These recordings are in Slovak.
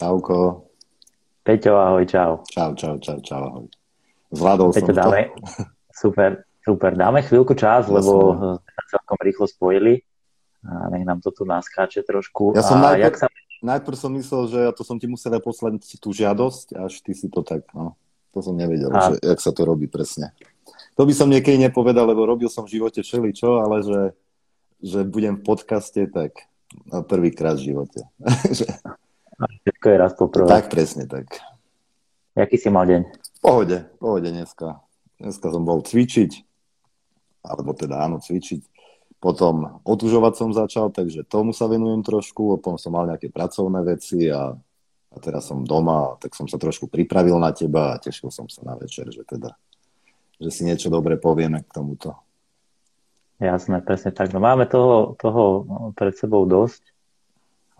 Čauko. Peťo, ahoj, čau. Čau, čau, čau, čau, ahoj. Zvládol Peťo, som dáme, to. Super, super. Dáme chvíľku čas, Jasne. lebo sme celkom rýchlo spojili. A nech nám to tu naskáče trošku. Ja som a najprv, jak sa... najprv som myslel, že ja to som ti musel poslať tú žiadosť, až ty si to tak, no. To som nevedel, a... že, jak sa to robí presne. To by som niekedy nepovedal, lebo robil som v živote čo, ale že, že budem v podcaste, tak prvýkrát v živote. Všetko je raz poprvé. Tak, presne tak. Jaký si mal deň? Pohode, pohode dneska. Dneska som bol cvičiť, alebo teda áno, cvičiť. Potom otužovať som začal, takže tomu sa venujem trošku, potom som mal nejaké pracovné veci a, a teraz som doma, tak som sa trošku pripravil na teba a tešil som sa na večer, že teda, že si niečo dobre povieme k tomuto. Jasné, presne tak. No máme toho, toho pred sebou dosť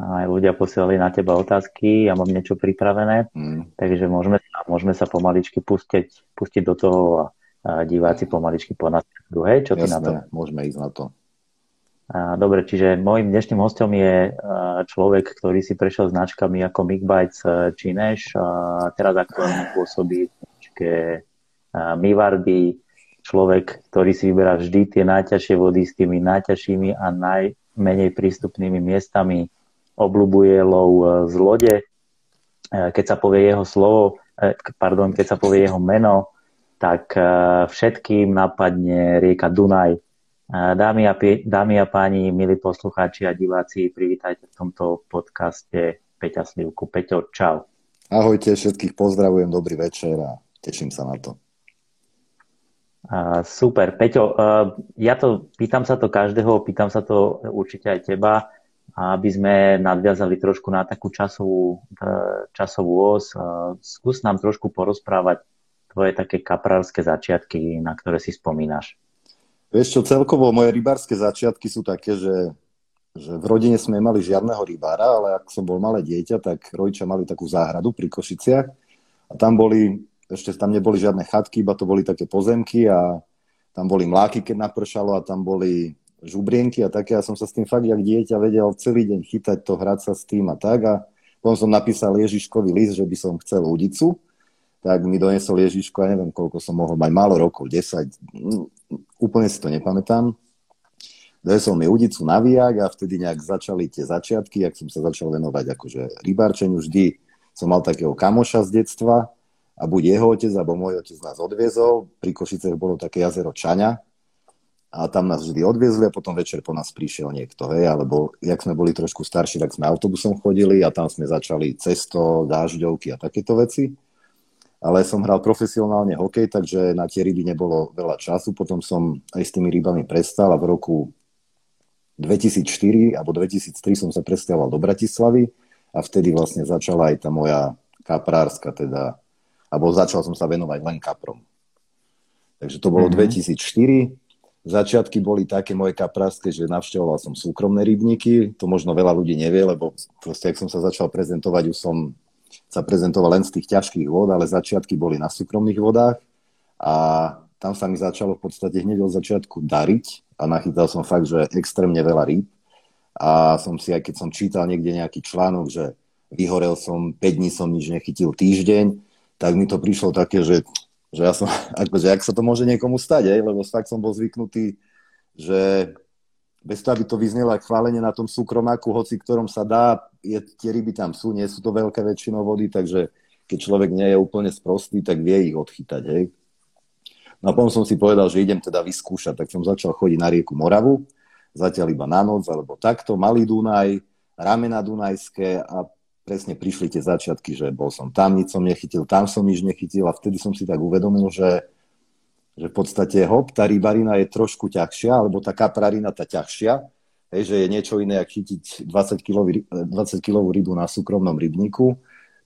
aj ľudia posielali na teba otázky, ja mám niečo pripravené, mm. takže môžeme, môžeme sa pomaličky pustiť, pustiť do toho a, a diváci pomaličky po nás Hej, čo Jasné, ty na to? môžeme ísť na to. Dobre, čiže môjim dnešným hostom je človek, ktorý si prešiel značkami ako Migbites Čineš a teraz aktuálne pôsobí v značke Mivardy, človek, ktorý si vyberá vždy tie najťažšie vody s tými najťažšími a najmenej prístupnými miestami obľubuje lov e, z lode. E, keď sa povie jeho slovo, e, pardon, keď sa povie jeho meno, tak všetkým napadne rieka Dunaj. Dámy a, dámy a páni, milí poslucháči a diváci, privítajte v tomto podcaste Peťa Slivku. Peťo, čau. Ahojte, všetkých pozdravujem, dobrý večer a teším sa na to. Uh, super. Peťo, uh, ja to, pýtam sa to každého, pýtam sa to určite aj teba aby sme nadviazali trošku na takú časovú, e, časovú os. E, skús nám trošku porozprávať tvoje také kaprárske začiatky, na ktoré si spomínaš. Vieš čo, celkovo moje rybárske začiatky sú také, že, že v rodine sme mali žiadneho rybára, ale ak som bol malé dieťa, tak rodičia mali takú záhradu pri Košiciach a tam boli, ešte tam neboli žiadne chatky, iba to boli také pozemky a tam boli mláky, keď napršalo a tam boli žubrienky a také. Ja som sa s tým fakt, jak dieťa, vedel celý deň chytať to, hrať sa s tým a tak. A potom som napísal Ježiškový list, že by som chcel udicu. Tak mi donesol Ježiško, ja neviem, koľko som mohol mať, málo rokov, 10, mm, úplne si to nepamätám. Donesol mi udicu na viak a vtedy nejak začali tie začiatky, ak som sa začal venovať akože rybárčeniu. Vždy som mal takého kamoša z detstva a buď jeho otec, alebo môj otec nás odviezol. Pri Košicech bolo také jazero Čaňa, a tam nás vždy odviezli a potom večer po nás prišiel niekto, hej, alebo jak sme boli trošku starší, tak sme autobusom chodili a tam sme začali cesto, dážďovky a takéto veci. Ale som hral profesionálne hokej, takže na tie ryby nebolo veľa času. Potom som aj s tými rybami prestal a v roku 2004 alebo 2003 som sa presťahoval do Bratislavy a vtedy vlastne začala aj tá moja kaprárska teda, alebo začal som sa venovať len kaprom. Takže to bolo mm-hmm. 2004 Začiatky boli také moje kaprárske, že navštevoval som súkromné rybníky. To možno veľa ľudí nevie, lebo proste, ak som sa začal prezentovať, už som sa prezentoval len z tých ťažkých vod, ale začiatky boli na súkromných vodách. A tam sa mi začalo v podstate hneď od začiatku dariť a nachytal som fakt, že extrémne veľa rýb. A som si, aj keď som čítal niekde nejaký článok, že vyhorel som, 5 dní som nič nechytil týždeň, tak mi to prišlo také, že že ja som, akože, ak sa to môže niekomu stať, aj, lebo fakt som bol zvyknutý, že bez toho, aby to vyznelo aj chválenie na tom súkromáku, hoci ktorom sa dá, je, tie ryby tam sú, nie sú to veľké väčšinou vody, takže keď človek nie je úplne sprostý, tak vie ich odchytať, hej. No a potom som si povedal, že idem teda vyskúšať, tak som začal chodiť na rieku Moravu, zatiaľ iba na noc, alebo takto, Malý Dunaj, ramena Dunajské a presne prišli tie začiatky, že bol som tam, nič som nechytil, tam som nič nechytil a vtedy som si tak uvedomil, že, že v podstate hop, tá rybarina je trošku ťažšia, alebo tá kaprarina tá ťažšia, hej, že je niečo iné, ako chytiť 20 kg 20 kilovú rybu na súkromnom rybníku,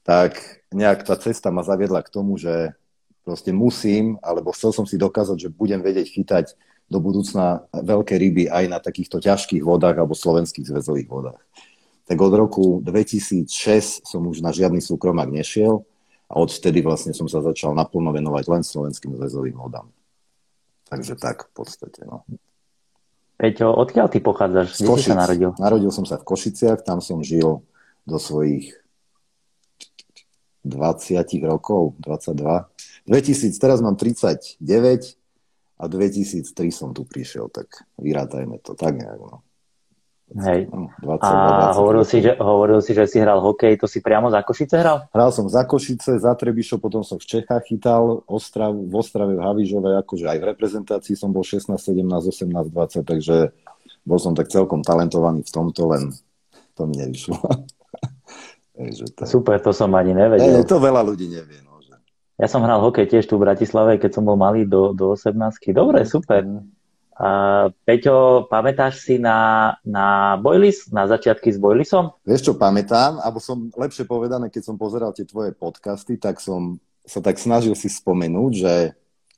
tak nejak tá cesta ma zaviedla k tomu, že proste musím, alebo chcel som si dokázať, že budem vedieť chytať do budúcna veľké ryby aj na takýchto ťažkých vodách alebo slovenských zväzových vodách tak od roku 2006 som už na žiadny súkromák nešiel a odvtedy vlastne som sa začal naplno venovať len slovenským zväzovým vodám. Takže tak v podstate, no. Peťo, odkiaľ ty pochádzaš? Kde si sa narodil? Narodil som sa v Košiciach, tam som žil do svojich 20 rokov, 22. 2000, teraz mám 39 a 2003 som tu prišiel, tak vyrátajme to tak nejak. No. Hej. 20, a 20, hovoril, si, že, hovoril si, že si hral hokej, to si priamo za Košice hral? Hral som za Košice, za Trebišov, potom som v Čechách chytal, Ostrav, v Ostrave, v Havižove, akože aj v reprezentácii som bol 16, 17, 18, 20, takže bol som tak celkom talentovaný v tomto, len to mi nevyšlo. takže to... Super, to som ani nevedel. Ne, to veľa ľudí nevie. No, že... Ja som hral hokej tiež tu v Bratislave, keď som bol malý do, do 18. Dobre, super. Uh, Peťo, pamätáš si na, na Boilis, na začiatky s Boilisom? Vieš čo, pamätám, alebo som lepšie povedané, keď som pozeral tie tvoje podcasty, tak som sa tak snažil si spomenúť, že,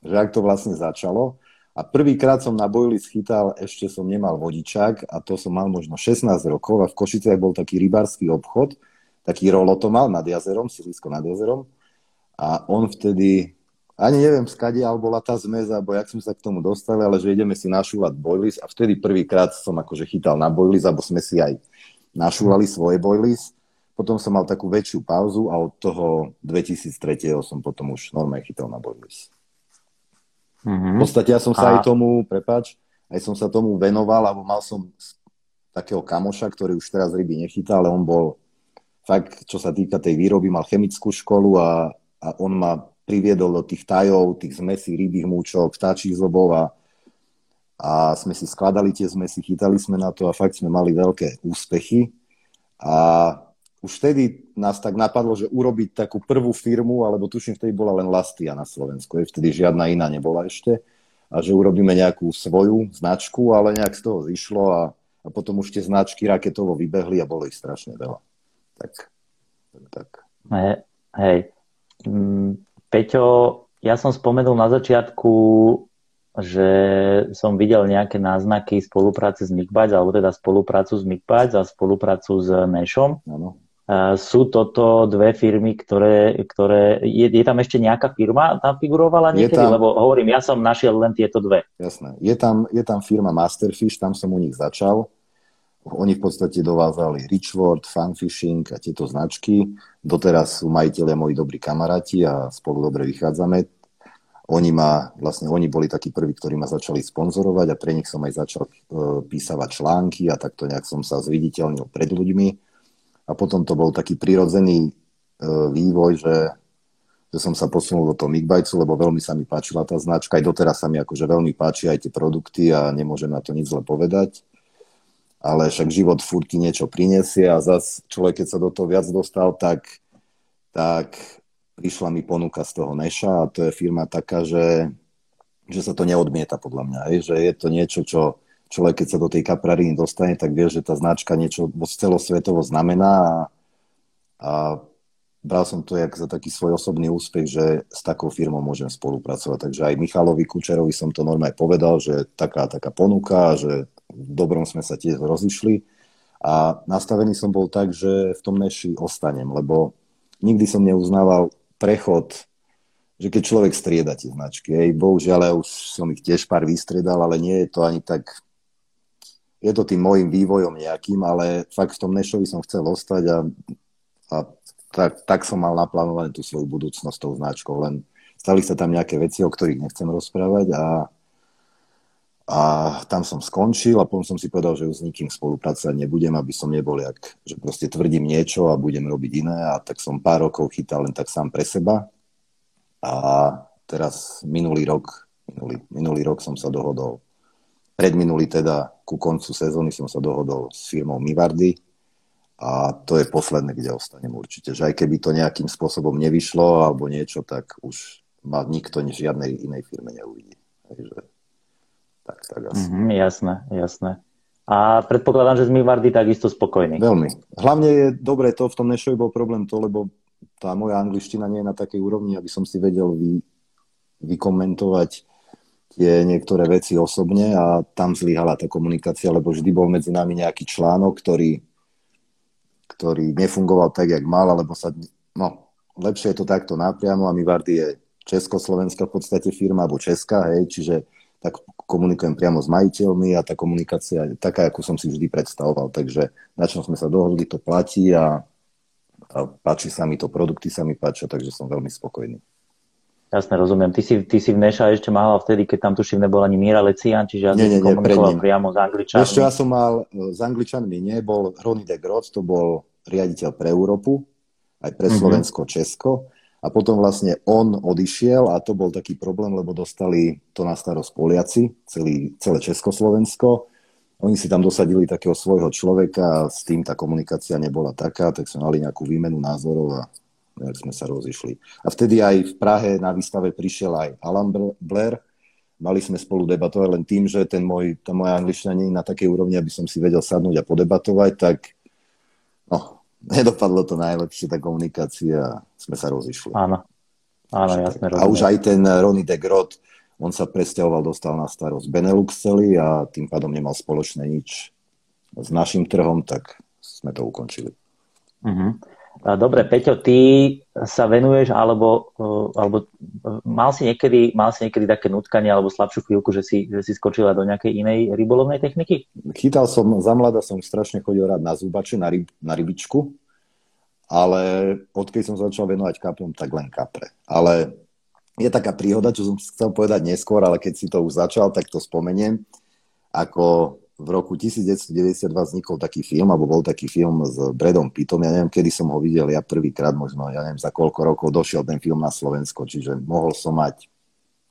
že ak to vlastne začalo. A prvýkrát som na Boilis chytal, ešte som nemal vodičák a to som mal možno 16 rokov a v Košiciach bol taký rybársky obchod, taký rolo to mal nad jazerom, sídlisko nad jazerom. A on vtedy ani neviem, skadiaľ bola tá zmes, alebo jak sme sa k tomu dostali, ale že ideme si našúvať bojlis a vtedy prvýkrát som akože chytal na bojlis, alebo sme si aj našúvali svoje bojlis. Potom som mal takú väčšiu pauzu a od toho 2003. som potom už normálne chytal na bojlis. Mm-hmm. V podstate ja som sa a... aj tomu, prepač, aj som sa tomu venoval, alebo mal som takého kamoša, ktorý už teraz ryby nechytá, ale on bol fakt, čo sa týka tej výroby, mal chemickú školu a, a on ma priviedol do tých tajov, tých zmesí rybých múčok, vtáčich zobov a, a sme si skladali tie zmesy, chytali sme na to a fakt sme mali veľké úspechy. A už vtedy nás tak napadlo, že urobiť takú prvú firmu, alebo tuším, vtedy bola len Lastia na Slovensku, vtedy žiadna iná nebola ešte, a že urobíme nejakú svoju značku, ale nejak z toho zišlo a, a potom už tie značky raketovo vybehli a bolo ich strašne veľa. Tak, tak. Hej, hej. Mm, Peťo, ja som spomenul na začiatku, že som videl nejaké náznaky spolupráce s Mikbajs, alebo teda spoluprácu s Mikbajs a spoluprácu s Nešom. Ano. Sú toto dve firmy, ktoré, ktoré je, je tam ešte nejaká firma, tam figurovala niekedy? Tam, Lebo hovorím, ja som našiel len tieto dve. Jasné. Je tam, je tam firma Masterfish, tam som u nich začal. Oni v podstate dovázali Richword, Funfishing a tieto značky. Doteraz sú majiteľia moji dobrí kamaráti a spolu dobre vychádzame. Oni, ma, vlastne, oni boli takí prví, ktorí ma začali sponzorovať a pre nich som aj začal e, písavať články a takto nejak som sa zviditeľnil pred ľuďmi. A potom to bol taký prirodzený e, vývoj, že, že som sa posunul do toho Migbajcu, lebo veľmi sa mi páčila tá značka. Aj doteraz sa mi akože veľmi páči aj tie produkty a nemôžem na to nič zle povedať ale však život furt ti niečo prinesie a zas človek, keď sa do toho viac dostal, tak, tak prišla mi ponuka z toho Neša a to je firma taká, že, že sa to neodmieta podľa mňa, hej? že je to niečo, čo človek, keď sa do tej kaprariny dostane, tak vie, že tá značka niečo celosvetovo znamená a, a bral som to jak za taký svoj osobný úspech, že s takou firmou môžem spolupracovať. Takže aj Michalovi Kučerovi som to normálne povedal, že taká taká ponuka, že v dobrom sme sa tiež rozišli. A nastavený som bol tak, že v tom neši ostanem, lebo nikdy som neuznával prechod, že keď človek strieda tie značky, hej, bohužiaľ ja už som ich tiež pár vystriedal, ale nie je to ani tak, je to tým môjim vývojom nejakým, ale fakt v tom Nešovi som chcel ostať a, a tak, tak som mal naplánované tú svoju budúcnosť tou značkou, len stali sa tam nejaké veci, o ktorých nechcem rozprávať a a tam som skončil a potom som si povedal, že už s nikým spolupracovať nebudem, aby som nebol jak, že proste tvrdím niečo a budem robiť iné a tak som pár rokov chytal len tak sám pre seba. A teraz minulý rok, minulý, minulý rok som sa dohodol, predminulý teda ku koncu sezóny som sa dohodol s firmou Mivardy a to je posledné, kde ostanem určite. Že aj keby to nejakým spôsobom nevyšlo alebo niečo, tak už ma nikto žiadnej inej firme neuvidí. Takže tak, tak asi. Mm-hmm, jasné, jasné. A predpokladám, že z Mivardy takisto spokojný. Veľmi. Hlavne je dobre to, v tom Nešovi bol problém to, lebo tá moja angličtina nie je na takej úrovni, aby som si vedel vy, vykomentovať tie niektoré veci osobne a tam zlyhala tá komunikácia, lebo vždy bol medzi nami nejaký článok, ktorý, ktorý nefungoval tak, jak mal, alebo sa... No, lepšie je to takto napriamo a Mivardy je československá v podstate firma, alebo česká, hej, čiže tak komunikujem priamo s majiteľmi a tá komunikácia je taká, ako som si vždy predstavoval. Takže na čom sme sa dohodli, to platí a, a páči sa mi to, produkty sa mi páčia, takže som veľmi spokojný. Jasne, rozumiem. Ty si, ty si v Neša ešte mal vtedy, keď tam tuším nebol ani Míra Lecian, čiže ja nie, nie, komunikoval priamo s Angličanmi. Ešte ja som mal, e, s Angličanmi nebol Ronny de Groot, to bol riaditeľ pre Európu, aj pre mm-hmm. Slovensko, Česko. A potom vlastne on odišiel a to bol taký problém, lebo dostali to na starosť Poliaci, celý, celé Československo. Oni si tam dosadili takého svojho človeka a s tým tá komunikácia nebola taká, tak sme mali nejakú výmenu názorov a nejak sme sa rozišli. A vtedy aj v Prahe na výstave prišiel aj Alan Blair. Mali sme spolu debatovať len tým, že ten môj, tá moja angličtina nie je na takej úrovni, aby som si vedel sadnúť a podebatovať, tak nedopadlo to najlepšie, tá komunikácia sme sa rozišli. Áno, áno, jasne. A už aj ten Ronnie de Grot, on sa presťahoval, dostal na starosť Benelux celý a tým pádom nemal spoločné nič s našim trhom, tak sme to ukončili. Uh-huh. Dobre, Peťo, ty sa venuješ, alebo, e, alebo e, mal, si niekedy, mal si niekedy také nutkanie alebo slabšiu chvíľku, že si, že si skočila do nejakej inej rybolovnej techniky? Chytal som, za mladá som strašne chodil rád na zubače, na, ryb, na rybičku, ale odkedy som začal venovať kaprom, tak len kapre. Ale je taká príhoda, čo som chcel povedať neskôr, ale keď si to už začal, tak to spomeniem. Ako v roku 1992 vznikol taký film, alebo bol taký film s Bradom Pittom, ja neviem, kedy som ho videl, ja prvýkrát možno, ja neviem, za koľko rokov došiel ten film na Slovensko, čiže mohol som mať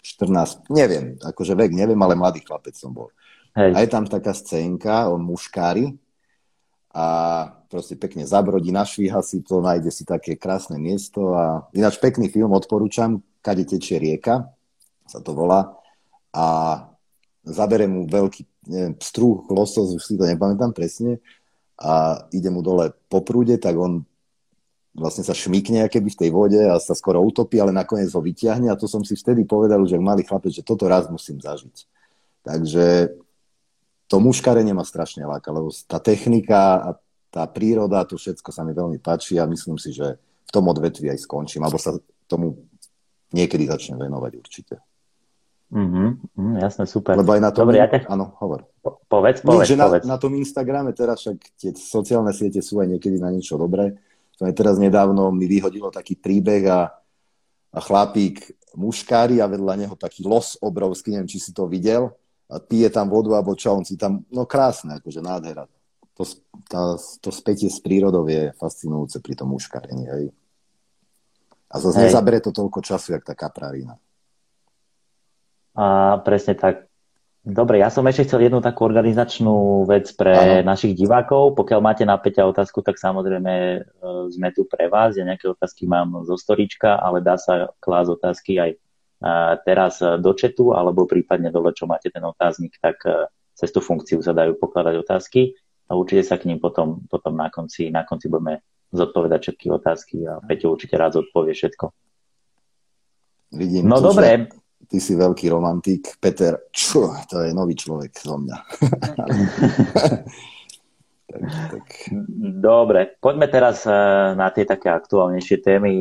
14, neviem, akože vek neviem, ale mladý chlapec som bol. Hej. A je tam taká scénka, on muškári a proste pekne zabrodí, našvíha si to, nájde si také krásne miesto a ináč pekný film odporúčam, Kade tečie rieka, sa to volá a zabere mu veľký neviem, pstrúh, losos, už si to nepamätám presne, a ide mu dole po prúde, tak on vlastne sa šmikne keby v tej vode a sa skoro utopí, ale nakoniec ho vyťahne a to som si vtedy povedal, že malý chlapec, že toto raz musím zažiť. Takže to muškarenie ma strašne láka, lebo tá technika a tá príroda, to všetko sa mi veľmi páči a myslím si, že v tom odvetvi aj skončím, alebo sa tomu niekedy začnem venovať určite. Mm-hmm, mm, jasné, super. Lebo aj na tom... Dobre, ja te... Áno, hovor. Po, povedz, povedz, Nie, že povedz. Na, na tom Instagrame teraz však tie sociálne siete sú aj niekedy na niečo dobré. To aj teraz nedávno mi vyhodilo taký príbeh a, a chlapík muškári a vedľa neho taký los obrovský, neviem, či si to videl, a pije tam vodu alebo čo, on si tam, no krásne, akože nádhera. To, tá, to spätie s prírodou je fascinujúce pri tom muškarení, hej. A zase nezabere to toľko času, jak tá kaprarina. A presne tak. Dobre, ja som ešte chcel jednu takú organizačnú vec pre ano. našich divákov. Pokiaľ máte na Peťa otázku, tak samozrejme e, sme tu pre vás. Ja nejaké otázky mám zo storička, ale dá sa klásť otázky aj e, teraz do četu, alebo prípadne dole, čo máte ten otáznik, tak e, cez tú funkciu sa dajú pokladať otázky a určite sa k ním potom, potom na, konci, na konci budeme zodpovedať všetky otázky a Peťo určite rád zodpovie všetko. Vidím no dobre. Že ty si veľký romantik. Peter, čo, to je nový človek zo mňa. tak, tak. Dobre, poďme teraz eh, na tie také aktuálnejšie témy.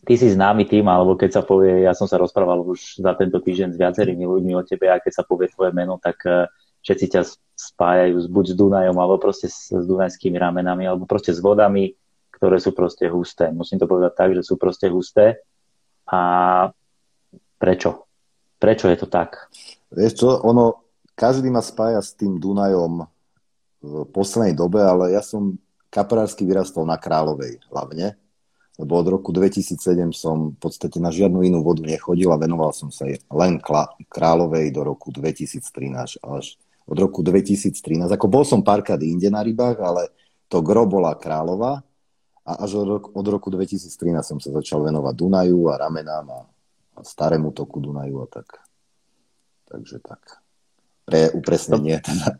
Ty si známy tým, alebo keď sa povie, ja som sa rozprával už za tento týždeň s viacerými ľuďmi o tebe a keď sa povie tvoje meno, tak eh, všetci ťa spájajú buď s Dunajom, alebo proste s, s dunajskými ramenami, alebo proste s vodami, ktoré sú proste husté. Musím to povedať tak, že sú proste husté. A Prečo? Prečo je to tak? Vieš čo, ono, každý ma spája s tým Dunajom v poslednej dobe, ale ja som kaperársky vyrastol na Královej hlavne, lebo od roku 2007 som v podstate na žiadnu inú vodu nechodil a venoval som sa len Královej do roku 2013 až od roku 2013. Ako bol som párkrát inde na rybách, ale to gro bola Králova a až od roku, od roku 2013 som sa začal venovať Dunaju a ramenám a starému toku Dunaju a tak. Takže tak. Pre upresnenie teda.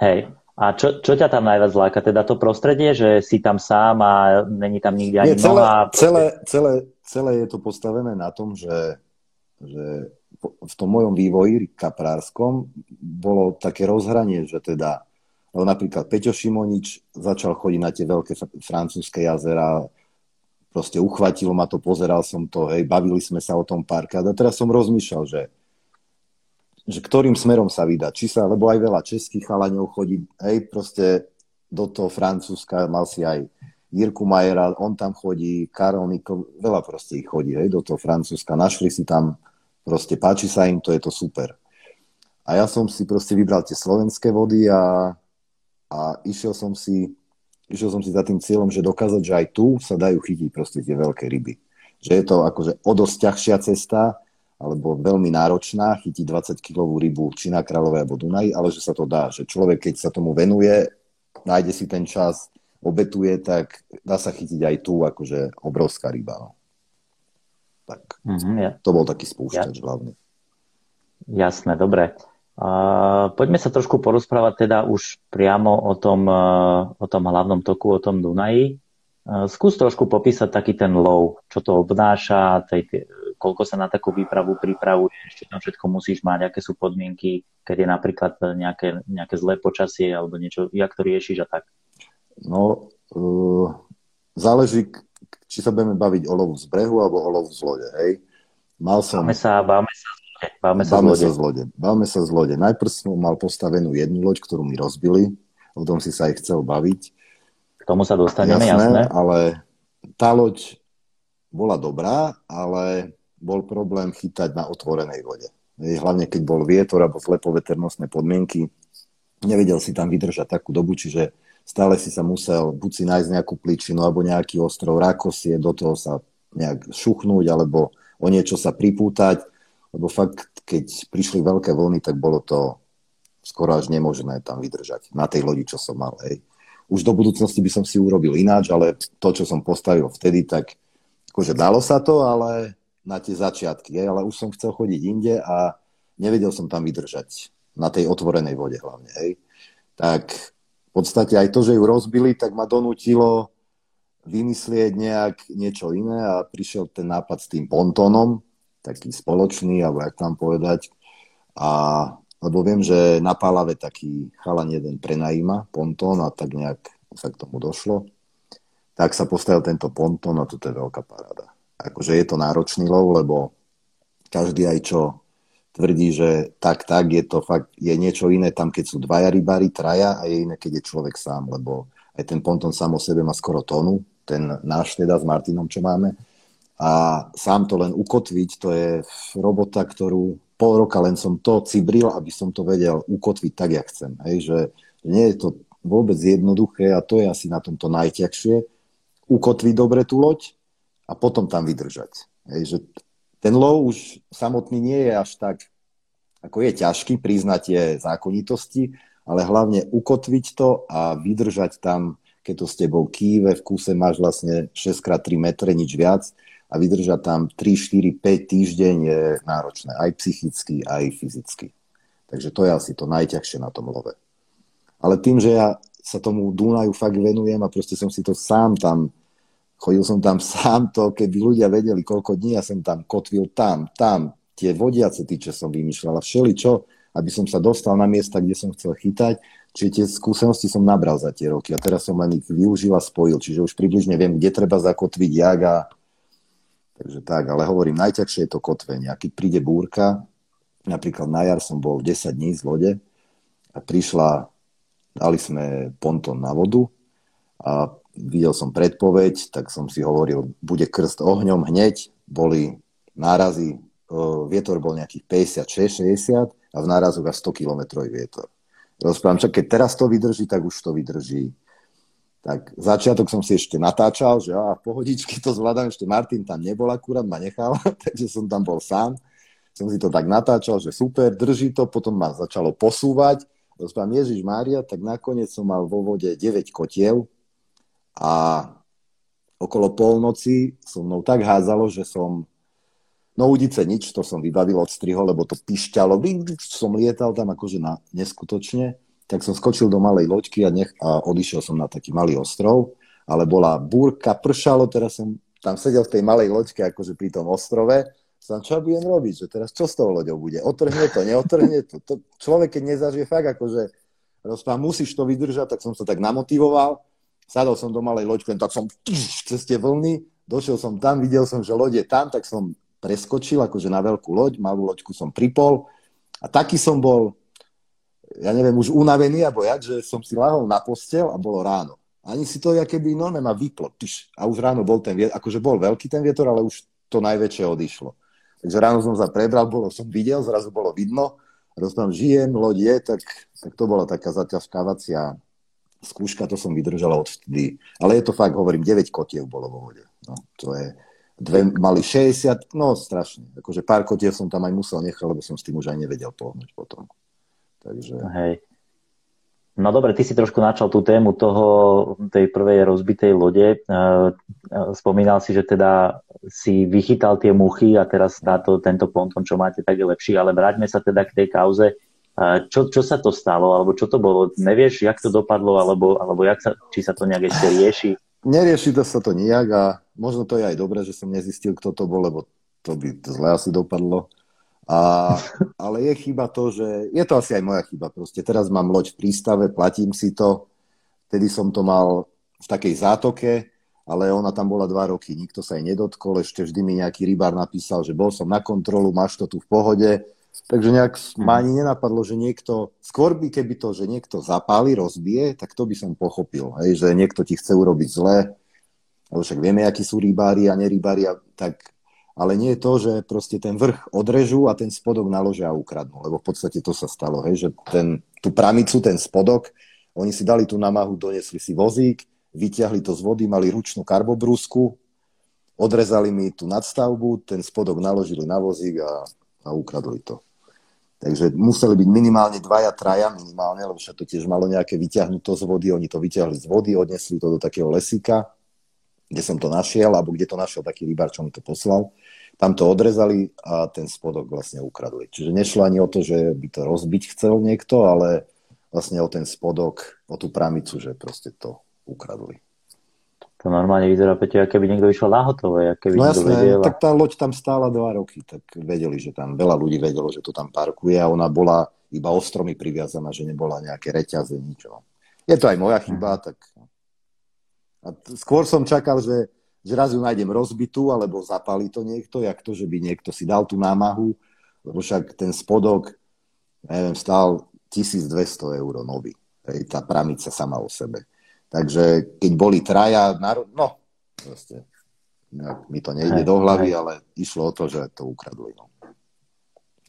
Hej. A čo, čo ťa tam najviac láka? Teda to prostredie, že si tam sám a není tam nikde ani Nie, celé, noha? Celé, celé, celé je to postavené na tom, že, že v tom mojom vývoji kaprárskom bolo také rozhranie, že teda lebo napríklad Peťo Šimonič začal chodiť na tie veľké francúzske jazera, proste uchvatilo ma to, pozeral som to, hej, bavili sme sa o tom párkrát. A teraz som rozmýšľal, že, že ktorým smerom sa vydať, či sa, lebo aj veľa českých chalaňov chodí, hej, proste do toho Francúzska, mal si aj Jirku Majera, on tam chodí, Karol Nikol, veľa proste ich chodí, hej, do toho Francúzska, našli si tam, proste páči sa im, to je to super. A ja som si proste vybral tie slovenské vody a, a išiel som si išiel som si za tým cieľom, že dokázať, že aj tu sa dajú chytiť proste tie veľké ryby. Že je to akože o dosť ťažšia cesta, alebo veľmi náročná, chytiť 20-kilovú rybu či na Kráľovej alebo Dunaji, ale že sa to dá. Že človek, keď sa tomu venuje, nájde si ten čas, obetuje, tak dá sa chytiť aj tu, akože obrovská ryba. No. Tak mm-hmm, ja. to bol taký spúšťač ja. hlavný. Jasné, dobre. Poďme sa trošku porozprávať teda už priamo o tom, uh, o tom hlavnom toku, o tom Dunaji. Uh, skús trošku popísať taký ten low, čo to obnáša, tej, koľko sa na takú výpravu pripravuješ, čo tam všetko musíš mať, aké sú podmienky, keď je napríklad nejaké, nejaké zlé počasie alebo niečo, jak to riešiš a tak. No, uh, záleží, či sa budeme baviť o lovu z brehu alebo o lovu z lode, hej. Mal som... Báme sa, báme sa Báme sa, báme, sa z lode. Báme sa z lode. Najprv som mal postavenú jednu loď, ktorú mi rozbili. O tom si sa aj chcel baviť. K tomu sa dostaneme, jasné. jasné. ale tá loď bola dobrá, ale bol problém chytať na otvorenej vode. Hlavne keď bol vietor alebo zle poveternostné podmienky, nevedel si tam vydržať takú dobu, čiže stále si sa musel buď si nájsť nejakú pličinu alebo nejaký ostrov rakosie, do toho sa nejak šuchnúť alebo o niečo sa pripútať, lebo fakt, keď prišli veľké vlny, tak bolo to skoro až nemožné tam vydržať na tej lodi, čo som mal. Hej. Už do budúcnosti by som si urobil ináč, ale to, čo som postavil vtedy, tak akože dalo sa to, ale na tie začiatky, hej, ale už som chcel chodiť inde a nevedel som tam vydržať na tej otvorenej vode hlavne. Hej. Tak v podstate aj to, že ju rozbili, tak ma donútilo vymyslieť nejak niečo iné a prišiel ten nápad s tým pontónom, taký spoločný, alebo jak tam povedať. A, lebo viem, že na Pálave taký chalan jeden prenajíma pontón a tak nejak sa k tomu došlo. Tak sa postavil tento pontón a toto je veľká paráda. Akože je to náročný lov, lebo každý aj čo tvrdí, že tak, tak, je to fakt, je niečo iné tam, keď sú dvaja rybári, traja a je iné, keď je človek sám, lebo aj ten ponton sám o sebe má skoro tonu, ten náš teda s Martinom, čo máme. A sám to len ukotviť, to je robota, ktorú pol roka len som to cibril, aby som to vedel ukotviť tak, jak chcem. Hej, že nie je to vôbec jednoduché a to je asi na tomto najťažšie. Ukotviť dobre tú loď a potom tam vydržať. Hej, že ten lov už samotný nie je až tak, ako je ťažký priznať tie zákonitosti, ale hlavne ukotviť to a vydržať tam, keď to s tebou kýve, v kúse máš vlastne 6x3 metre, nič viac a vydržať tam 3, 4, 5 týždeň je náročné, aj psychicky, aj fyzicky. Takže to je asi to najťažšie na tom love. Ale tým, že ja sa tomu Dunaju fakt venujem a proste som si to sám tam Chodil som tam sám to, keby ľudia vedeli, koľko dní ja som tam kotvil tam, tam, tie vodiace tyče som vymýšľal a všeličo, aby som sa dostal na miesta, kde som chcel chytať. Čiže tie skúsenosti som nabral za tie roky a teraz som len ich využil a spojil. Čiže už približne viem, kde treba zakotviť, jak a... Takže tak, ale hovorím, najťažšie je to kotvenie. A keď príde búrka, napríklad na jar som bol 10 dní z lode a prišla, dali sme ponton na vodu a videl som predpoveď, tak som si hovoril, bude krst ohňom hneď, boli nárazy, vietor bol nejakých 56-60 a v nárazoch až 100 km vietor. Rozprávam, čak keď teraz to vydrží, tak už to vydrží. Tak začiatok som si ešte natáčal, že a pohodičky to zvládam, ešte Martin tam nebol akurát, ma nechal, takže som tam bol sám. Som si to tak natáčal, že super, drží to, potom ma začalo posúvať. Rozprávam, Ježiš Mária, tak nakoniec som mal vo vode 9 kotiel, a okolo polnoci so mnou tak házalo, že som No udice nič, to som vybavil od striho, lebo to pišťalo, som lietal tam akože na, neskutočne, tak som skočil do malej loďky a, nech, a odišiel som na taký malý ostrov, ale bola búrka, pršalo, teraz som tam sedel v tej malej loďke akože pri tom ostrove, som čo budem robiť, že teraz čo s tou loďou bude, otrhne to, neotrhne to, to človek keď nezažije fakt akože rozpám, musíš to vydržať, tak som sa tak namotivoval. Sadol som do malej loďky, tak som cez tie vlny, došiel som tam, videl som, že loď je tam, tak som preskočil akože na veľkú loď, malú loďku som pripol. A taký som bol, ja neviem, už unavený, alebo jak, že som si lahol na postel a bolo ráno. ani si to keby normálne ma vyplo. Tyš, a už ráno bol ten vietor, akože bol veľký ten vietor, ale už to najväčšie odišlo. Takže ráno som sa prebral, bolo, som videl, zrazu bolo vidno, rozprávam, žijem, loď je, tak, tak to bola taká zaťažkávacia skúška, to som vydržal odvtedy. Ale je to fakt, hovorím, 9 kotiev bolo vo vode. No, to je, dve mali 60, no strašne. Akože pár kotiev som tam aj musel nechať, lebo som s tým už aj nevedel pohnúť potom. Takže... Hej. No dobre, ty si trošku načal tú tému toho, tej prvej rozbitej lode. E, e, spomínal si, že teda si vychytal tie muchy a teraz táto, tento ponton, čo máte, tak je lepší, ale vráťme sa teda k tej kauze. E, čo, čo sa to stalo, alebo čo to bolo? Nevieš, jak to dopadlo, alebo, alebo jak sa, či sa to nejak ešte rieši? Nerieši to sa to nijak a možno to je aj dobré, že som nezistil, kto to bol, lebo to by zle asi dopadlo. A, ale je chyba to, že je to asi aj moja chyba. Proste teraz mám loď v prístave, platím si to. Vtedy som to mal v takej zátoke, ale ona tam bola dva roky, nikto sa jej nedotkol, ešte vždy mi nejaký rybár napísal, že bol som na kontrolu, máš to tu v pohode. Takže nejak ma ani nenapadlo, že niekto, skôr by keby to, že niekto zapáli, rozbije, tak to by som pochopil, hej, že niekto ti chce urobiť zle, lebo však vieme, akí sú rybári a nerybári, tak, ale nie je to, že proste ten vrch odrežú a ten spodok naložia a ukradnú, lebo v podstate to sa stalo, hej, že ten, tú pramicu, ten spodok, oni si dali tú namahu, donesli si vozík, vyťahli to z vody, mali ručnú karbobrúsku, odrezali mi tú nadstavbu, ten spodok naložili na vozík a a ukradli to. Takže museli byť minimálne dvaja, traja minimálne, lebo však to tiež malo nejaké vyťahnuto z vody. Oni to vyťahli z vody, odnesli to do takého lesíka, kde som to našiel, alebo kde to našiel taký rybár, čo mi to poslal. Tam to odrezali a ten spodok vlastne ukradli. Čiže nešlo ani o to, že by to rozbiť chcel niekto, ale vlastne o ten spodok, o tú pramicu, že proste to ukradli. To normálne vyzerá, Peťo, keby niekto išiel na hotové. No jasné, vedel... tak tá loď tam stála dva roky, tak vedeli, že tam veľa ľudí vedelo, že to tam parkuje a ona bola iba ostromy priviazaná, že nebola nejaké reťaze, ničo. Je to aj moja chyba, hm. tak... A skôr som čakal, že, že raz ju nájdem rozbitú, alebo zapálí to niekto, jak to, že by niekto si dal tú námahu, lebo však ten spodok, neviem, stál 1200 eur nový. Hej, tá pramica sama o sebe. Takže keď boli traja, no, proste, mi to nejde do hlavy, ale išlo o to, že to ukradli. No.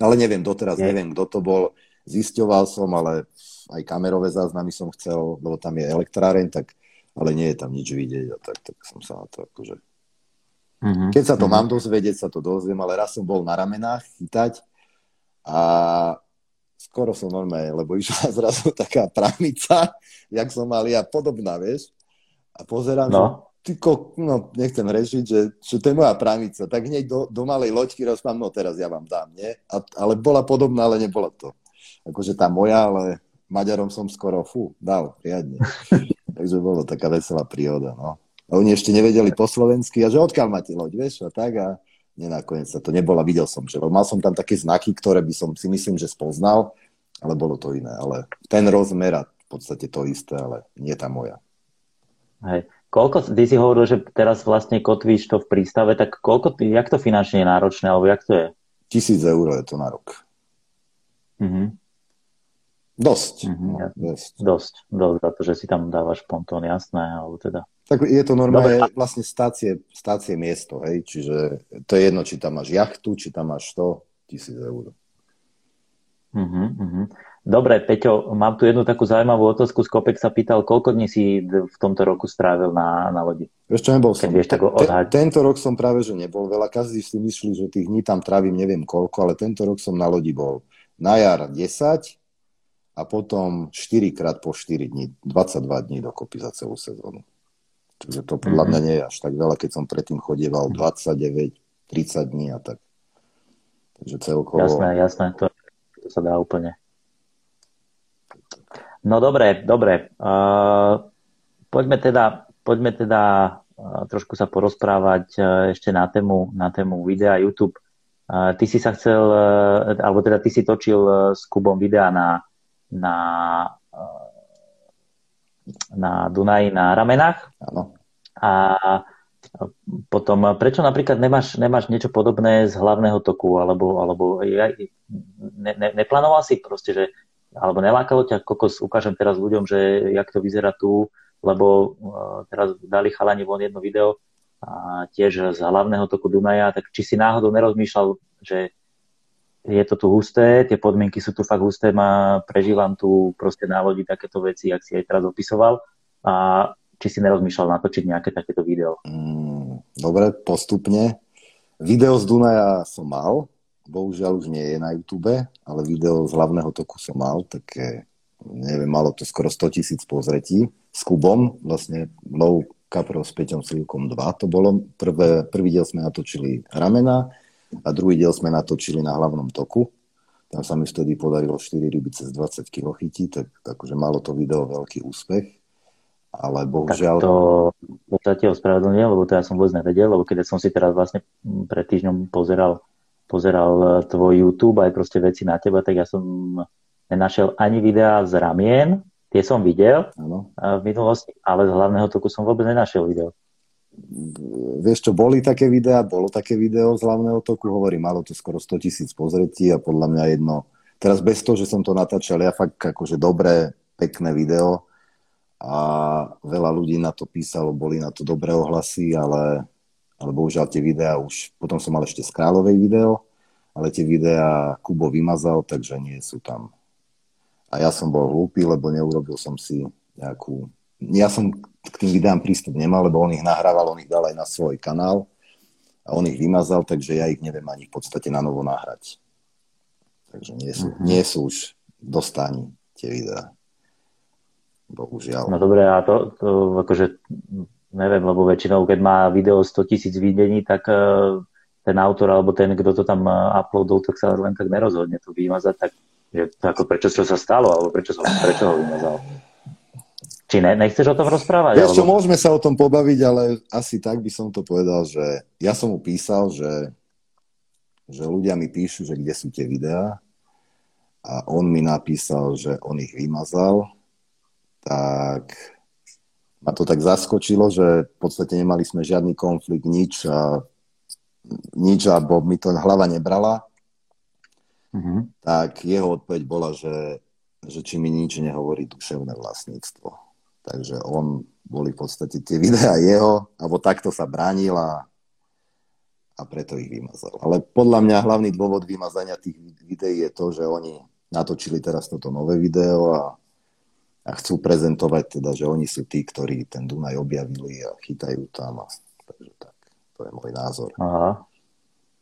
Ale neviem, doteraz neviem, kto to bol. Zisťoval som, ale aj kamerové záznamy som chcel, lebo tam je elektráreň, tak, ale nie je tam nič vidieť a tak, tak som sa na to akože... Mm-hmm. Keď sa to mm-hmm. mám dozvedieť, sa to dozviem, ale raz som bol na ramenách chytať a skoro som normálne, lebo išla zrazu taká pramica, jak som mal ja, podobná, vieš. A pozerám, no. že ty ko, no, nechcem režiť, že, že to je moja pramica. Tak hneď do, do malej loďky rozpám, no teraz ja vám dám, nie? A, ale bola podobná, ale nebola to. Akože tá moja, ale Maďarom som skoro, fú, dal, riadne. Takže bolo taká veselá príhoda, no. A oni ešte nevedeli po slovensky, a že odkiaľ máte loď, vieš, a tak a nenakoniec sa to nebola, videl som, že mal som tam také znaky, ktoré by som si myslím, že spoznal, ale bolo to iné. Ale ten rozmer a v podstate to isté, ale nie tá moja. Hej. Koľko, ty si hovoril, že teraz vlastne kotvíš to v prístave, tak koľko, jak to finančne je náročné, alebo jak to je? Tisíc eur je to na rok. Mhm. Dosť. Mm-hmm, no, dosť. Dosť, dosť, za to, že si tam dávaš pontón, jasné, alebo teda. Tak je to normálne Dobre. vlastne stácie, stácie miesto, hej, čiže to je jedno, či tam máš jachtu, či tam máš 100 tisíc eur. Uh-huh. Dobre, Peťo, mám tu jednu takú zaujímavú otázku. Skopek sa pýtal, koľko dní si v tomto roku strávil na, na lodi? Ešte nebol som. Vieš, tak te, tento rok som práve, že nebol veľa. Každý si myslí, že tých dní tam trávim neviem koľko, ale tento rok som na lodi bol. Na jar 10, a potom 4 krát po 4 dní, 22 dní dokopy za celú sezónu. Čiže to podľa mňa mhm. nie je až tak veľa, keď som predtým chodieval 29, 30 dní a tak. Takže celkovo... Jasné, jasné, to, to sa dá úplne. No dobre, dobre. Uh, poďme teda, poďme teda uh, trošku sa porozprávať uh, ešte na tému, na tému videa YouTube. Uh, ty si sa chcel, uh, alebo teda ty si točil uh, s Kubom videa na na, na Dunaji na ramenách. Áno. A potom, prečo napríklad nemáš, nemáš niečo podobné z hlavného toku, alebo, alebo ja, ne, ne, neplánoval si proste, že alebo nelákalo ťa kokos, ukážem teraz ľuďom, že jak to vyzerá tu, lebo uh, teraz dali chalani von jedno video a tiež z hlavného toku Dunaja, tak či si náhodou nerozmýšľal, že je to tu husté, tie podmienky sú tu fakt husté, ma prežívam tu proste na lodi takéto veci, ak si aj teraz opisoval a či si nerozmýšľal natočiť nejaké takéto video? Mm, dobre, postupne. Video z Dunaja som mal, bohužiaľ už nie je na YouTube, ale video z hlavného toku som mal, také, neviem, malo to skoro 100 tisíc pozretí s Kubom, vlastne low Kaprov s Peťom Silkom 2 to bolo. Prvé, prvý diel sme natočili ramena a druhý diel sme natočili na hlavnom toku. Tam sa mi vtedy podarilo 4 ryby cez 20 kg chytiť, tak akože malo to video veľký úspech. Ale bohužiaľ... Tak to, to sa ti ospravedlňujem, lebo to ja som vôbec nevedel, lebo keď som si teraz vlastne pred týždňom pozeral, pozeral tvoj YouTube aj proste veci na teba, tak ja som nenašiel ani videa z ramien, Tie som videl ano. v minulosti, ale z hlavného toku som vôbec nenašiel video. Vieš čo, boli také videá, bolo také video z hlavného toku, hovorím, malo to skoro 100 tisíc pozretí a podľa mňa jedno, teraz bez toho, že som to natáčal, ja fakt akože dobré, pekné video a veľa ľudí na to písalo, boli na to dobré ohlasy, ale, ale bohužiaľ tie videá už, potom som mal ešte z Kráľovej video, ale tie videá Kubo vymazal, takže nie sú tam. A ja som bol hlúpy, lebo neurobil som si nejakú... Ja som k tým videám prístup nemal, lebo on ich nahrával, on ich dal aj na svoj kanál a on ich vymazal, takže ja ich neviem ani v podstate na novo nahrať. Takže nie sú, mm-hmm. nie sú už dostani tie videá. Bohužiaľ. No dobre, a to, to akože neviem, lebo väčšinou, keď má video 100 tisíc videní, tak uh, ten autor alebo ten, kto to tam uh, uploadol, tak sa len tak nerozhodne to vymazať, tak že ako prečo čo sa stalo, alebo prečo, som, prečo ho vymazal. Či ne, nechceš o tom rozprávať? Vieš čo, môžeme sa o tom pobaviť, ale asi tak by som to povedal, že ja som mu písal, že, že ľudia mi píšu, že kde sú tie videá a on mi napísal, že on ich vymazal, tak ma to tak zaskočilo, že v podstate nemali sme žiadny konflikt, nič a nič, alebo mi to hlava nebrala mm-hmm. tak jeho odpoveď bola, že, že či mi nič nehovorí duševné vlastníctvo. Takže on boli v podstate tie videá jeho, alebo takto sa bránil a, a preto ich vymazal. Ale podľa mňa hlavný dôvod vymazania tých videí je to, že oni natočili teraz toto nové video a, a chcú prezentovať teda, že oni sú tí, ktorí ten Dunaj objavili a chytajú tam. A, takže tak, to je môj názor. Aha.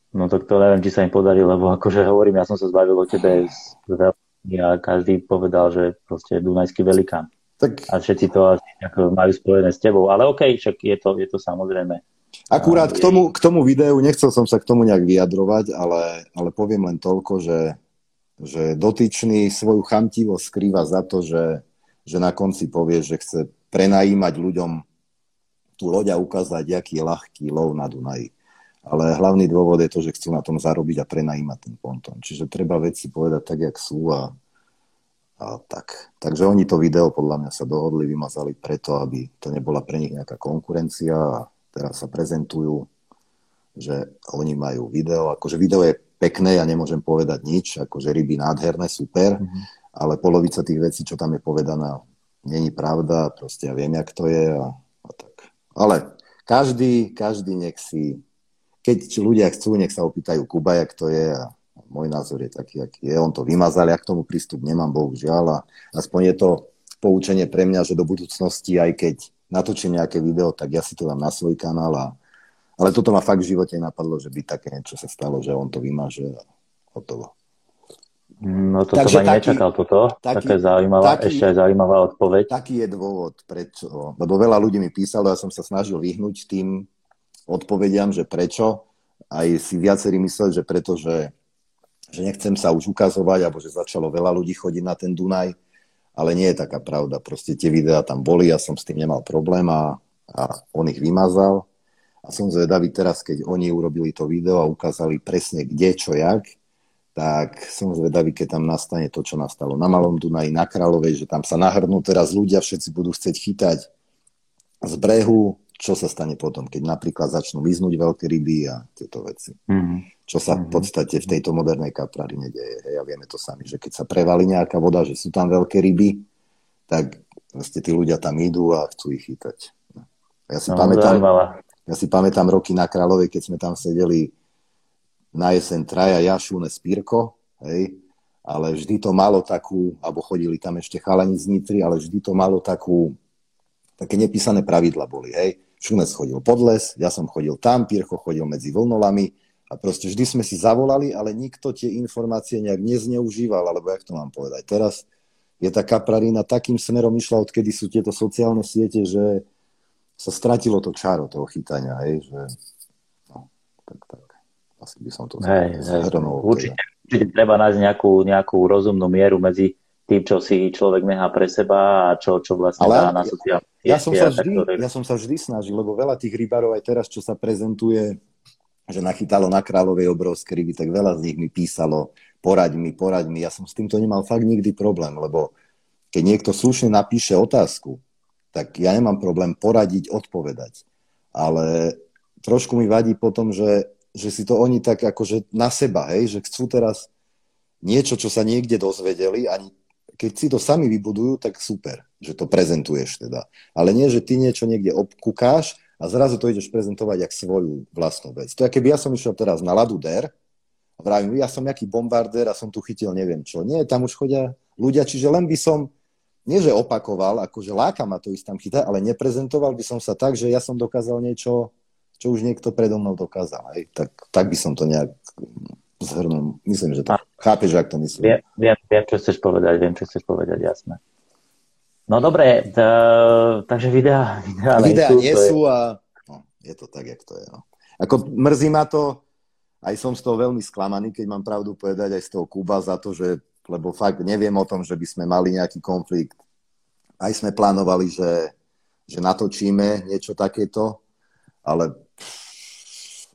No tak to neviem, či sa im podarí, lebo akože hovorím, ja som sa zbavil o tebe z veľmi a každý povedal, že proste je Dunajský velikán. Tak... A všetci to asi majú spojené s tebou, ale OK, však je to, je to samozrejme. Akurát k tomu, k tomu videu, nechcel som sa k tomu nejak vyjadrovať, ale, ale poviem len toľko, že, že dotyčný svoju chamtivosť skrýva za to, že, že na konci povie, že chce prenajímať ľuďom tú loď a ukázať, aký je ľahký lov na Dunaji ale hlavný dôvod je to, že chcú na tom zarobiť a prenajímať ten ponton. Čiže treba veci povedať tak, jak sú a, a tak. Takže oni to video podľa mňa sa dohodli, vymazali preto, aby to nebola pre nich nejaká konkurencia a teraz sa prezentujú, že oni majú video. Akože video je pekné, ja nemôžem povedať nič, akože ryby nádherné, super, mm-hmm. ale polovica tých vecí, čo tam je povedaná, není pravda, proste ja viem, jak to je a, a tak. Ale každý, každý nech si keď ľudia chcú, nech sa opýtajú Kuba, jak to je a môj názor je taký, aký je. On to vymazal, ja k tomu prístup nemám, bohužiaľ. A aspoň je to poučenie pre mňa, že do budúcnosti, aj keď natočím nejaké video, tak ja si to dám na svoj kanál. A... Ale toto ma fakt v živote napadlo, že by také niečo sa stalo, že on to vymaže a hotovo. No to som ani taký, nečakal toto. Taký, Také zaujímavá, taký, ešte aj zaujímavá odpoveď. Taký je dôvod, prečo. Lebo veľa ľudí mi písalo, ja som sa snažil vyhnúť tým odpovediam, že prečo. Aj si viacerí mysleli, že preto, že, nechcem sa už ukazovať, alebo že začalo veľa ľudí chodiť na ten Dunaj, ale nie je taká pravda. Proste tie videá tam boli, ja som s tým nemal problém a, a on ich vymazal. A som zvedavý teraz, keď oni urobili to video a ukázali presne kde, čo, jak, tak som zvedavý, keď tam nastane to, čo nastalo na Malom Dunaji, na Kráľovej, že tam sa nahrnú teraz ľudia, všetci budú chcieť chytať z brehu, čo sa stane potom, keď napríklad začnú vyznúť veľké ryby a tieto veci. Mm-hmm. Čo sa v mhm. podstate v tejto modernej kaprári nedeje. Hej, a vieme to sami, že keď sa prevalí nejaká voda, že sú tam veľké ryby, tak Proste tí ľudia tam idú a chcú ich chytať. Ja si, no, pamätám, ja si pamätám roky na Kráľovej, keď sme tam sedeli na jeseň traja, ja, Šúne, Spírko, hej, ale vždy to malo takú, alebo chodili tam ešte chalani z Nitry, ale vždy to malo takú, také nepísané pravidla boli, hej. Šunes chodil pod les, ja som chodil tam, Pircho chodil medzi vlnolami a proste vždy sme si zavolali, ale nikto tie informácie nejak nezneužíval, alebo jak to mám povedať. Teraz je tá kaprarina takým smerom išla, odkedy sú tieto sociálne siete, že sa stratilo to čaro toho chytania, hej, že no, tak, tak. Asi by som to hej, zhrnul. Určite, teda. určite treba nájsť nejakú, nejakú rozumnú mieru medzi tým, čo si človek nechá pre seba a čo, čo vlastne Ale dá na sociálne ja, ja, som sa vždy, ja som sa vždy snažil, lebo veľa tých rybárov aj teraz, čo sa prezentuje, že nachytalo na Kráľovej obrovské ryby, tak veľa z nich mi písalo, poraď mi, poraď mi. Ja som s týmto nemal fakt nikdy problém, lebo keď niekto slušne napíše otázku, tak ja nemám problém poradiť, odpovedať. Ale trošku mi vadí potom, že, že si to oni tak akože na seba, hej, že chcú teraz niečo, čo sa niekde dozvedeli, ani keď si to sami vybudujú, tak super, že to prezentuješ teda. Ale nie, že ty niečo niekde obkúkáš a zrazu to ideš prezentovať jak svoju vlastnú vec. To je, keby ja som išiel teraz na Ladu Der a vravím, ja som nejaký bombardér a som tu chytil neviem čo. Nie, tam už chodia ľudia, čiže len by som nie že opakoval, akože láka ma to ísť tam chytať, ale neprezentoval by som sa tak, že ja som dokázal niečo, čo už niekto predo mnou dokázal. Hej. Tak, tak by som to nejak zhrnul. Myslím, že a, chápeš, ak to myslím. Viem, viem, viem, čo chceš povedať, viem, čo chceš povedať, jasné. No dobre, t- takže videá, videá, videá nie sú, nie sú je... a no, je to tak, jak to je. No. Ako mrzí ma to, aj som z toho veľmi sklamaný, keď mám pravdu povedať, aj z toho Kuba za to, že lebo fakt neviem o tom, že by sme mali nejaký konflikt. Aj sme plánovali, že, že natočíme niečo takéto, ale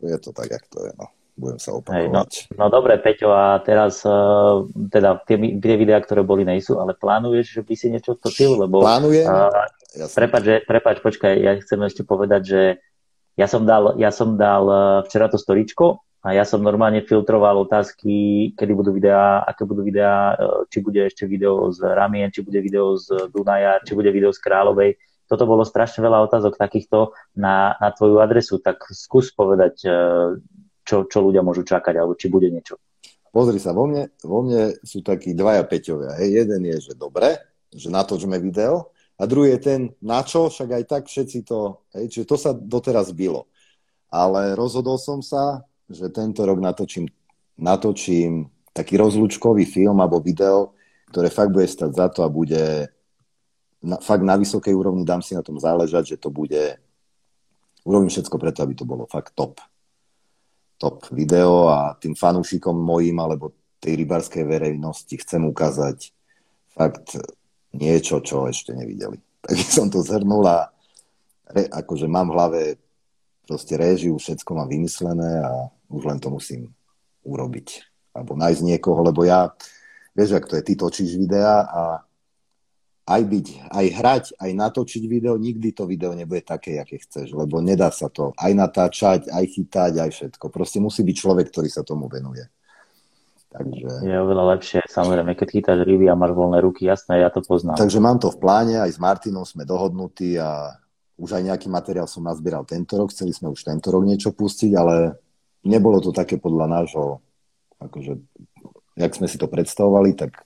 je to tak, jak to je. No. Budem sa opakovať. Hej, no, no dobre, Peťo, a teraz uh, teda tie, tie videá, ktoré boli, nejsú, ale plánuješ, že by si niečo točil? Lebo, Plánujem. Uh, prepač, že, prepač, počkaj, ja chcem ešte povedať, že ja som dal, ja som dal včera to storičko a ja som normálne filtroval otázky, kedy budú videá, aké budú videá, e, či bude ešte video z Ramien, či bude video z Dunaja, či bude video z Kráľovej. Toto bolo strašne veľa otázok takýchto na, na tvoju adresu, tak skús povedať, e, čo, čo ľudia môžu čakať, alebo či bude niečo. Pozri sa, vo mne, vo mne sú takí dvaja peťovia. Hej. Jeden je, že dobre, že natočme video, a druhý je ten, na čo, však aj tak všetci to, hej, čiže to sa doteraz bylo. Ale rozhodol som sa, že tento rok natočím, natočím taký rozlúčkový film alebo video, ktoré fakt bude stať za to a bude na, fakt na vysokej úrovni, dám si na tom záležať, že to bude, urobím všetko preto, aby to bolo fakt top. Top video a tým fanúšikom mojim alebo tej rybarskej verejnosti chcem ukázať fakt niečo, čo ešte nevideli. Tak som to zhrnul a re, akože mám v hlave proste réžiu, všetko mám vymyslené a už len to musím urobiť. Alebo nájsť niekoho, lebo ja, vieš, ak to je, ty točíš videa a aj byť, aj hrať, aj natočiť video, nikdy to video nebude také, aké chceš, lebo nedá sa to aj natáčať, aj chytať, aj všetko. Proste musí byť človek, ktorý sa tomu venuje. Takže... Je oveľa lepšie, samozrejme, keď chytáš ryby a máš voľné ruky, jasné, ja to poznám. Takže mám to v pláne, aj s Martinom sme dohodnutí a už aj nejaký materiál som nazbieral tento rok, chceli sme už tento rok niečo pustiť, ale nebolo to také podľa nášho, akože, jak sme si to predstavovali, tak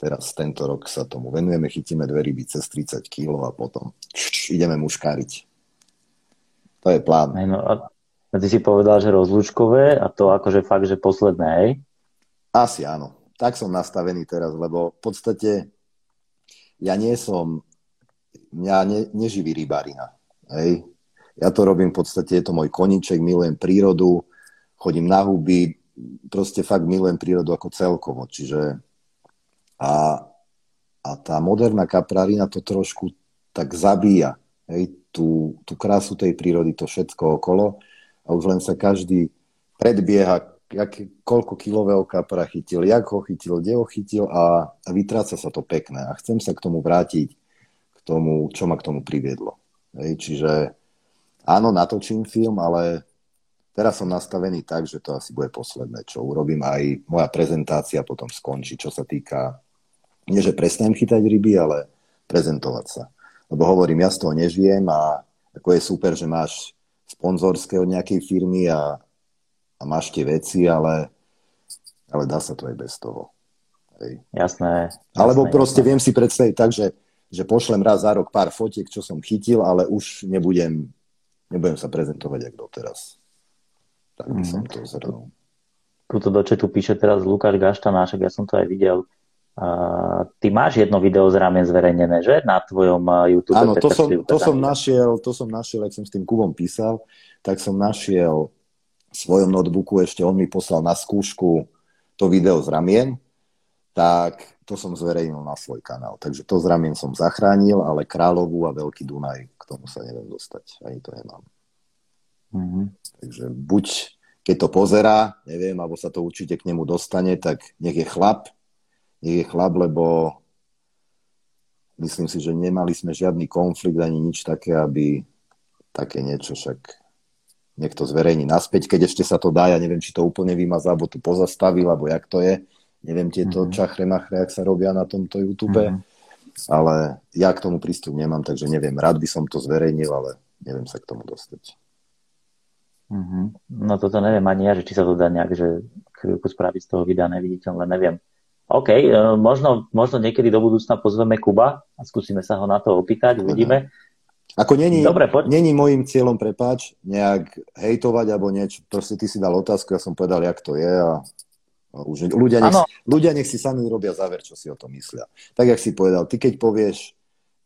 teraz tento rok sa tomu venujeme, chytíme dve ryby cez 30 kg a potom č, ideme muškáriť. To je plán. No, a ty si povedal, že rozlúčkové a to akože fakt, že posledné, hej? Asi áno. Tak som nastavený teraz, lebo v podstate ja nie som mňa ne, neživí rybarina. Hej. Ja to robím v podstate, je to môj koniček, milujem prírodu, chodím na huby, proste fakt milujem prírodu ako celkovo. Čiže a, a tá moderná kaprarina to trošku tak zabíja. Hej, tú, tú krásu tej prírody, to všetko okolo a už len sa každý predbieha, jak, koľko kilového kapra chytil, jak ho chytil, kde ho chytil a, a vytráca sa to pekné. A chcem sa k tomu vrátiť tomu, čo ma k tomu priviedlo. Hej, čiže áno, natočím film, ale teraz som nastavený tak, že to asi bude posledné, čo urobím. Aj moja prezentácia potom skončí, čo sa týka, nie že prestanem chytať ryby, ale prezentovať sa. Lebo hovorím, ja z toho nežijem a ako je super, že máš sponzorské od nejakej firmy a, a máš tie veci, ale, ale dá sa to aj bez toho. Hej. Jasné. Alebo jasné, proste jasné. viem si predstaviť tak, že, že pošlem raz za rok pár fotiek, čo som chytil, ale už nebudem, nebudem sa prezentovať ako doteraz. Tak by mm. som to zhrnul. Tuto do četu píše teraz Lukáš Gaštanášek, ja som to aj videl. Ty máš jedno video z ramien zverejnené, že? Na tvojom YouTube. Áno, to som, to som našiel, to som našiel, ak som s tým Kubom písal, tak som našiel v svojom notebooku, ešte on mi poslal na skúšku to video z ramien, tak to som zverejnil na svoj kanál. Takže to z ramien som zachránil, ale Kráľovú a Veľký Dunaj, k tomu sa neviem dostať. Ani to nemám. Mm-hmm. Takže buď keď to pozerá, neviem, alebo sa to určite k nemu dostane, tak nech je chlap, nech je chlap, lebo myslím si, že nemali sme žiadny konflikt ani nič také, aby také niečo však niekto zverejní naspäť, keď ešte sa to dá, ja neviem, či to úplne vymazal, alebo to pozastavil, alebo jak to je. Neviem tieto mm-hmm. čachre machre, ak sa robia na tomto YouTube, mm-hmm. ale ja k tomu prístup nemám, takže neviem, rád by som to zverejnil, ale neviem sa k tomu dostať. Mm-hmm. No toto neviem ani ja, že či sa to dá nejak, že chvíľku spraviť z toho videa neviditeľné, neviem. OK, e, možno, možno niekedy do budúcna pozveme Kuba a skúsime sa ho na to opýtať, uvidíme. Ako není, Dobre, poď. není môjim cieľom, prepáč, nejak hejtovať alebo niečo, proste ty si dal otázku, ja som povedal, jak to je a, a už ľudia nech, ľudia nech si sami urobia záver, čo si o tom myslia. Tak, jak si povedal, ty keď povieš,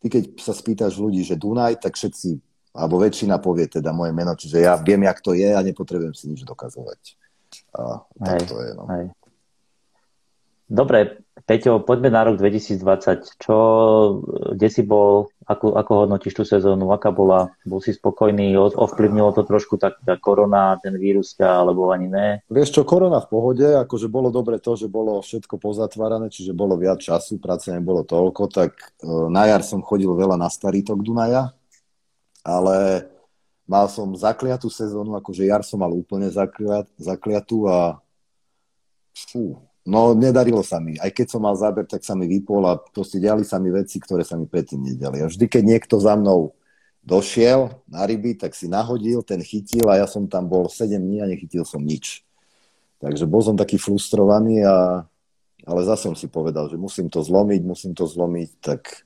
ty keď sa spýtaš ľudí, že Dunaj, tak všetci, alebo väčšina povie teda moje meno, čiže ja viem, jak to je a nepotrebujem si nič dokazovať. A tak hej, to je, no. Hej. Dobre, Peťo, poďme na rok 2020. Čo, kde si bol, ako, ako hodnotíš tú sezónu, aká bola, bol si spokojný, ovplyvnilo to trošku tak tá korona, ten vírus ťa, alebo ani ne? Vieš čo, korona v pohode, akože bolo dobre to, že bolo všetko pozatvárané, čiže bolo viac času, práce nebolo toľko, tak e, na jar som chodil veľa na starý tok Dunaja, ale mal som zakliatú sezónu, akože jar som mal úplne zakliat, zakliatú a fú, No, nedarilo sa mi. Aj keď som mal záber, tak sa mi vypol a proste diali sa mi veci, ktoré sa mi predtým nediali. A vždy, keď niekto za mnou došiel na ryby, tak si nahodil, ten chytil a ja som tam bol 7 dní a nechytil som nič. Takže bol som taký frustrovaný, a, ale zase som si povedal, že musím to zlomiť, musím to zlomiť, tak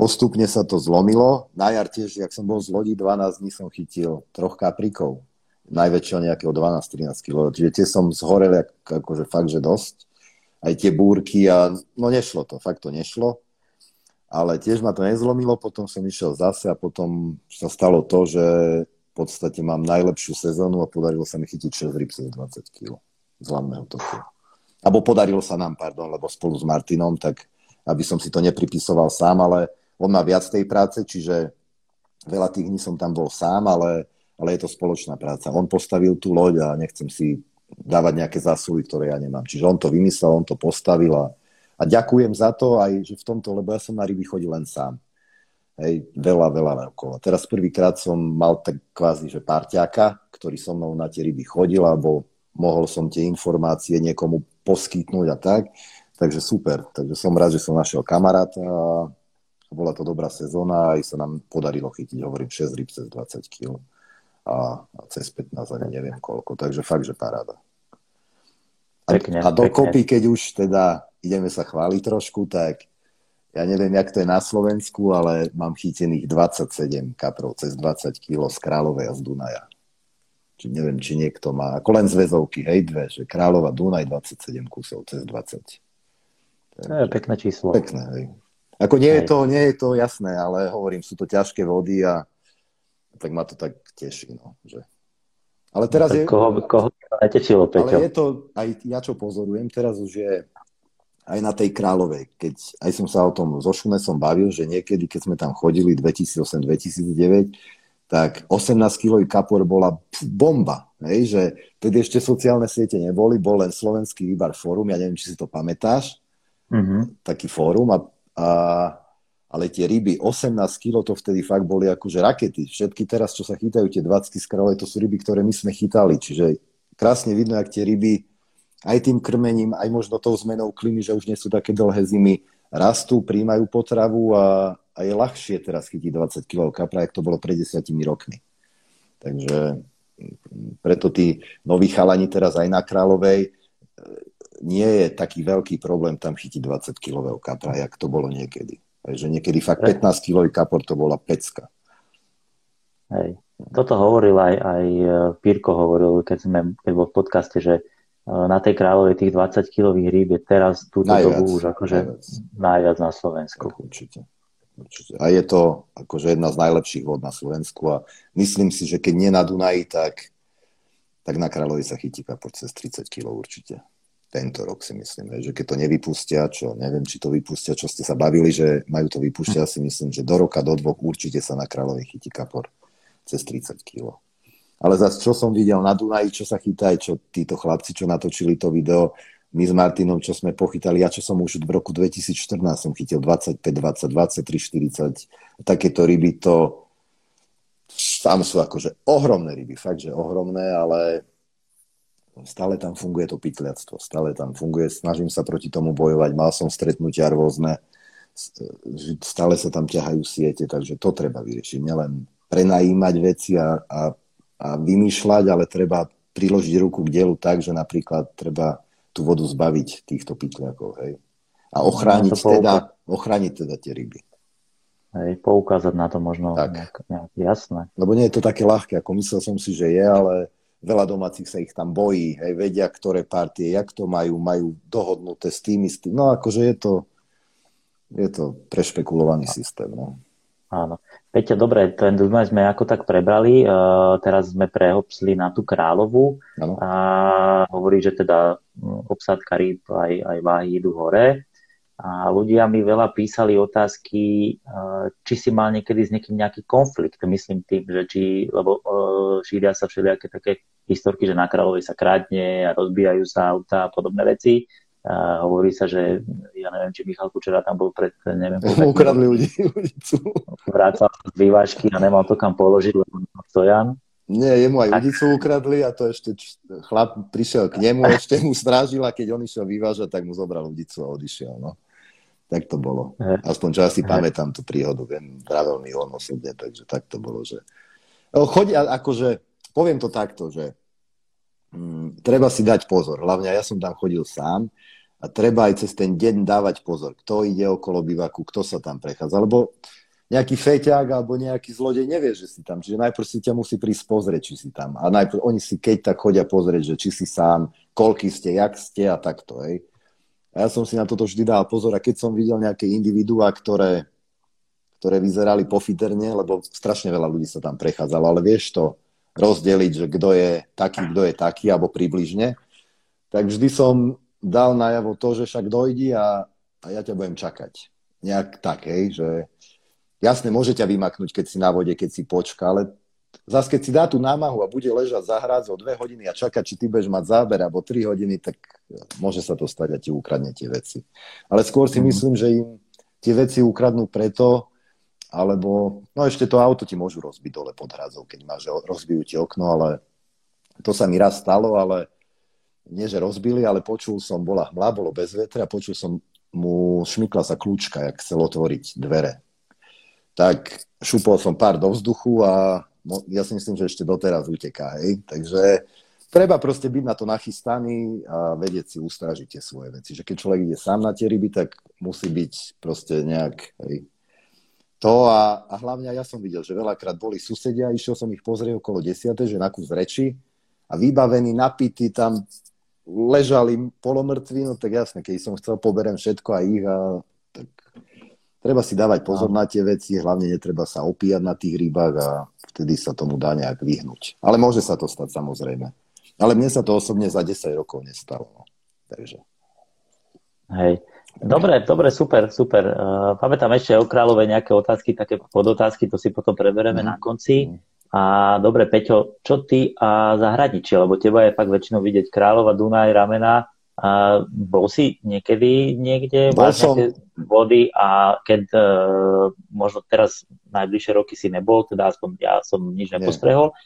postupne sa to zlomilo. Na jar tiež, jak som bol z lodi, 12 dní som chytil troch kaprikov najväčšieho nejakého 12-13 kg. Čiže tie som zhorel ako, akože fakt, že dosť. Aj tie búrky a no nešlo to, fakt to nešlo. Ale tiež ma to nezlomilo, potom som išiel zase a potom sa stalo to, že v podstate mám najlepšiu sezónu a podarilo sa mi chytiť 6 ryb 20 kg z hlavného toku. Abo podarilo sa nám, pardon, lebo spolu s Martinom, tak aby som si to nepripisoval sám, ale on má viac tej práce, čiže veľa tých dní som tam bol sám, ale ale je to spoločná práca. On postavil tú loď a nechcem si dávať nejaké zásluhy, ktoré ja nemám. Čiže on to vymyslel, on to postavil a, a ďakujem za to aj, že v tomto, lebo ja som na ryby chodil len sám. Hej, veľa, veľa rokov. A teraz prvýkrát som mal tak kvázi, že parťáka, ktorý so mnou na tie ryby chodil, alebo mohol som tie informácie niekomu poskytnúť a tak. Takže super. Takže som rád, že som našiel kamaráta bola to dobrá sezóna a aj sa nám podarilo chytiť, hovorím, 6 ryb cez 20 kg a, a cez 15 ani neviem koľko. Takže fakt, že paráda. A, pekne, a dokopy, pekne. keď už teda ideme sa chváliť trošku, tak ja neviem, jak to je na Slovensku, ale mám chytených 27 kaprov cez 20 kg z Kráľovej a z Dunaja. Či neviem, či niekto má, ako len z väzovky, hej, dve, že Kráľova Dunaj 27 kusov cez 20. To je pekné číslo. Pekné, hej. Ako nie je, to, nie je to jasné, ale hovorím, sú to ťažké vody a tak ma to tak teší. No, že... Ale teraz no, je... Koho, koho netešilo, Peťo? Ale je to, aj ja čo pozorujem, teraz už je aj na tej Kráľovej, keď aj som sa o tom so Šunesom bavil, že niekedy, keď sme tam chodili 2008-2009, tak 18 kg kapor bola bomba. Hej, že tedy ešte sociálne siete neboli, bol len slovenský výbar fórum, ja neviem, či si to pamätáš, mm-hmm. taký fórum a, a ale tie ryby 18 kg to vtedy fakt boli akože rakety. Všetky teraz, čo sa chytajú, tie 20 z to sú ryby, ktoré my sme chytali. Čiže krásne vidno, ak tie ryby aj tým krmením, aj možno tou zmenou klímy, že už nie sú také dlhé zimy, rastú, príjmajú potravu a, a je ľahšie teraz chytiť 20 kg kapra, ako to bolo pred desiatimi rokmi. Takže preto tí noví chalani teraz aj na Kráľovej nie je taký veľký problém tam chytiť 20 kg kapra, jak to bolo niekedy. Takže niekedy fakt 15 kg kapor to bola pecka. Hej. Toto hovoril aj, aj e, Pirko hovoril, keď, sme, keď bol v podcaste, že e, na tej kráľovej tých 20 kilových rýb je teraz túto najviac, dobu už akože najviac. najviac na Slovensku. Tak určite. určite. A je to akože jedna z najlepších vod na Slovensku a myslím si, že keď nie na Dunaji, tak, tak na kráľovej sa chytí kapor cez 30 kg určite tento rok si myslím, že keď to nevypustia, čo neviem, či to vypustia, čo ste sa bavili, že majú to vypustia, si myslím, že do roka, do dvoch určite sa na Kráľovej chytí kapor cez 30 kg. Ale zase, čo som videl na Dunaji, čo sa chytá, čo títo chlapci, čo natočili to video, my s Martinom, čo sme pochytali, ja čo som už v roku 2014 som chytil 25, 20, 23, 40, takéto ryby, to tam sú akože ohromné ryby, fakt, že ohromné, ale stále tam funguje to pytliactvo, stále tam funguje, snažím sa proti tomu bojovať, mal som stretnutia rôzne, stále sa tam ťahajú siete, takže to treba vyriešiť. Nielen prenajímať veci a, a, a vymýšľať, ale treba priložiť ruku k dielu tak, že napríklad treba tú vodu zbaviť týchto pytliakov, hej. A ochrániť, no, teda, ochrániť teda tie ryby. Hej, poukázať na to možno tak. nejak, nejak jasné. Lebo nie je to také ľahké, ako myslel som si, že je, ale veľa domácich sa ich tam bojí, hej, vedia, ktoré partie, jak to majú, majú dohodnuté s tými, s tým. No akože je to, je to prešpekulovaný systém. No. Áno. Peťa, dobre, ten Dunaj sme ako tak prebrali, uh, teraz sme prehopsli na tú kráľovú ano. a hovorí, že teda hm, obsádka rýb aj, aj váhy idú hore. A ľudia mi veľa písali otázky, či si mal niekedy s niekým nejaký konflikt, myslím tým, že či, lebo šíria sa všelijaké také historky, že na Kráľovej sa krádne a rozbijajú sa auta a podobné veci. A hovorí sa, že ja neviem, či Michal Kučera tam bol pred, neviem... Ukradli ľudí, ulicu. Vrácal z vývažky a nemal to kam položiť, lebo stojan. Nie, jemu aj ulicu ukradli a to ešte chlap prišiel k nemu, ešte mu strážil a keď on išiel vyvážať, tak mu zobral ulicu a odišiel. No. Tak to bolo. Aspoň čo asi pamätám tú príhodu, viem, vravel mi on osobne, takže tak to bolo, že... Chodia, akože, poviem to takto, že mm, treba si dať pozor. Hlavne ja som tam chodil sám a treba aj cez ten deň dávať pozor, kto ide okolo bivaku, kto sa tam prechádza. Lebo nejaký feťák alebo nejaký zlodej nevie, že si tam. Čiže najprv si ťa musí prísť pozrieť, či si tam. A najprv oni si keď tak chodia pozrieť, že či si sám, koľký ste, jak ste a takto. Hej. A ja som si na toto vždy dal pozor a keď som videl nejaké individuá, ktoré, ktoré vyzerali pofiterne, lebo strašne veľa ľudí sa tam prechádzalo, ale vieš to rozdeliť, že kto je taký, kto je taký, alebo približne, tak vždy som dal najavo to, že však dojdi a, a ja ťa budem čakať. Nejak tak, hej, že jasne, môže ťa vymaknúť, keď si na vode, keď si počka, ale Zas keď si dá tú námahu a bude ležať za o dve hodiny a čakať, či ty budeš mať záber alebo tri hodiny, tak môže sa to stať a ti ukradne tie veci. Ale skôr si mm. myslím, že im tie veci ukradnú preto, alebo no ešte to auto ti môžu rozbiť dole pod hrazou, keď máš rozbijú ti okno, ale to sa mi raz stalo, ale nie, že rozbili, ale počul som, bola hmla, bolo bez vetra a počul som mu šmykla sa kľúčka, jak chcel otvoriť dvere. Tak šupol som pár do vzduchu a ja si myslím, že ešte doteraz uteká, hej. Takže treba proste byť na to nachystaný a vedieť si ustražiť tie svoje veci. Že keď človek ide sám na tie ryby, tak musí byť proste nejak, hej, to a, a hlavne ja som videl, že veľakrát boli susedia, išiel som ich pozrieť okolo desiate, že na kus reči a vybavení, napití tam ležali polomrtví, no tak jasne, keď som chcel, poberem všetko a ich a tak treba si dávať pozor na tie veci, hlavne netreba sa opíjať na tých rybách a vtedy sa tomu dá nejak vyhnúť. Ale môže sa to stať samozrejme. Ale mne sa to osobne za 10 rokov nestalo. Takže. Hej. Dobre, dobre, super, super. Uh, pamätám ešte o kráľove nejaké otázky, také podotázky, to si potom preberieme mm. na konci. A dobre, Peťo, čo ty a zahraničie? Lebo teba je fakt väčšinou vidieť kráľova, Dunaj, Ramena. A bol si niekedy niekde? Bol som. Vody a keď uh, možno teraz najbližšie roky si nebol, teda aspoň ja som nič nepostrehol. Nie.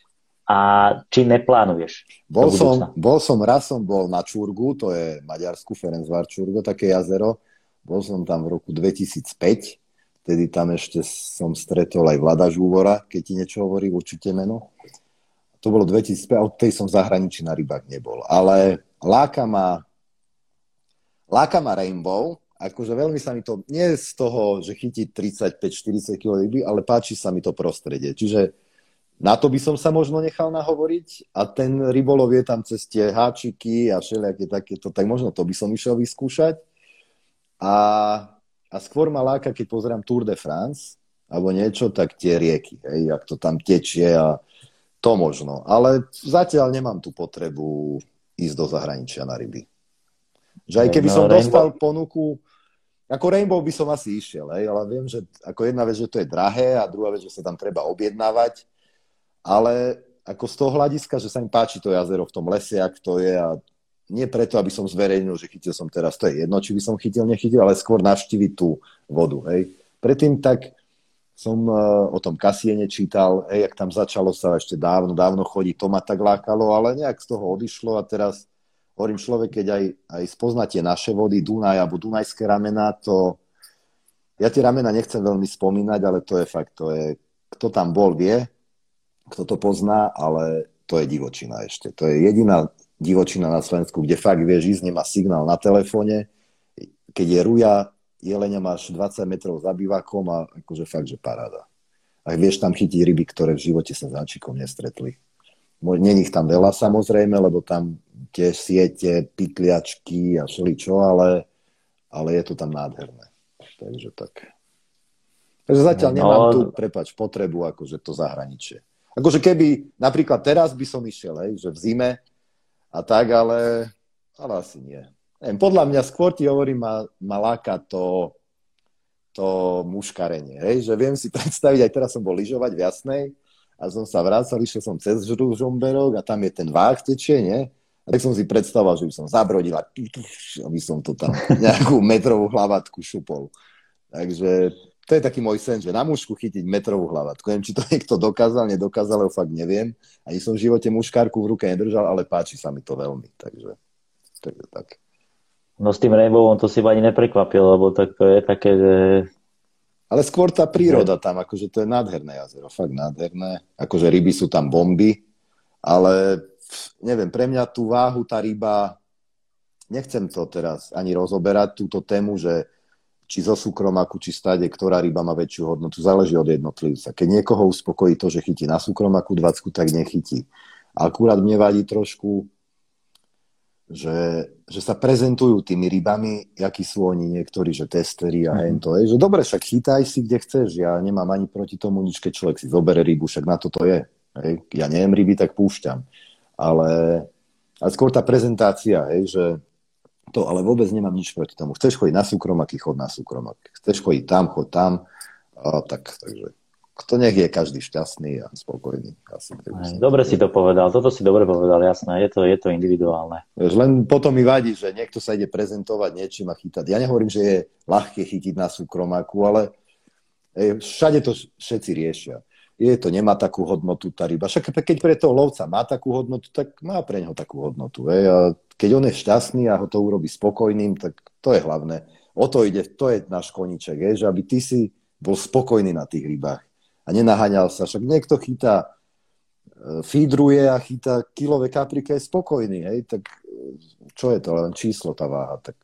A či neplánuješ? Bol som, bol som, raz som bol na Čurgu, to je Maďarsku, Ferencvar Čurgo, také jazero. Bol som tam v roku 2005. Vtedy tam ešte som stretol aj Vlada Žúvora, keď ti niečo hovorí, určite meno. To bolo 2005, a od tej som zahraničí na rybách nebol. Ale láka ma, láka ma Rainbow, akože veľmi sa mi to, nie z toho, že chytí 35-40 kg ryby, ale páči sa mi to prostredie. Čiže na to by som sa možno nechal nahovoriť a ten rybolov je tam cez tie háčiky a všelijaké takéto, tak možno to by som išiel vyskúšať. A, a skôr ma láka, keď pozerám Tour de France alebo niečo, tak tie rieky, hej, ak to tam tečie a to možno. Ale zatiaľ nemám tú potrebu ísť do zahraničia na ryby. Že aj keby no, som Rainbow... dostal ponuku, ako Rainbow by som asi išiel, hej, ale viem, že ako jedna vec, že to je drahé a druhá vec, že sa tam treba objednávať ale ako z toho hľadiska, že sa mi páči to jazero v tom lese, ak to je a nie preto, aby som zverejnil, že chytil som teraz, to je jedno, či by som chytil, nechytil, ale skôr navštíviť tú vodu. Hej. Predtým tak som uh, o tom kasiene čítal, hej, ak tam začalo sa ešte dávno, dávno chodiť, to ma tak lákalo, ale nejak z toho odišlo a teraz hovorím človek, keď aj, aj spoznáte naše vody, Dunaj alebo Dunajské ramena, to ja tie ramena nechcem veľmi spomínať, ale to je fakt, to je, kto tam bol, vie, kto to pozná, ale to je divočina ešte. To je jediná divočina na Slovensku, kde fakt vieš ísť, nemá signál na telefóne. Keď je ruja, jelenia máš 20 metrov za bivakom a akože fakt, že paráda. A vieš tam chytiť ryby, ktoré v živote sa s záčikom nestretli. Není ich tam veľa samozrejme, lebo tam tie siete, pikliačky a všeličo, ale, ale je to tam nádherné. Takže tak. Takže zatiaľ no, nemám tu, prepač, potrebu akože to zahraničie. Akože keby napríklad teraz by som išiel, hej, že v zime a tak, ale, ale asi nie. Neviem, podľa mňa skôr ti hovorím, ma, ma láka to, to muškarenie. Hej, že viem si predstaviť, aj teraz som bol lyžovať v Jasnej a som sa vracal, išiel som cez Žumberok a tam je ten váh tečie, nie? A tak som si predstavoval, že by som zabrodil a aby som to tam nejakú metrovú hlavatku šupol. Takže to je taký môj sen, že na mušku chytiť metrovú hlavatku. Neviem, či to niekto dokázal, nedokázal, ale fakt neviem. Ani som v živote muškárku v ruke nedržal, ale páči sa mi to veľmi. Takže, takže tak. No s tým Rainbowom to si ma ani neprekvapil, lebo tak to je také, že... Ale skôr tá príroda tam, akože to je nádherné jazero, fakt nádherné. Akože ryby sú tam bomby, ale neviem, pre mňa tú váhu tá ryba, nechcem to teraz ani rozoberať, túto tému, že či zo súkromaku, či stade, ktorá ryba má väčšiu hodnotu, záleží od jednotlivca. Keď niekoho uspokojí to, že chytí na súkromaku 20, tak nechytí. Akurát mne vadí trošku, že, že sa prezentujú tými rybami, akí sú oni niektorí, že testery a mm-hmm. hento. Je, že dobre, však chytaj si, kde chceš. Ja nemám ani proti tomu nič, keď človek si zobere rybu, však na to to je. Hej. Ja neviem ryby, tak púšťam. Ale, ale skôr tá prezentácia, hej, že to ale vôbec nemám nič proti tomu. Chceš chodiť na súkromaky, chod na súkromak. Chceš chodiť tam, chod tam. A, tak, takže kto nech je každý šťastný a spokojný. Asi, dobre si to povedal, toto si dobre povedal, jasné, je to, je to individuálne. Len potom mi vadí, že niekto sa ide prezentovať niečím a chytať. Ja nehovorím, že je ľahké chytiť na súkromáku, ale všade to všetci riešia. Je to, nemá takú hodnotu tá ryba. Však keď pre toho lovca má takú hodnotu, tak má pre neho takú hodnotu. Hej. A keď on je šťastný a ho to urobí spokojným, tak to je hlavné. O to ide, to je náš koniček, je, že aby ty si bol spokojný na tých rybách a nenaháňal sa. Však niekto chytá, e, fídruje a chytá kilové kaprika, je spokojný, hej, tak e, čo je to, len číslo tá váha, tak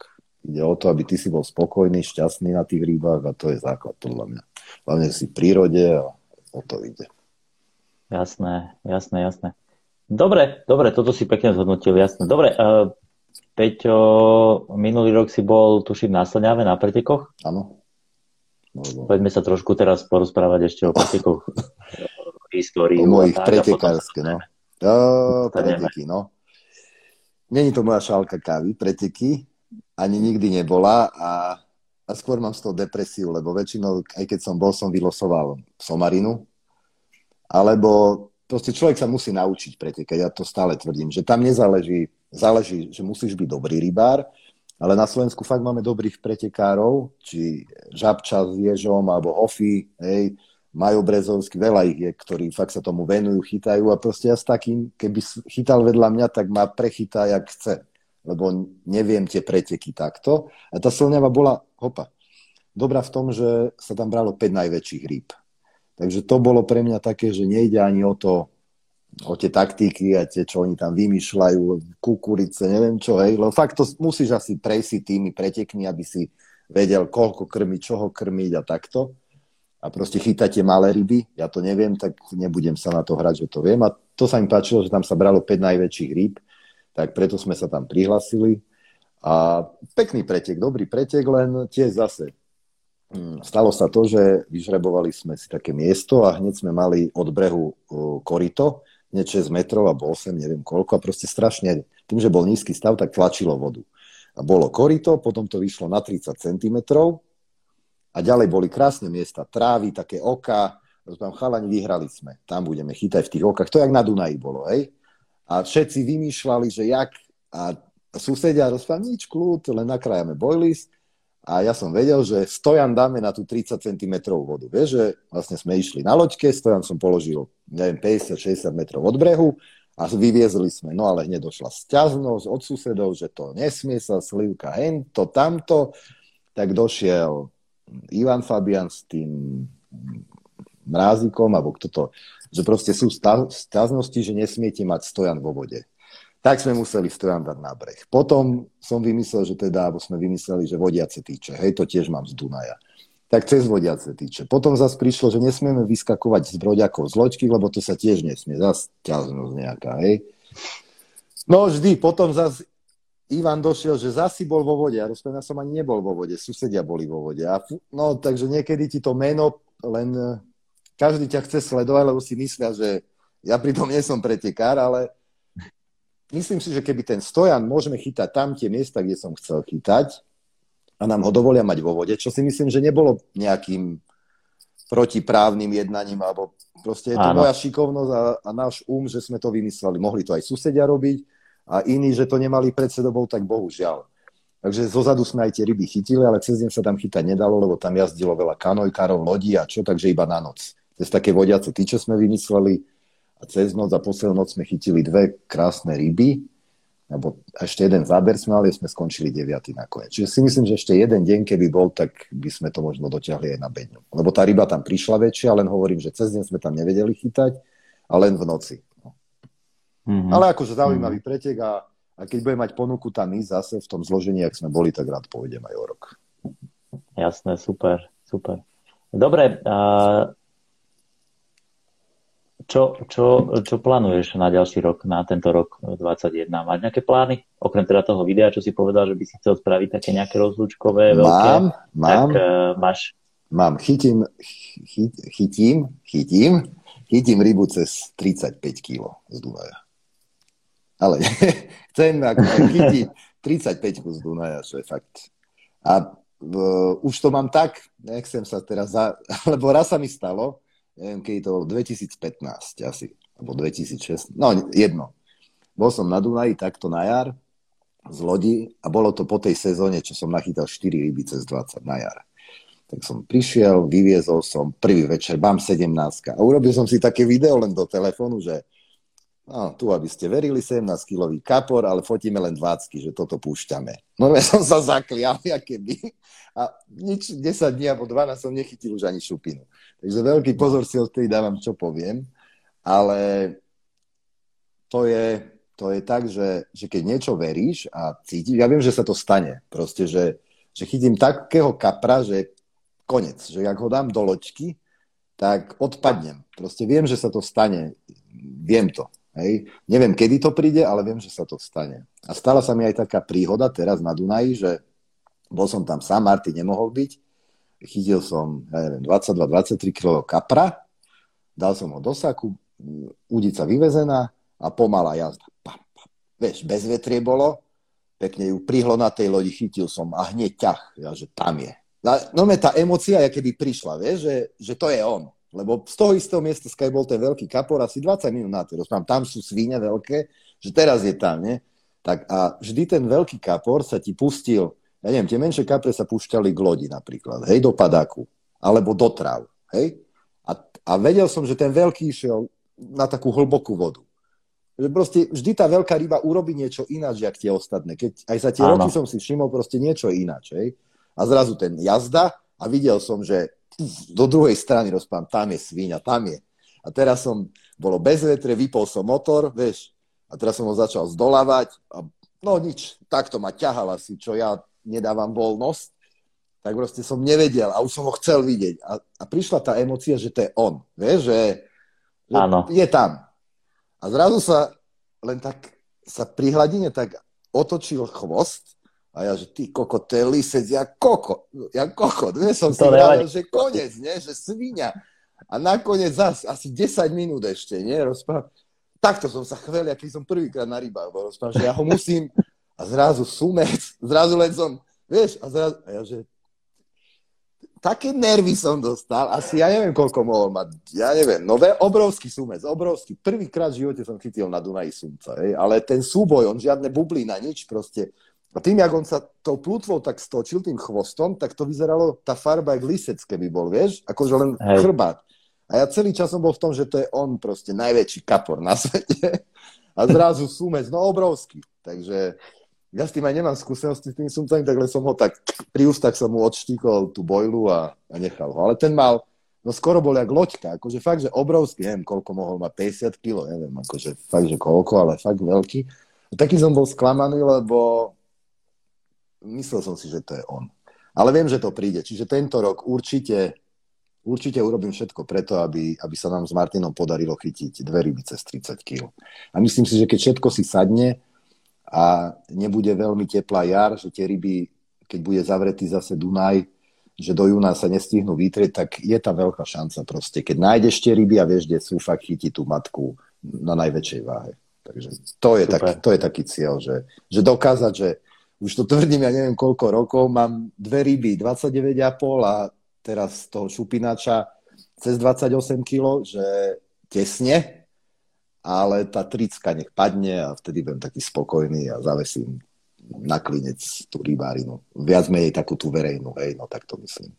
ide o to, aby ty si bol spokojný, šťastný na tých rybách a to je základ podľa mňa. Hlavne si v prírode a o to ide. Jasné, jasné, jasné. Dobre, dobre, toto si pekne zhodnotil, jasné. Dobre, uh, Peťo, minulý rok si bol, tuším, na Slňave, na pretekoch? Áno. Poďme sa trošku teraz porozprávať ešte o pretekoch. histórii. O mojich pretekárske, no. O, preteky, no. Není to moja šálka kávy, preteky. Ani nikdy nebola a, a skôr mám z toho depresiu, lebo väčšinou, aj keď som bol, som vylosoval somarinu, alebo proste človek sa musí naučiť pretekať, ja to stále tvrdím, že tam nezáleží, záleží, že musíš byť dobrý rybár, ale na Slovensku fakt máme dobrých pretekárov, či Žabča s Ježom, alebo Hofi, hej, Majo Brezovský, veľa ich je, ktorí fakt sa tomu venujú, chytajú a proste ja s takým, keby chytal vedľa mňa, tak ma prechytá, jak chce, lebo neviem tie preteky takto. A tá Slňava bola, hopa, dobrá v tom, že sa tam bralo 5 najväčších rýb. Takže to bolo pre mňa také, že nejde ani o to, o tie taktiky a tie, čo oni tam vymýšľajú, kukurice, neviem čo, hej, lebo fakt to musíš asi prejsť tými pretekmi, aby si vedel, koľko krmiť, čoho krmiť a takto. A proste chytáte malé ryby, ja to neviem, tak nebudem sa na to hrať, že to viem. A to sa mi páčilo, že tam sa bralo 5 najväčších rýb, tak preto sme sa tam prihlasili. A pekný pretek, dobrý pretek, len tiež zase Mm, stalo sa to, že vyžrebovali sme si také miesto a hneď sme mali od brehu korito, hneď 6 metrov alebo 8, neviem koľko. A proste strašne, tým, že bol nízky stav, tak tlačilo vodu. A bolo korito, potom to vyšlo na 30 cm a ďalej boli krásne miesta, trávy, také oka, rozpám, chalani, vyhrali sme, tam budeme chytať v tých okách, to jak na Dunaji bolo, hej? A všetci vymýšľali, že jak, a susedia rozpám, nič kľud, len nakrájame bojlis a ja som vedel, že stojan dáme na tú 30 cm vodu. Vieš, že vlastne sme išli na loďke, stojan som položil, neviem, 50-60 metrov od brehu a vyviezli sme. No ale hneď došla sťaznosť od susedov, že to nesmie sa slivka hento, tamto. Tak došiel Ivan Fabian s tým mrázikom, alebo kto to, že proste sú sťaznosti, že nesmiete mať stojan vo vode tak sme museli stojan dať na breh. Potom som vymyslel, že teda, alebo sme vymysleli, že vodiace týče. Hej, to tiež mám z Dunaja. Tak cez vodiace týče. Potom zase prišlo, že nesmieme vyskakovať z broďakov z loďky, lebo to sa tiež nesmie. Zase ťažnosť nejaká, hej. No vždy, potom zase Ivan došiel, že zasi bol vo vode. Ja rozprávam, ja som ani nebol vo vode, susedia boli vo vode. A, no, takže niekedy ti to meno len každý ťa chce sledovať, lebo si myslia, že ja pritom nie som pretekár, ale myslím si, že keby ten stojan môžeme chytať tam tie miesta, kde som chcel chytať a nám ho dovolia mať vo vode, čo si myslím, že nebolo nejakým protiprávnym jednaním, alebo proste je to Áno. moja šikovnosť a, a náš um, že sme to vymysleli. Mohli to aj susedia robiť a iní, že to nemali pred sebou, tak bohužiaľ. Takže zozadu sme aj tie ryby chytili, ale cez deň sa tam chytať nedalo, lebo tam jazdilo veľa kanojkárov, lodí a čo, takže iba na noc. Cez také vodiace tyče sme vymysleli, a cez noc a poslednú noc sme chytili dve krásne ryby, alebo ešte jeden záber sme mali, sme skončili deviatý nakoniec. Čiže si myslím, že ešte jeden deň, keby bol, tak by sme to možno dotiahli aj na bedňu. Lebo tá ryba tam prišla väčšia, len hovorím, že cez deň sme tam nevedeli chytať, a len v noci. No. Mm-hmm. Ale akože zaujímavý mm-hmm. pretek a, a keď bude mať ponuku tam ísť zase v tom zložení, ak sme boli, tak rád pôjdem aj o rok. Jasné, super, super. Dobre, uh, čo, čo, čo plánuješ na ďalší rok, na tento rok 2021? Máš nejaké plány? Okrem teda toho videa, čo si povedal, že by si chcel spraviť také nejaké rozlúčkové, veľké. Mám, mám. Tak uh, máš... Mám, chytím, chy, chytím, chytím, chytím rybu cez 35 kg z Dunaja. Ale chcem ako chytiť 35 z Dunaja, čo je fakt. A uh, už to mám tak, nechcem sa teraz, za, lebo raz sa mi stalo, neviem, keď to 2015 asi, alebo 2006, no jedno. Bol som na Dunaji takto na jar z lodi a bolo to po tej sezóne, čo som nachytal 4 ryby cez 20 na jar. Tak som prišiel, vyviezol som prvý večer, bám 17 a urobil som si také video len do telefónu, že no, tu aby ste verili, 17-kilový kapor, ale fotíme len 20, že toto púšťame. No ja som sa zaklial, aké by. A nič, 10 dní alebo 12 som nechytil už ani šupinu. Takže veľký pozor si odtedy dávam, čo poviem. Ale to je, to je tak, že, že keď niečo veríš a cítiš, ja viem, že sa to stane. Proste, že, že chytím takého kapra, že konec. Že ak ho dám do loďky, tak odpadnem. Proste viem, že sa to stane. Viem to. Hej. Neviem, kedy to príde, ale viem, že sa to stane. A stala sa mi aj taká príhoda teraz na Dunaji, že bol som tam sám, Marty nemohol byť chytil som, ja neviem, 22-23 kg kapra, dal som ho do saku, udica vyvezená a pomalá jazda. Pam, pam. Vieš, bez vetrie bolo, pekne ju prihlo na tej lodi, chytil som a hneď ťah, ja, že tam je. No me tá emocia, ja keby prišla, vieš, že, že to je on. Lebo z toho istého miesta, skaj bol ten veľký kapor, asi 20 minút na to. Tam sú svíne veľké, že teraz je tam, nie? Tak a vždy ten veľký kapor sa ti pustil ja neviem, tie menšie kapre sa púšťali k lodi napríklad, hej, do padáku, alebo do tráv, hej. A, a vedel som, že ten veľký išiel na takú hlbokú vodu. Že proste vždy tá veľká ryba urobí niečo ináč, jak tie ostatné. Keď aj za tie Áno. roky som si všimol proste niečo ináč, hej. A zrazu ten jazda a videl som, že do druhej strany rozpám, tam je svíňa, tam je. A teraz som, bolo bez vetre, vypol som motor, vieš, a teraz som ho začal zdolávať a no nič, takto ma ťahal asi, čo ja nedávam voľnosť, tak proste som nevedel a už som ho chcel vidieť. A, a prišla tá emocia, že to je on, vieš, že, že je tam. A zrazu sa len tak sa pri hladine tak otočil chvost a ja, že ty koko, to je lisec, ja koko, ja koko, dnes som to si vravil, že konec, nie, že svinia. A nakoniec zas, asi 10 minút ešte, nie, rozpráv. Takto som sa chvel, aký som prvýkrát na rybách bol, rozpráv, že ja ho musím, a zrazu sumec, zrazu len som, vieš, a zrazu, a ja, že také nervy som dostal, asi ja neviem, koľko mohol mať, ja neviem, no obrovský sumec, obrovský. Prvýkrát v živote som chytil na Dunaji sumca, hej, ale ten súboj, on žiadne bublina, nič proste, a tým, jak on sa tou plutvou tak stočil tým chvostom, tak to vyzeralo, tá farba jak lisec, keby bol, vieš? Akože len Hej. chrbát. A ja celý čas som bol v tom, že to je on proste najväčší kapor na svete. A zrazu sumec, no obrovský. Takže ja s tým aj nemám skúsenosti s tým sumcami, tak som ho tak pri ústach som mu odštíkol tú bojlu a, a nechal ho. Ale ten mal, no skoro bol jak loďka, akože fakt, že obrovský, neviem, koľko mohol mať, 50 kg, neviem, akože fakt, že koľko, ale fakt veľký. A taký som bol sklamaný, lebo myslel som si, že to je on. Ale viem, že to príde. Čiže tento rok určite, určite urobím všetko preto, aby, aby sa nám s Martinom podarilo chytiť dve ryby cez 30 kg. A myslím si, že keď všetko si sadne a nebude veľmi teplá jar, že tie ryby, keď bude zavretý zase Dunaj, že do júna sa nestihnú vytrieť, tak je tam veľká šanca proste. Keď nájdeš tie ryby a vieš, kde sú, fakt chytí tú matku na najväčšej váhe. Takže to je, taký, to je taký cieľ, že, že dokázať, že už to tvrdím, ja neviem koľko rokov, mám dve ryby, 29,5 a teraz toho šupinača cez 28 kg, že tesne, ale tá tricka nech padne a vtedy budem taký spokojný a zavesím na klinec tú rybárinu. Viac menej takú tú verejnú, hej, no tak to myslím.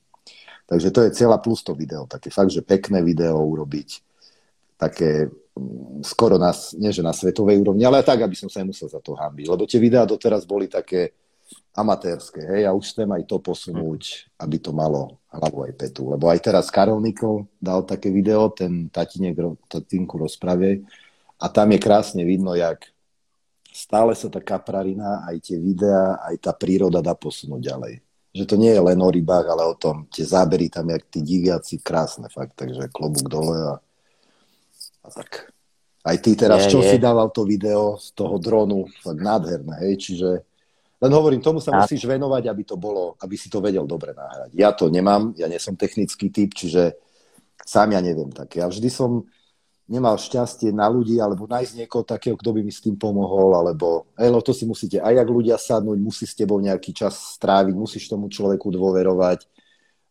Takže to je celá plus to video, také fakt, že pekné video urobiť, také skoro na, nie že na svetovej úrovni, ale tak, aby som sa nemusel za to hambiť. Lebo tie videá doteraz boli také amatérske, hej, a už chcem aj to posunúť, aby to malo hlavu aj petu. Lebo aj teraz Karol Nikol dal také video, ten tatinek, tatinku rozpravie, a tam je krásne vidno, jak stále sa tá kaprarina, aj tie videá, aj tá príroda dá posunúť ďalej. Že to nie je len o rybách, ale o tom, tie zábery tam, jak tí diviaci, krásne fakt, takže klobúk dole a a tak. Aj ty teraz, je, čo je. si dával to video z toho dronu, tak nádherné, hej, čiže len hovorím, tomu sa musíš venovať, aby to bolo, aby si to vedel dobre nahrať. Ja to nemám, ja nie som technický typ, čiže sám ja neviem také. Ja vždy som nemal šťastie na ľudí, alebo nájsť niekoho takého, kto by mi s tým pomohol, alebo elo, to si musíte aj jak ľudia sadnúť, musí s tebou nejaký čas stráviť, musíš tomu človeku dôverovať,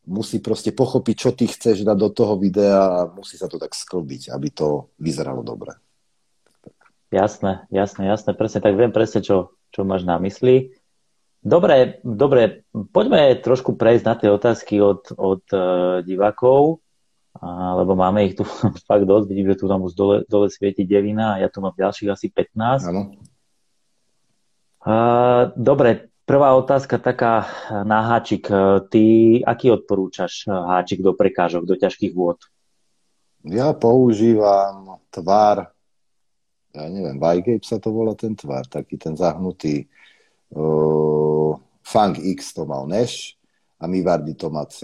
musí proste pochopiť, čo ty chceš dať do toho videa a musí sa to tak sklbiť, aby to vyzeralo dobre. Jasné, jasné, jasné, presne, tak viem presne, čo, čo máš na mysli. Dobre, dobre, poďme trošku prejsť na tie otázky od, od uh, divákov, a, lebo máme ich tu fakt dosť, vidím, že tu tam už dole, dole svieti devina a ja tu mám ďalších asi 15. Áno. Uh, dobre, Prvá otázka taká na háčik. Ty aký odporúčaš háčik do prekážok, do ťažkých vôd? Ja používam tvar, ja neviem, Vygape sa to volá ten tvar, taký ten zahnutý uh, Fang X to mal Nash a Mivardi to má C,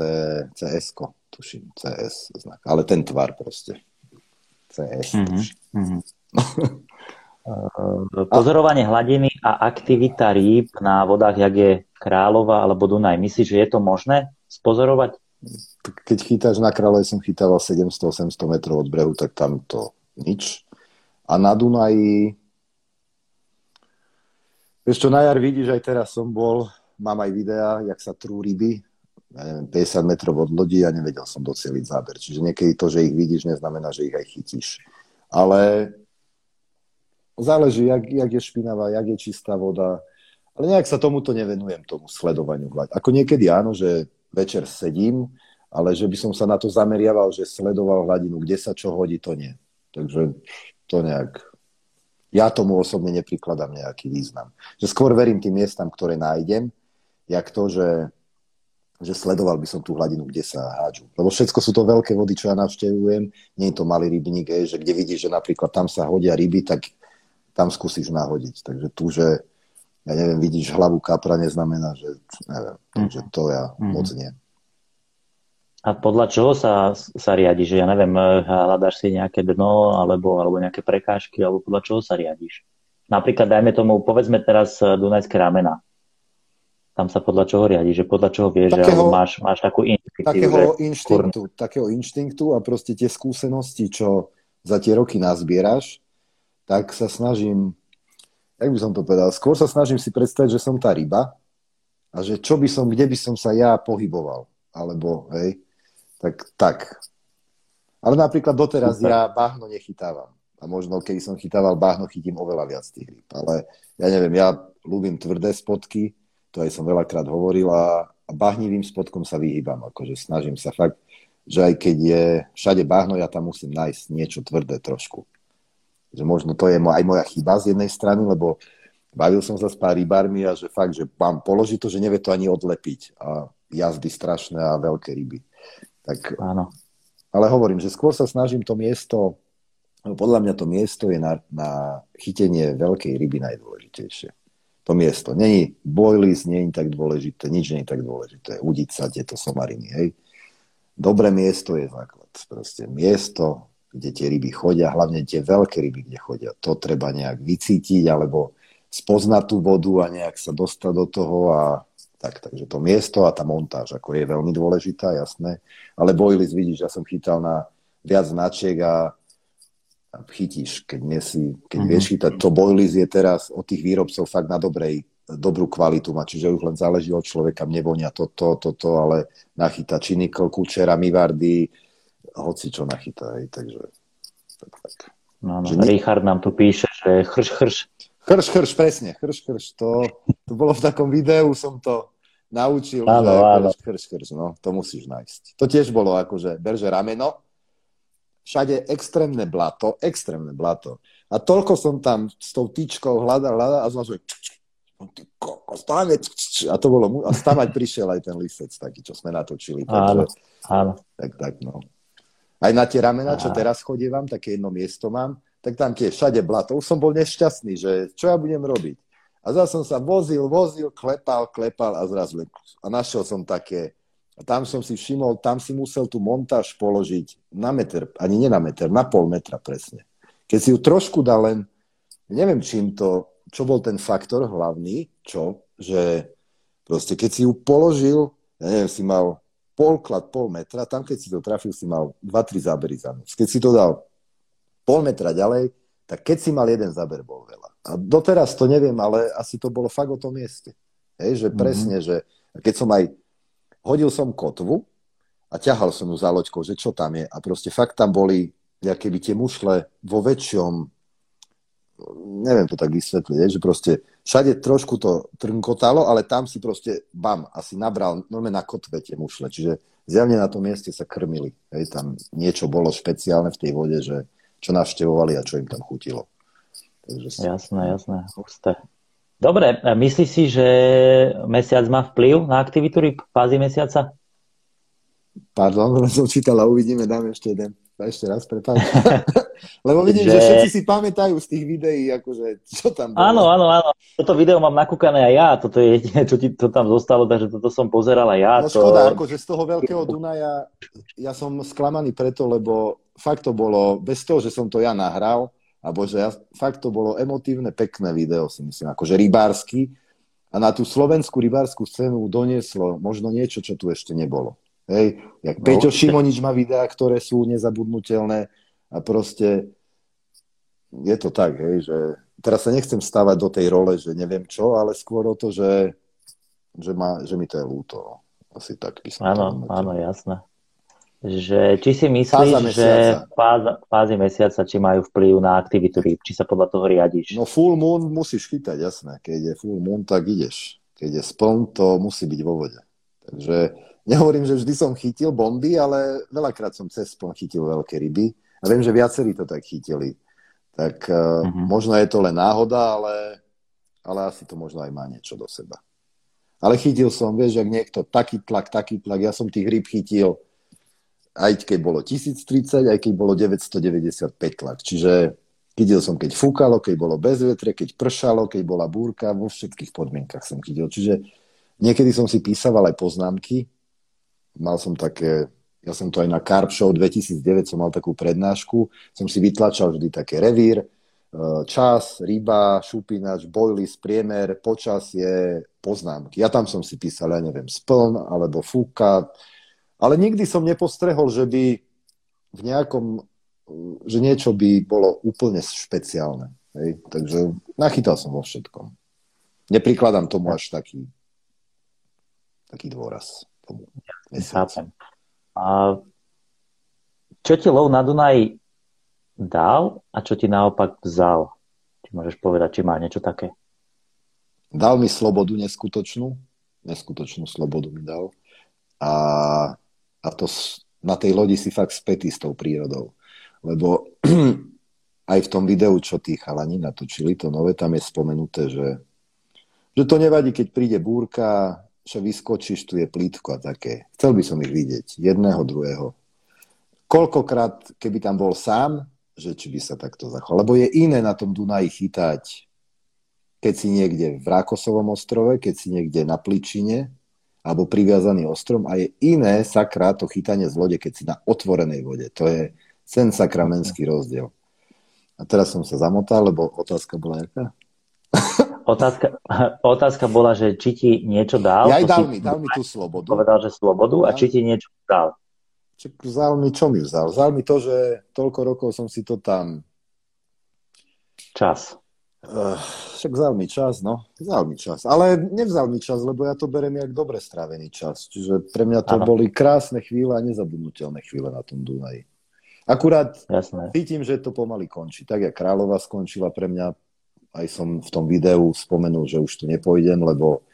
cs tuším, CS znak, ale ten tvar proste. CS, mm-hmm. tuším. Mm-hmm. Pozorovanie hladiny a aktivita rýb na vodách, jak je Kráľova alebo Dunaj. Myslíš, že je to možné spozorovať? Keď chytáš na Kráľove, som chytával 700-800 metrov od brehu, tak tam to nič. A na Dunaji, vieš čo, na jar vidíš, aj teraz som bol, mám aj videá, jak sa trú ryby, ja neviem, 50 metrov od lodi a nevedel som doceliť záber. Čiže niekedy to, že ich vidíš, neznamená, že ich aj chytíš. Ale záleží, jak, jak je špinavá, jak je čistá voda. Ale nejak sa tomuto nevenujem, tomu sledovaniu. Ako niekedy áno, že večer sedím, ale že by som sa na to zameriaval, že sledoval hladinu, kde sa čo hodí, to nie. Takže to nejak... Ja tomu osobne neprikladám nejaký význam. Že skôr verím tým miestam, ktoré nájdem, jak to, že že sledoval by som tú hladinu, kde sa hádžu. Lebo všetko sú to veľké vody, čo ja navštevujem. Nie je to malý rybník, že kde vidíš, že napríklad tam sa hodia ryby, tak tam skúsiš nahodiť. Takže tu, že ja neviem, vidíš hlavu kapra, neznamená, že neviem. Takže to ja mm. moc nie. A podľa čoho sa, sa riadi? Že ja neviem, eh, hľadáš si nejaké dno alebo, alebo nejaké prekážky, alebo podľa čoho sa riadiš? Napríklad, dajme tomu, povedzme teraz eh, Dunajské ramena. Tam sa podľa čoho riadi? Že podľa čoho vieš, takého, že máš, máš takú inštinktu? Takého, že... inštinktu, takého inštinktu a proste tie skúsenosti, čo za tie roky nazbieraš, tak sa snažím, jak by som to povedal, skôr sa snažím si predstaviť, že som tá ryba a že čo by som, kde by som sa ja pohyboval. Alebo, hej, tak, tak. Ale napríklad doteraz Super. ja bahno nechytávam. A možno, keď som chytával bahno, chytím oveľa viac tých rýb. Ale ja neviem, ja ľúbim tvrdé spotky, to aj som veľakrát hovoril a, a bahnivým spotkom sa vyhýbam. Akože snažím sa fakt, že aj keď je všade bahno, ja tam musím nájsť niečo tvrdé trošku. Že možno to je aj moja chyba z jednej strany, lebo bavil som sa s pár rybármi a že fakt, že mám položiť to, že nevie to ani odlepiť. A jazdy strašné a veľké ryby. Tak, Áno. Ale hovorím, že skôr sa snažím to miesto, podľa mňa to miesto je na, na chytenie veľkej ryby najdôležitejšie. To miesto. Není boilies, je tak dôležité, nič nie je tak dôležité. Udiť sa tieto somariny, hej. Dobré miesto je základ. Proste miesto, kde tie ryby chodia, hlavne tie veľké ryby, kde chodia. To treba nejak vycítiť, alebo spoznať tú vodu a nejak sa dostať do toho a tak, takže to miesto a tá montáž ako je veľmi dôležitá, jasné. Ale boilies vidíš, ja som chytal na viac značiek a chytíš, keď, nesi, keď mm-hmm. vieš chytať. To boilies je teraz od tých výrobcov fakt na dobrej, dobrú kvalitu má, čiže už len záleží od človeka, mne vonia toto, toto, to, ale nachyta činikl, kučera, mivardy, hoci čo nachytá, aj, takže tak, tak. No, no. Richard nám tu píše, že chrš, chrš. Chrš, chrš, presne, chrš, chrš, to, to bolo v takom videu, som to naučil, áno, že áno. Krš, krš, no, to musíš nájsť. To tiež bolo akože, berže rameno, všade extrémne blato, extrémne blato. A toľko som tam s tou tyčkou hľadal, hľadal a zrazu a to bolo, a tam aj prišiel aj ten lisec taký, čo sme natočili. Áno, takže, áno. Tak, tak, no. Aj na tie ramena, čo teraz chodievam, také jedno miesto mám, tak tam tiež všade blato. Už som bol nešťastný, že čo ja budem robiť. A zase som sa vozil, vozil, klepal, klepal a zrazu a našiel som také, tam som si všimol, tam si musel tú montáž položiť na meter, ani nie na meter, na pol metra presne. Keď si ju trošku dal len, neviem čím to, čo bol ten faktor hlavný, čo, že proste keď si ju položil, ja neviem, si mal polklad, pol metra, tam keď si to trafil, si mal 2-3 zábery za noc. Keď si to dal pol metra ďalej, tak keď si mal jeden záber, bol veľa. A doteraz to neviem, ale asi to bolo fakt o tom mieste. Hej, že mhm. presne, mm-hmm. že keď som aj hodil som kotvu a ťahal som ju za loďkou, že čo tam je. A proste fakt tam boli keby tie mušle vo väčšom, neviem to tak vysvetliť, že proste všade trošku to trnkotalo, ale tam si proste, bam, asi nabral normálne na kotve tie mušle. Čiže zjavne na tom mieste sa krmili. Hej, tam niečo bolo špeciálne v tej vode, že čo navštevovali a čo im tam chutilo. Takže... Jasné, jasné, husté. Dobre, myslíš si, že mesiac má vplyv na aktivitu ryb fázy mesiaca? Pardon, som čítal a uvidíme, dáme ešte jeden. Ešte raz, prepáč. Lebo vidím, že... že všetci si pamätajú z tých videí, akože čo tam bolo. Áno, áno, áno. Toto video mám nakúkané aj ja. Toto je jediné, čo ti to tam zostalo, takže toto som pozeral aj ja. No to... škoda, akože z toho veľkého Dunaja ja som sklamaný preto, lebo fakt to bolo, bez toho, že som to ja nahral, alebo že ja, fakt to bolo emotívne, pekné video, si myslím, akože rybársky. A na tú slovenskú rybárskú scénu donieslo možno niečo, čo tu ešte nebolo. Hej, jak no, Peťo Šimonič má videá, ktoré sú nezabudnutelné a proste je to tak, hej, že teraz sa nechcem stávať do tej role, že neviem čo, ale skôr o to, že, že, ma, že mi to je ľúto. No. Asi tak by som Áno, áno, jasné že či si myslíš, že fáza, fázy mesiaca, či majú vplyv na aktivitu rýb, či sa podľa toho riadiš? No full moon musíš chytať, jasné. Keď je full moon, tak ideš. Keď je spln, to musí byť vo vode. Takže nehovorím, že vždy som chytil bomby, ale veľakrát som cez spln chytil veľké ryby. A viem, že viacerí to tak chytili. Tak uh-huh. možno je to len náhoda, ale, ale asi to možno aj má niečo do seba. Ale chytil som, vieš, ak niekto, taký tlak, taký tlak, ja som tých ryb chytil, aj keď bolo 1030, aj keď bolo 995 tlak. Čiže chytil som, keď fúkalo, keď bolo bez vetre, keď pršalo, keď bola búrka, vo všetkých podmienkach som chytil. Čiže niekedy som si písaval aj poznámky, mal som také, ja som to aj na Carp Show 2009 som mal takú prednášku, som si vytlačal vždy také revír, Eh, čas, ryba, šupinač, bojlis, priemer, počasie, poznámky. Ja tam som si písal, ja neviem, spln alebo fúka, ale nikdy som nepostrehol, že by v nejakom, že niečo by bolo úplne špeciálne. Hej? Takže nachytal som vo všetkom. Neprikladám tomu až taký, taký dôraz. Tomu Chápem. A čo ti lov na Dunaj dal a čo ti naopak vzal? Či môžeš povedať, či má niečo také? Dal mi slobodu neskutočnú. Neskutočnú slobodu mi dal. A, a to na tej lodi si fakt spätý s tou prírodou. Lebo aj v tom videu, čo tí chalani natočili, to nové, tam je spomenuté, že, že to nevadí, keď príde búrka, že vyskočíš, tu je plítko a také. Chcel by som ich vidieť, jedného, druhého. Koľkokrát, keby tam bol sám, že či by sa takto zachoval. Lebo je iné na tom Dunaji chytať, keď si niekde v Rákosovom ostrove, keď si niekde na Pličine, alebo priviazaný ostrom a je iné sakra to chytanie z lode, keď si na otvorenej vode. To je ten sakramenský rozdiel. A teraz som sa zamotal, lebo otázka bola jaká? Otázka, otázka bola, že či ti niečo dal. Ja aj dal mi, dal mi tú slobodu. Povedal, že slobodu a či ti niečo dal. Čak vzal mi, čo mi vzal? Vzal mi to, že toľko rokov som si to tam... Čas. Uh, však vzal mi čas, no. Vzal mi čas. Ale nevzal mi čas, lebo ja to berem jak dobre strávený čas. Čiže pre mňa to ano. boli krásne chvíle a nezabudnutelné chvíle na tom Dunaji. Akurát Jasné. cítim, že to pomaly končí. Tak, jak Kráľova skončila pre mňa, aj som v tom videu spomenul, že už tu nepojdem, lebo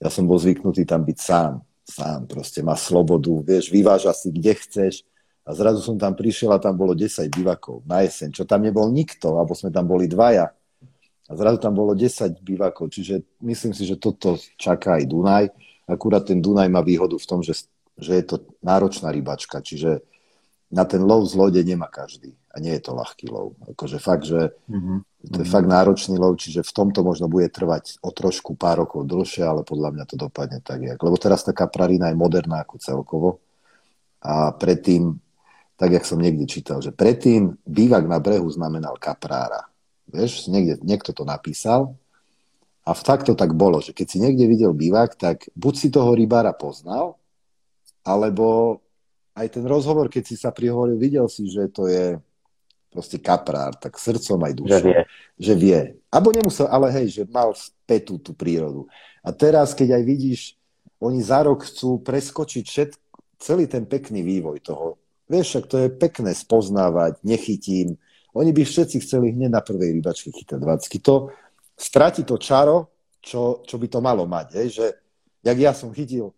ja som bol zvyknutý tam byť sám sám, proste má slobodu, vieš, vyváža si kde chceš. A zrazu som tam prišiel a tam bolo 10 bivakov na jeseň, čo tam nebol nikto, alebo sme tam boli dvaja. A zrazu tam bolo 10 bivakov, čiže myslím si, že toto čaká aj Dunaj. Akurát ten Dunaj má výhodu v tom, že, že je to náročná rybačka, čiže na ten lov z lode nemá každý. A nie je to ľahký lov. Akože fakt, že mm-hmm. to je fakt náročný lov, čiže v tomto možno bude trvať o trošku pár rokov dlhšie, ale podľa mňa to dopadne tak. Jak. Lebo teraz taká prarina je moderná ako celkovo. A predtým, tak jak som niekde čítal, že predtým bývak na brehu znamenal kaprára. Vieš, niekde, niekto to napísal a v takto tak bolo, že keď si niekde videl bývak, tak buď si toho rybára poznal, alebo aj ten rozhovor, keď si sa prihovoril, videl si, že to je proste kaprár, tak srdcom aj dušou. Že vie. Že vie. Abo nemusel, ale hej, že mal spätú tú prírodu. A teraz, keď aj vidíš, oni za rok chcú preskočiť všet, celý ten pekný vývoj toho. Vieš, však to je pekné spoznávať, nechytím. Oni by všetci chceli hneď na prvej rybačke chytať 20. To stratí to čaro, čo, čo by to malo mať. Hej? Že, jak ja som chytil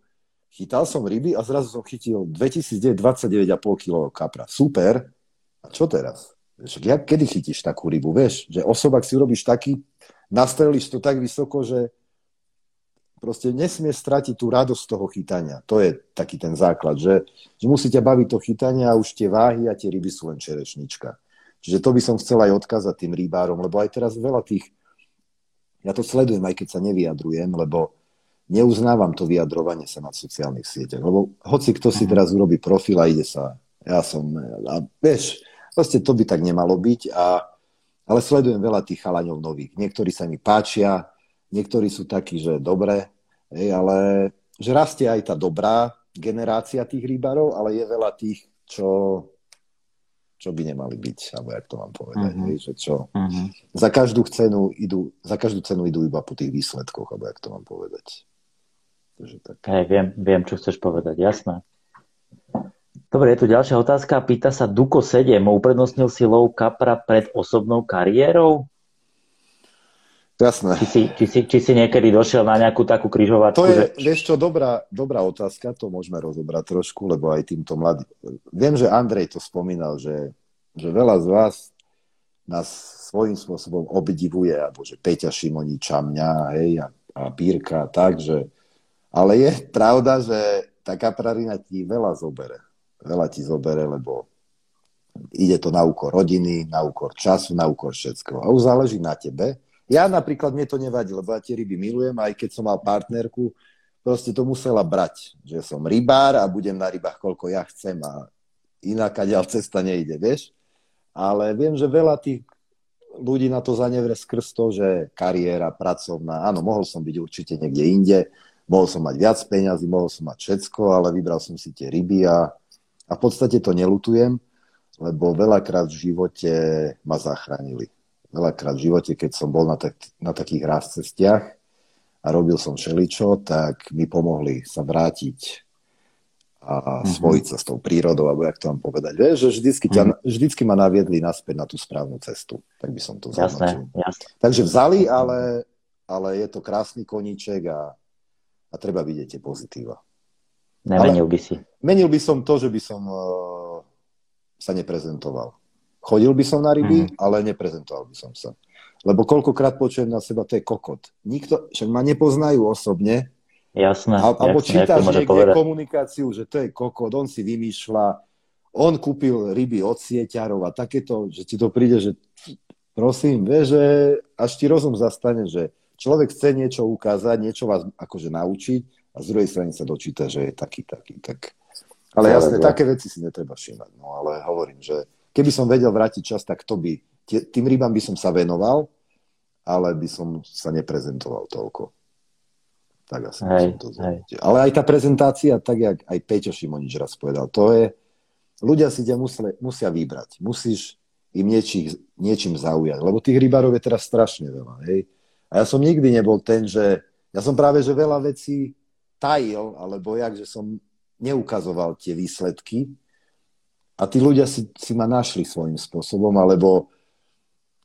chytal som ryby a zrazu som chytil 2029,5 kg kapra. Super. A čo teraz? Však jak, kedy chytíš takú rybu? Vieš, že osobak si urobíš taký, nastrelíš to tak vysoko, že proste nesmie stratiť tú radosť toho chytania. To je taký ten základ, že, že musí ťa baviť to chytanie a už tie váhy a tie ryby sú len čerešnička. Čiže to by som chcel aj odkázať tým rybárom, lebo aj teraz veľa tých, ja to sledujem, aj keď sa nevyjadrujem, lebo neuznávam to vyjadrovanie sa na sociálnych sieťach, lebo hoci kto si mhm. teraz urobí profil a ide sa, ja som, a vieš, proste to by tak nemalo byť, a, ale sledujem veľa tých chalaňov nových. Niektorí sa mi páčia, niektorí sú takí, že dobre, hej, ale že rastie aj tá dobrá generácia tých rybárov, ale je veľa tých, čo, čo by nemali byť, alebo jak to mám povedať, uh-huh. že čo. Uh-huh. Za každú cenu idú, za každú cenu idú iba po tých výsledkoch, alebo jak to mám povedať. Takže tak. Hej, viem, viem, čo chceš povedať, jasné. Dobre, je tu ďalšia otázka. Pýta sa Duko 7. Uprednostnil si lov kapra pred osobnou kariérou? Jasné. Či si, či, si, či si niekedy došiel na nejakú takú križovatku? To je, že... vieš čo, dobrá, dobrá otázka, to môžeme rozobrať trošku, lebo aj týmto mladým... Viem, že Andrej to spomínal, že, že veľa z vás nás svojím spôsobom obdivuje, alebo že Peťa Šimoniča, mňa, hej, a, a Bírka, tak, že Ale je pravda, že tá kaprarina ti veľa zobere. Veľa ti zobere, lebo ide to na úkor rodiny, na úkor času, na úkor všetko. A už záleží na tebe. Ja napríklad, mne to nevadí, lebo ja tie ryby milujem, aj keď som mal partnerku, proste to musela brať, že som rybár a budem na rybách, koľko ja chcem a inak ďal cesta nejde, vieš. Ale viem, že veľa tých ľudí na to zanevre skrz to, že kariéra, pracovná, áno, mohol som byť určite niekde inde, mohol som mať viac peňazí, mohol som mať všetko, ale vybral som si tie ryby a, a v podstate to nelutujem, lebo veľakrát v živote ma zachránili. Veľakrát v živote, keď som bol na, tak, na takých raz cestiach a robil som všeličo, tak mi pomohli sa vrátiť a mm-hmm. spojiť sa s tou prírodou, alebo jak to mám povedať. Vieš, že vždycky, ťa, mm-hmm. vždycky ma naviedli naspäť na tú správnu cestu. Tak by som to jasné. Takže vzali, ale, ale je to krásny koníček a, a treba vidieť tie pozitíva. Nemenil by si. Menil by som to, že by som uh, sa neprezentoval. Chodil by som na ryby, mm. ale neprezentoval by som sa. Lebo koľkokrát počujem na seba, to je kokot. Nikto, však ma nepoznajú osobne, Jasné. A, alebo jasné, čítaš niekde povedať. komunikáciu, že to je kokot, on si vymýšľa, on kúpil ryby od sieťarov a takéto, že ti to príde, že prosím, vieš, že až ti rozum zastane, že človek chce niečo ukázať, niečo vás akože naučiť a z druhej strany sa dočíta, že je taký, taký, tak... Ale jasne, také veci si netreba všímať. No ale hovorím, že keby som vedel vrátiť čas, tak to by, tým rybám by som sa venoval, ale by som sa neprezentoval toľko. Tak asi hej, to hej. Ale aj tá prezentácia, tak jak aj Peťo Šimonič raz povedal, to je, ľudia si ťa musia, musia vybrať. Musíš im niečím, niečím zaujať. Lebo tých rybárov je teraz strašne veľa. Hej? A ja som nikdy nebol ten, že ja som práve, že veľa vecí tajil, alebo jak, že som neukazoval tie výsledky a tí ľudia si, si ma našli svojím spôsobom, alebo,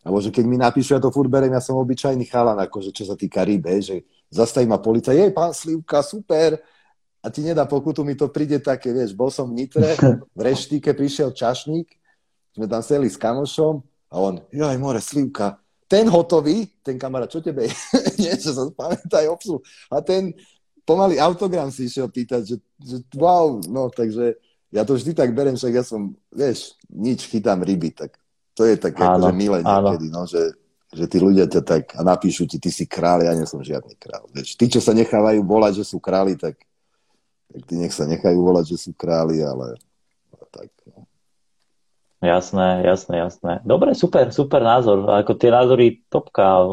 alebo že keď mi napíšu, ja to furt berem, ja som obyčajný chalan, akože čo sa týka rybe, že zastaví ma policia, jej, pán Slivka, super, a ti nedá pokutu, mi to príde také, vieš, bol som v Nitre, v reštike prišiel čašník, sme tam sedeli s kamošom a on, jaj, more, Slivka, ten hotový, ten kamarát, čo tebe je? Niečo sa pamätaj obsluh. A ten pomaly autogram si išiel pýtať, že, že wow, no takže ja to vždy tak berem, však ja som, vieš, nič chytám ryby, tak to je také akože milé niekedy, no, že že tí ľudia ťa tak a napíšu ti, ty si král, ja nie som žiadny král. Vieš, tí, čo sa nechávajú volať, že sú králi, tak, tak tí nech sa nechajú volať, že sú králi, ale, ale tak. No. Jasné, jasné, jasné. Dobre, super, super názor. Ako tie názory topka,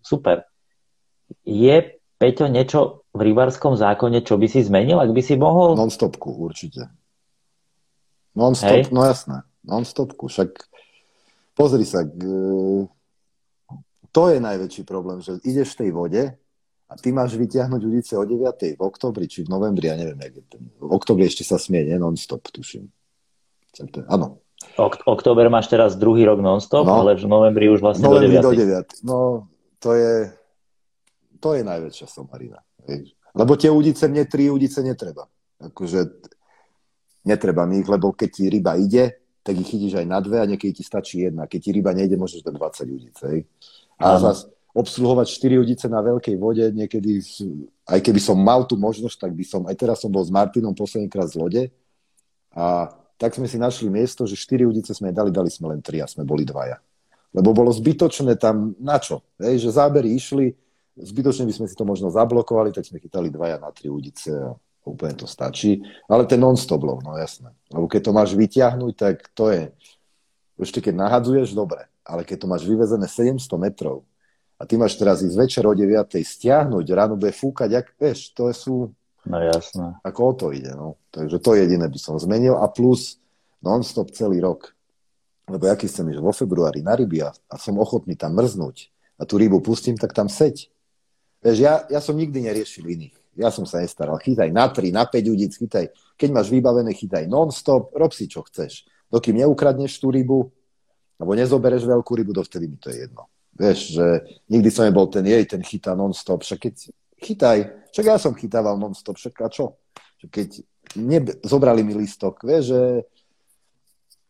super. Je, Peťo, niečo v rybárskom zákone, čo by si zmenil, ak by si mohol? Non-stopku, určite. Non-stop, Hej. no jasné. Non-stopku. Však pozri sa, to je najväčší problém, že ideš v tej vode a ty máš vyťahnuť udice o 9. v oktobri, či v novembri, ja neviem, jak je ten. V oktobri ešte sa smie, nie? Non-stop, tuším. Áno. Ok- október máš teraz druhý rok non-stop, no, ale v novembri už vlastne novembri do 9. Do 9. No, to je, to je najväčšia somarina. Lebo tie udice, mne tri udice netreba. Akože netreba mi ich, lebo keď ti ryba ide, tak ich chytíš aj na dve a niekedy ti stačí jedna. Keď ti ryba nejde, môžeš dať 20 udice. Hej. A zase obsluhovať 4 udice na veľkej vode, niekedy, aj keby som mal tú možnosť, tak by som, aj teraz som bol s Martinom poslednýkrát z lode a tak sme si našli miesto, že 4 udice sme dali, dali sme len 3 a sme boli dvaja. Lebo bolo zbytočné tam, na čo? Hej, že zábery išli, zbytočne by sme si to možno zablokovali, tak sme chytali dvaja na 3 udice a úplne to stačí. Ale ten non-stop lov, no jasné. Lebo keď to máš vyťahnuť, tak to je, ešte keď nahadzuješ, dobre ale keď to máš vyvezené 700 metrov a ty máš teraz ísť večer o 9. stiahnuť, ráno bude fúkať, jak, vieš, to sú... No jasné. Ako o to ide, no. Takže to jediné by som zmenil a plus non-stop celý rok. Lebo aký chcem že vo februári na ryby a, a som ochotný tam mrznúť a tú rybu pustím, tak tam seď. Vieš, ja, ja som nikdy neriešil iných. Ja som sa nestaral. Chytaj na 3, na 5 ľudí, chytaj. Keď máš vybavené, chytaj non-stop, rob si, čo chceš. Dokým neukradneš tú rybu, alebo nezobereš veľkú rybu, dovtedy mi to je jedno. Vieš, že nikdy som nebol ten jej, ten chytá non-stop, však keď chytaj, však ja som chytával non-stop, však a čo? Však keď ne, zobrali mi listok, vieš, že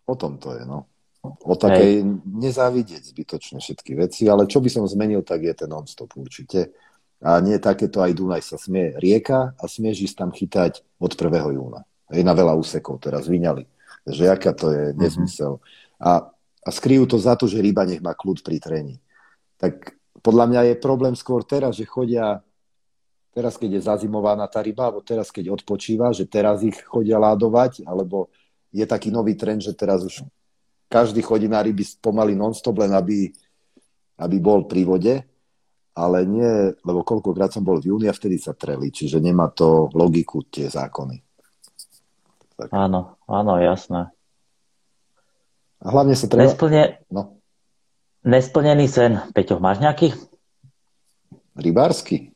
o tom to je, no. O takej Hej. nezávidieť zbytočne všetky veci, ale čo by som zmenil, tak je ten non-stop určite. A nie takéto aj Dunaj sa smie rieka a smieš ísť tam chytať od 1. júna. Je na veľa úsekov teraz vyňali. Takže aká to je mhm. nezmysel. Mm-hmm. A, a skryjú to za to, že ryba nech má kľud pri tréni. Tak podľa mňa je problém skôr teraz, že chodia teraz, keď je zazimovaná tá ryba, alebo teraz, keď odpočíva, že teraz ich chodia ládovať, alebo je taký nový trend, že teraz už každý chodí na ryby pomaly non-stop, len aby, aby bol pri vode ale nie, lebo koľkokrát som bol v júni a vtedy sa treli, čiže nemá to logiku tie zákony. Tak. Áno, áno, jasné. A hlavne sa treba... Nesplne... No. Nesplnený sen. Peťo, máš nejaký? Rybársky?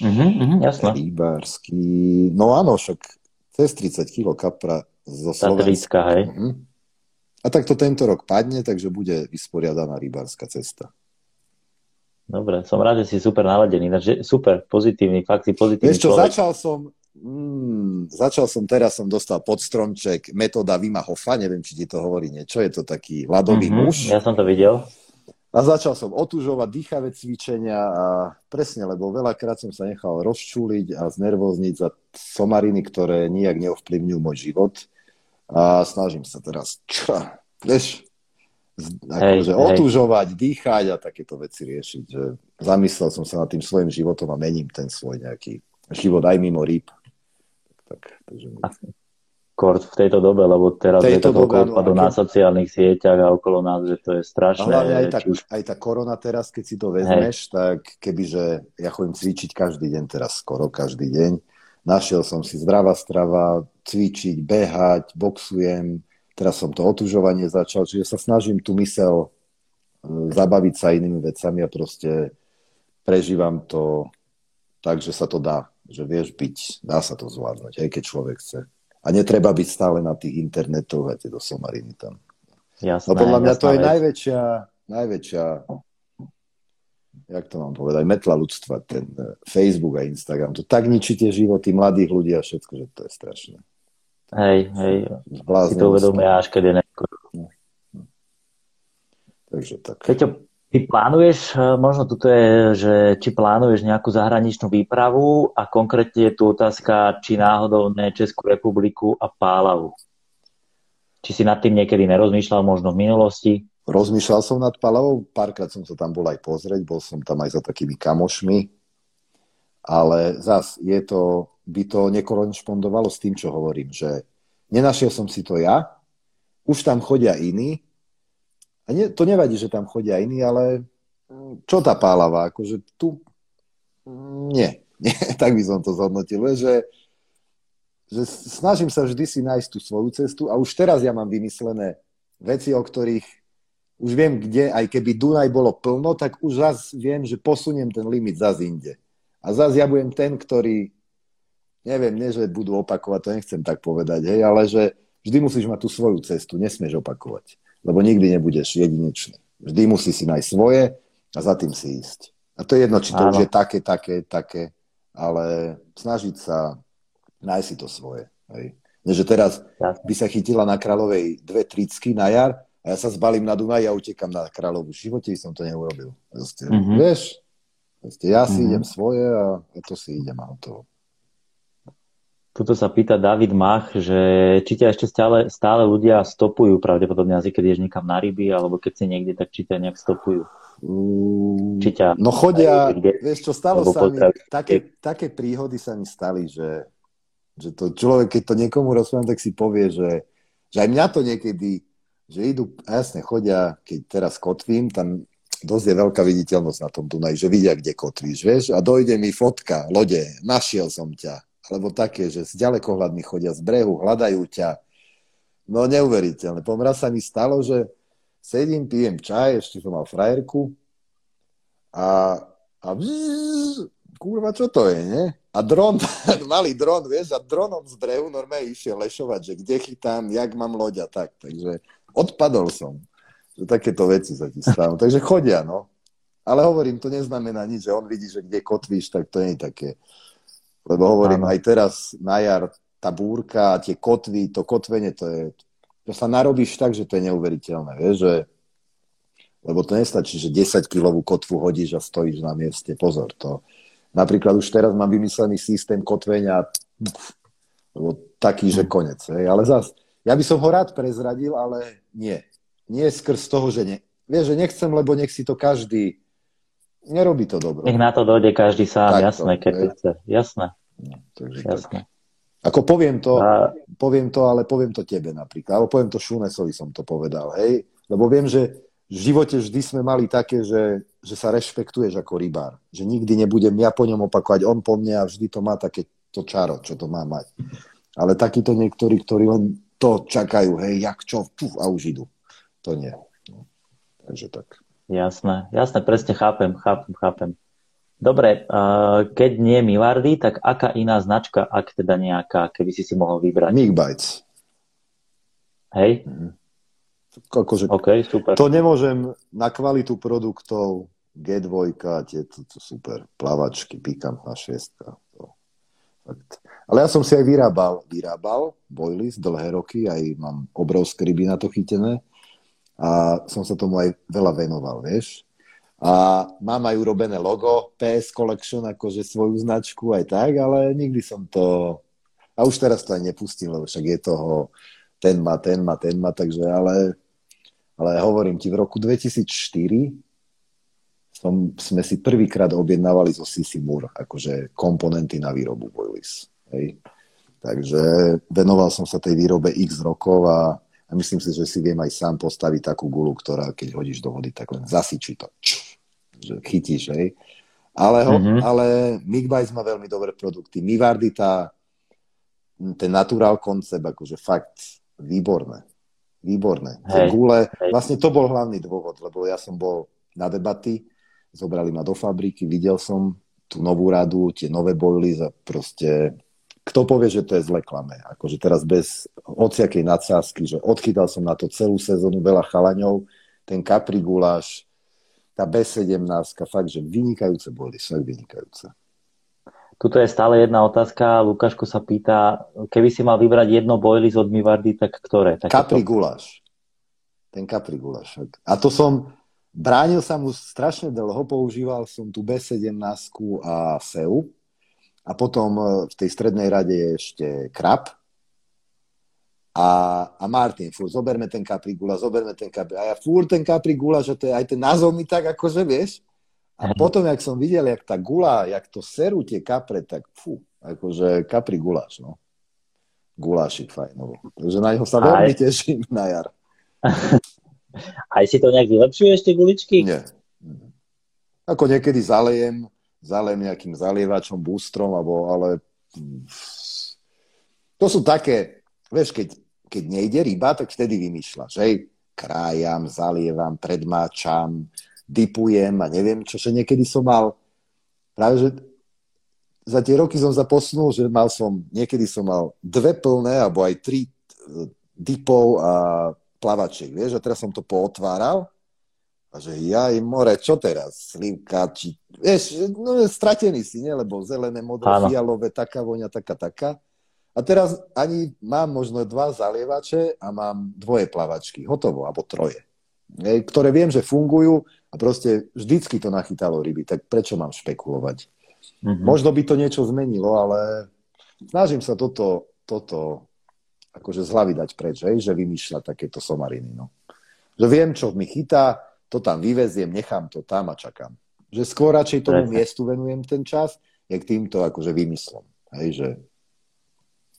Mhm, uh-huh, jasné. Rybársky... No áno, však cez 30 kg kapra zo Slovenska. hej. Uh-huh. A tak to tento rok padne, takže bude vysporiadaná rybárska cesta. Dobre, som rád, že si super naladený. Super, pozitívny, fakt si pozitívny Vieš čo, človek. začal som, mm, začal som, teraz som dostal pod stromček metóda Vima Hofa, neviem, či ti to hovorí niečo, je to taký ľadový mm-hmm, muž. Ja som to videl. A začal som otužovať dýchavé cvičenia a presne, lebo veľakrát som sa nechal rozčúliť a znervozniť za somariny, ktoré nijak neovplyvňujú môj život. A snažím sa teraz, čo, vieš, akože hej, otužovať, hej. dýchať a takéto veci riešiť. Že zamyslel som sa nad tým svojim životom a mením ten svoj nejaký život aj mimo rýb. Tak, takže... Kort v tejto dobe, lebo teraz tejto je to dobe, no, na sociálnych sieťach a okolo nás, že to je strašné. A hlavne aj tá, už... aj tá korona teraz, keď si to vezmeš, hej. tak kebyže ja chodím cvičiť každý deň, teraz skoro každý deň, našiel som si zdravá strava, cvičiť, behať, boxujem, Teraz som to otužovanie začal, čiže sa snažím tú mysel e, zabaviť sa inými vecami a proste prežívam to tak, že sa to dá. Že vieš byť, dá sa to zvládnuť, aj keď človek chce. A netreba byť stále na tých internetoch a tie do somariny tam. Jasné, no podľa mňa to je najväčšia, najväčšia jak to mám povedať, metla ľudstva, ten e, Facebook a Instagram. To tak ničí tie životy mladých ľudí a všetko, že to je strašné. Hej, hej. Si to uvedomuje až keď je neskoro. Takže tak. Peťo, ty plánuješ, e, možno tuto je, že či plánuješ nejakú zahraničnú výpravu a konkrétne je tu otázka, či náhodou ne Českú republiku a Pálavu. Či si nad tým niekedy nerozmýšľal, možno v minulosti? Rozmýšľal som nad Pálavou, párkrát som sa tam bol aj pozrieť, bol som tam aj za takými kamošmi, ale zas je to by to nekorešpondovalo s tým, čo hovorím, že nenašiel som si to ja, už tam chodia iní, a ne, to nevadí, že tam chodia iní, ale mm, čo tá pálava, akože tu mm, nie, nie, tak by som to zhodnotil, že, že snažím sa vždy si nájsť tú svoju cestu a už teraz ja mám vymyslené veci, o ktorých už viem, kde, aj keby Dunaj bolo plno, tak už raz viem, že posuniem ten limit zase inde. A zase ja budem ten, ktorý neviem, nie, že budú opakovať, to nechcem tak povedať, hej, ale že vždy musíš mať tú svoju cestu, nesmieš opakovať, lebo nikdy nebudeš jedinečný. Vždy musí si nájsť svoje a za tým si ísť. A to je jedno, či to Áno. už je také, také, také, ale snažiť sa nájsť si to svoje. Hej. Nie, že teraz by sa chytila na Kráľovej dve tricky na jar a ja sa zbalím na Dunaj a utekam na Kráľovú. V živote by som to neurobil. Proste, mm-hmm. Vieš, proste ja si mm-hmm. idem svoje a, a to si idem a to. Tuto sa pýta David Mach, že či ťa ešte stále, stále ľudia stopujú pravdepodobne asi keď ješ niekam na ryby, alebo keď si niekde, tak či ťa nejak stopujú. Mm, či ťa, no chodia, niekde, vieš čo, stalo sa mi, také, také príhody sa mi stali, že, že to človek, keď to niekomu rozprávam, tak si povie, že, že aj mňa to niekedy, že idú, a jasne chodia, keď teraz kotvím, tam dosť je veľká viditeľnosť na tom Dunaj, že vidia, kde kotvíš, vieš, a dojde mi fotka, lode, našiel som ťa, alebo také, že z ďalekohľadmi chodia z brehu, hľadajú ťa. No neuveriteľné. Pomraz sa mi stalo, že sedím, pijem čaj, ešte som mal frajerku a, a bzz, kurva, čo to je, nie? A dron, malý dron, vieš, a dronom z brehu normálne išiel lešovať, že kde chytám, jak mám loď a tak. Takže odpadol som. Že takéto veci sa ti stanú. Takže chodia, no. Ale hovorím, to neznamená nič, že on vidí, že kde kotvíš, tak to nie je také lebo hovorím, aj teraz na jar tá búrka tie kotvy, to kotvenie, to je, to sa narobíš tak, že to je neuveriteľné, vieš, že lebo to nestačí, že 10 kilovú kotvu hodíš a stojíš na mieste. Pozor, to Napríklad už teraz mám vymyslený systém kotvenia, lebo taký, že konec. Hej. Ale zas, ja by som ho rád prezradil, ale nie. Nie skrz toho, že nie. Vieš, že nechcem, lebo nech si to každý... Nerobí to dobro. Nech na to dojde každý sám, tak jasné, keď hej. chce. Jasné. No, takže jasné. Tak. Ako poviem to, a... poviem to, ale poviem to tebe napríklad. Alebo poviem to Šunesovi som to povedal, hej. Lebo viem, že v živote vždy sme mali také, že, že sa rešpektuješ ako rybár. Že nikdy nebudem ja po ňom opakovať, on po mne a vždy to má také to čaro, čo to má mať. Ale takíto niektorí, ktorí len to čakajú, hej, jak čo, puf, a už idú. To nie. No. Takže tak. Jasné, jasné, presne chápem, chápem, chápem. Dobre, keď nie Milardy, tak aká iná značka, ak teda nejaká, keby si si mohol vybrať? Bites. Hej? Mm. Akože, okay, super. To nemôžem na kvalitu produktov G2, tieto to super, plavačky, pikantná šestka. To, fakt. Ale ja som si aj vyrábal, vyrábal boilies dlhé roky, aj mám obrovské ryby na to chytené a som sa tomu aj veľa venoval, vieš. A mám aj urobené logo PS Collection, akože svoju značku aj tak, ale nikdy som to... A už teraz to aj nepustím, lebo však je toho ten má, ten má, ten má, takže ale ale hovorím ti, v roku 2004 som, sme si prvýkrát objednávali zo CC Moore, akože komponenty na výrobu Boilies. Hej. Takže venoval som sa tej výrobe x rokov a, a myslím si, že si viem aj sám postaviť takú gulu, ktorá keď hodíš do vody, tak len zasyčí to. Že chytíš, hej. Ale, ho, mm-hmm. ale Migbice má veľmi dobré produkty. Mivardita, ten natural koncept, akože fakt výborné. Výborné. Hej, gule, hej. vlastne to bol hlavný dôvod, lebo ja som bol na debaty, zobrali ma do fabriky, videl som tú novú radu, tie nové bojly a proste kto povie, že to je zle klame. Akože teraz bez hociakej nadsázky, že odchytal som na to celú sezónu veľa chalaňov, ten Capri guláš, tá B17, fakt, že vynikajúce boli, sú vynikajúce. Tuto je stále jedna otázka. Lukáško sa pýta, keby si mal vybrať jedno bojly z odmývardy, tak ktoré? Také Capri to... guláš. Ten Capri guláš. A to som, bránil sa mu strašne dlho, používal som tu B17 a SEU. A potom e, v tej strednej rade je ešte Krab. A, a Martin, fúr, zoberme ten Capri guláš, zoberme ten Capri. A ja fúr ten Capri guláš, že to je aj ten názov mi tak akože, vieš, a potom, jak som videl, jak tá gula, jak to serú tie kapre, tak fú, akože kapri guláš, no. Gulášik fajnovo. Takže na neho sa veľmi Aj. teším na jar. Aj si to nejak vylepšuješ, tie guličky? Nie. Ako niekedy zalejem, zalejem nejakým zalievačom, boostrom, alebo, ale to sú také, vieš, keď, keď nejde ryba, tak vtedy vymýšľaš, hej, krájam, zalievam, predmáčam, dipujem a neviem čo, že niekedy som mal. Práve, že za tie roky som sa posunul, že mal som, niekedy som mal dve plné, alebo aj tri e, dipov a plavačiek, vieš, a teraz som to pootváral a že ja im more, čo teraz, slivka, či, vieš, no stratený si, nie, lebo zelené, modré, Áno. fialové, taká voňa, taká, taká. A teraz ani mám možno dva zalievače a mám dvoje plavačky, hotovo, alebo troje ktoré viem, že fungujú a proste vždycky to nachytalo ryby, tak prečo mám špekulovať? Mm-hmm. Možno by to niečo zmenilo, ale snažím sa toto, toto akože z hlavy dať preč, hej, že vymýšľa takéto somariny. No. Že viem, čo mi chytá, to tam vyveziem, nechám to tam a čakám. Že skôr radšej tomu Prečo. miestu venujem ten čas, jak týmto akože vymyslom. Hej, že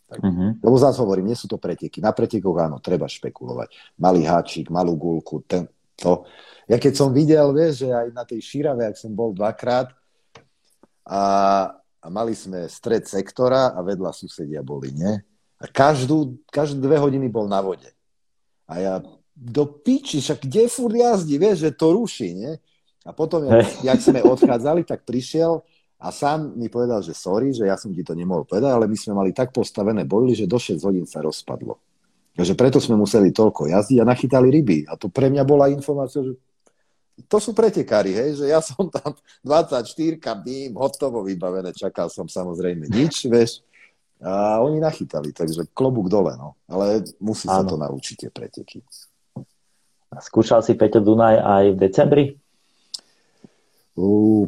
tak. Mm-hmm. Lebo zás hovorím, nie sú to preteky. Na pretekoch áno, treba špekulovať. Malý háčik, malú gulku, ten, to. Ja keď som videl, vieš, že aj na tej šírave, ak som bol dvakrát a, a mali sme stred sektora a vedľa susedia boli, nie? A každú, každé dve hodiny bol na vode. A ja do piči, však kde furt jazdí, vieš, že to ruší, nie? A potom, jak, jak sme odchádzali, tak prišiel a sám mi povedal, že sorry, že ja som ti to nemohol povedať, ale my sme mali tak postavené bojly, že do 6 hodín sa rozpadlo. Takže preto sme museli toľko jazdiť a nachytali ryby. A to pre mňa bola informácia, že to sú pretekári, hej, že ja som tam 24 bím, hotovo vybavené, čakal som samozrejme nič, vieš. A oni nachytali, takže klobúk dole, no. Ale musí sa to naučiť, tie preteky. Skúšal si Peťo Dunaj aj v decembri?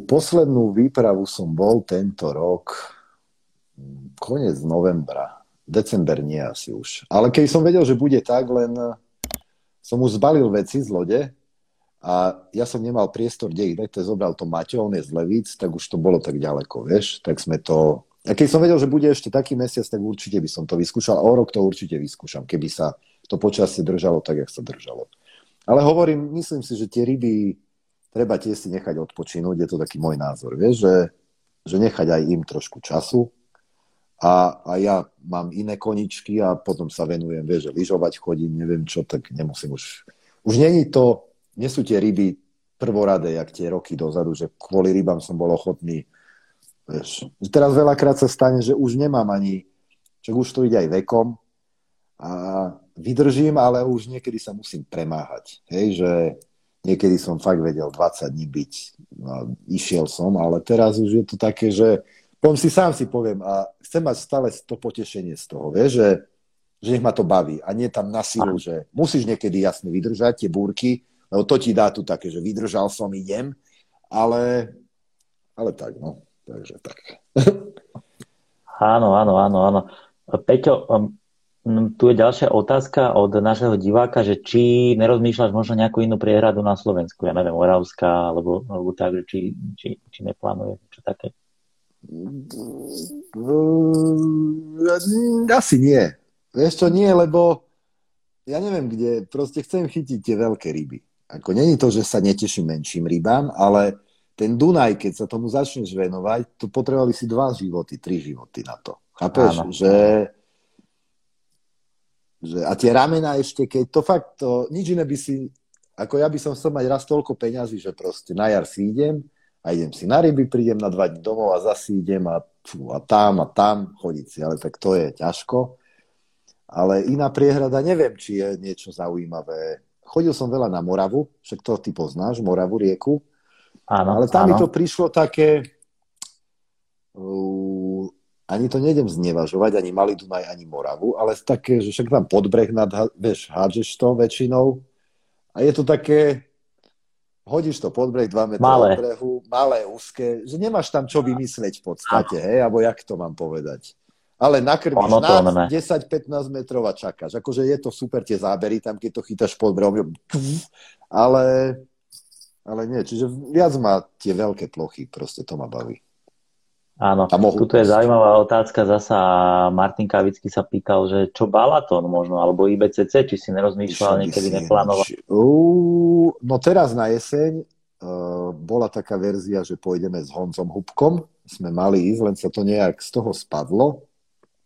Poslednú výpravu som bol tento rok koniec novembra. December nie asi už. Ale keď som vedel, že bude tak, len som už zbalil veci z lode a ja som nemal priestor, kde ich dať, zobral to Maťo, on je z Levíc, tak už to bolo tak ďaleko, vieš, tak sme to... A keď som vedel, že bude ešte taký mesiac, tak určite by som to vyskúšal. O rok to určite vyskúšam, keby sa to počasie držalo tak, jak sa držalo. Ale hovorím, myslím si, že tie ryby treba tie si nechať odpočinúť, je to taký môj názor, vieš, že, že nechať aj im trošku času, a, a ja mám iné koničky a potom sa venujem, vieš, že lyžovať chodím, neviem čo, tak nemusím už... Už není to, nie sú tie ryby prvoradé, jak tie roky dozadu, že kvôli rybám som bol ochotný, vieš. Teraz veľakrát sa stane, že už nemám ani, čo už to ide aj vekom a vydržím, ale už niekedy sa musím premáhať, hej, že niekedy som fakt vedel 20 dní byť, no, išiel som, ale teraz už je to také, že poviem si sám si poviem a chcem mať stále to potešenie z toho, vieš, že, že nech ma to baví a nie tam na silu, že musíš niekedy jasne vydržať tie búrky, lebo to ti dá tu také, že vydržal som, idem, ale, ale tak, no, takže tak. Áno, áno, áno, áno. Peťo, um, tu je ďalšia otázka od našeho diváka, že či nerozmýšľaš možno nejakú inú priehradu na Slovensku, ja neviem, Oravská, alebo, alebo tak, či, či, či neplánuje čo také. Asi nie. Vieš čo, nie, lebo ja neviem kde, proste chcem chytiť tie veľké ryby. Ako není to, že sa neteším menším rybám, ale ten Dunaj, keď sa tomu začneš venovať, to potrebovali si dva životy, tri životy na to. Chápeš? Že, že, a tie ramena ešte, keď to fakt, to, nič iné by si, ako ja by som chcel mať raz toľko peňazí, že proste na jar si idem, a idem si na ryby, prídem na dva dní domov a zase idem a, fú, a tam a tam chodiť si, ale tak to je ťažko. Ale iná priehrada, neviem, či je niečo zaujímavé. Chodil som veľa na Moravu, však to ty poznáš, Moravu rieku. Áno, ale tam áno. mi to prišlo také... Uh, ani to nejdem znevažovať, ani Malý Dunaj, ani Moravu, ale také, že však tam podbreh nad, vieš, hádžeš to väčšinou. A je to také, hodíš to pod breh, 2 metre malé. od brehu, malé, úzke, že nemáš tam čo vymysleť v podstate, hej, alebo jak to mám povedať. Ale nakrmíš na 10-15 metrov a čakáš. Akože je to super tie zábery tam, keď to chytáš pod brehom, ale, ale nie, čiže viac má tie veľké plochy, proste to ma baví. Áno, tuto je zaujímavá otázka, zasa Martin Kavický sa pýtal, že čo Balaton možno, alebo IBCC, či si nerozmýšľal, niekedy neplánoval? no teraz na jeseň uh, bola taká verzia, že pôjdeme s Honzom Hubkom, sme mali ísť, len sa to nejak z toho spadlo.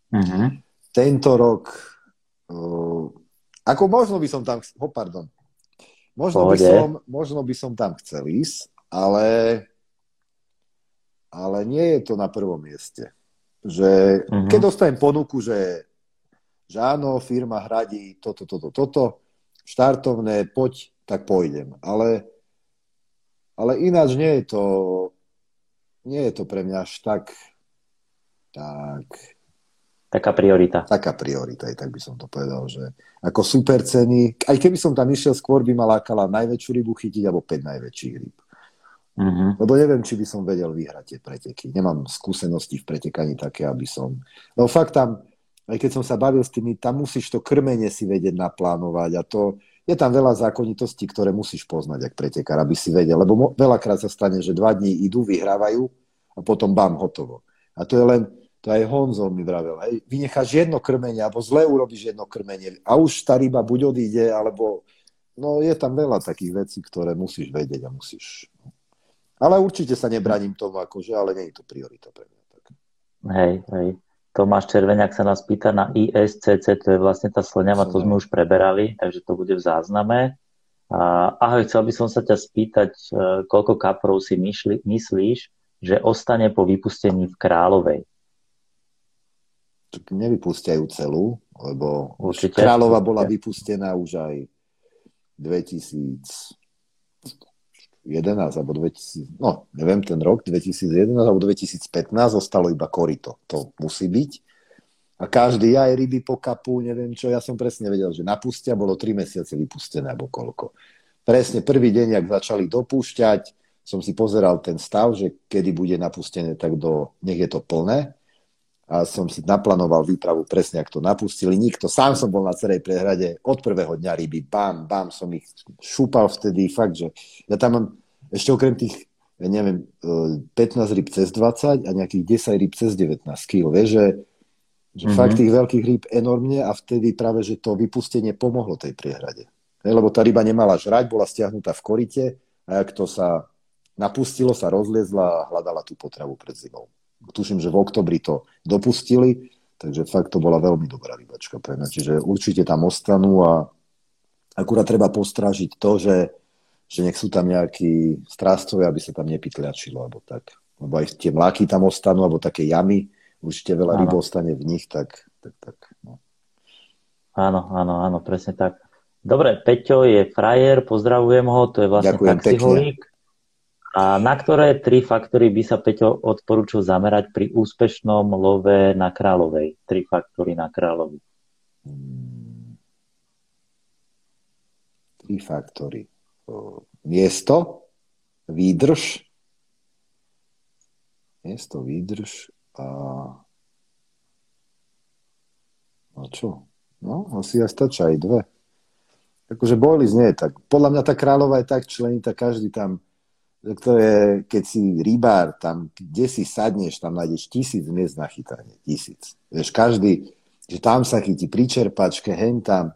Uh-huh. Tento rok, uh, ako možno by som tam, oh, pardon, možno by, som, možno by som tam chcel ísť, ale ale nie je to na prvom mieste. Že uh-huh. keď dostanem ponuku, že, že áno, firma hradí toto, toto, toto, štartovné, poď, tak pôjdem. Ale, ale ináč nie je to nie je to pre mňa až tak tak taká priorita. Taká priorita, aj tak by som to povedal, že ako super ceny, aj keby som tam išiel, skôr by ma lákala najväčšiu rybu chytiť, alebo 5 najväčších ryb. Uh-huh. Lebo neviem, či by som vedel vyhrať tie preteky. Nemám skúsenosti v pretekaní také, aby som... No fakt tam, aj keď som sa bavil s tými, tam musíš to krmenie si vedieť naplánovať a to, je tam veľa zákonitostí, ktoré musíš poznať, ak pretekár, aby si vedel. Lebo mo- veľakrát sa stane, že dva dní idú, vyhrávajú a potom bam, hotovo. A to je len, to aj Honzo mi vravel, hej, vynecháš jedno krmenie, alebo zle urobíš jedno krmenie a už tá ryba buď odíde, alebo no je tam veľa takých vecí, ktoré musíš vedieť a musíš ale určite sa nebraním tomu, akože, ale nie je to priorita pre mňa. Tak. Hej, hej. Tomáš Červeniak sa nás pýta na ISCC, to je vlastne tá slňava, to sme už preberali, takže to bude v zázname. ahoj, chcel by som sa ťa spýtať, e, koľko kaprov si myšli, myslíš, že ostane po vypustení v Královej? Tak nevypustiajú celú, lebo Určite. Kráľova bola vypustená už aj 2000 2011 alebo 2000, no neviem ten rok, 2011 alebo 2015 zostalo iba korito. To musí byť. A každý aj ryby po kapu, neviem čo, ja som presne vedel, že napustia, bolo 3 mesiace vypustené alebo koľko. Presne prvý deň, ak začali dopúšťať, som si pozeral ten stav, že kedy bude napustené, tak do, nech je to plné. A som si naplánoval výpravu presne, ak to napustili. Nikto, sám som bol na celej prehrade od prvého dňa ryby, bam, bam, som ich šúpal vtedy, fakt, že ja tam mám ešte okrem tých, ja neviem, 15 e, ryb cez 20 a nejakých 10 ryb cez 19 kg, vieš, že, že mm-hmm. fakt tých veľkých ryb enormne a vtedy práve, že to vypustenie pomohlo tej priehrade. Lebo tá ryba nemala žrať, bola stiahnutá v korite a ak to sa napustilo, sa rozliezla a hľadala tú potravu pred zimou. Tuším, že v oktobri to dopustili, takže fakt to bola veľmi dobrá rybačka pre mňa. Čiže určite tam ostanú a akurát treba postrážiť to, že, že nech sú tam nejakí strážcovia, aby sa tam nepitľačilo, alebo tak. Lebo aj tie mláky tam ostanú, alebo také jamy, určite veľa ryb ostane v nich, tak, tak, tak no. Áno, áno, áno, presne tak. Dobre, Peťo je frajer, pozdravujem ho, to je vlastne Ďakujem taxiholík. Pekne. A na ktoré tri faktory by sa Peťo odporúčil zamerať pri úspešnom love na kráľovej? Tri faktory na kráľovi. Tri faktory. Miesto, výdrž, miesto, výdrž a No čo? No, asi aj stačí aj dve. Akože Boilies nie je tak. Podľa mňa tá kráľová je tak členitá, každý tam to je, keď si rybár, tam, kde si sadneš, tam nájdeš tisíc miest na chytanie. Tisíc. Vieš, každý, že tam sa chytí pri čerpačke, hen tam,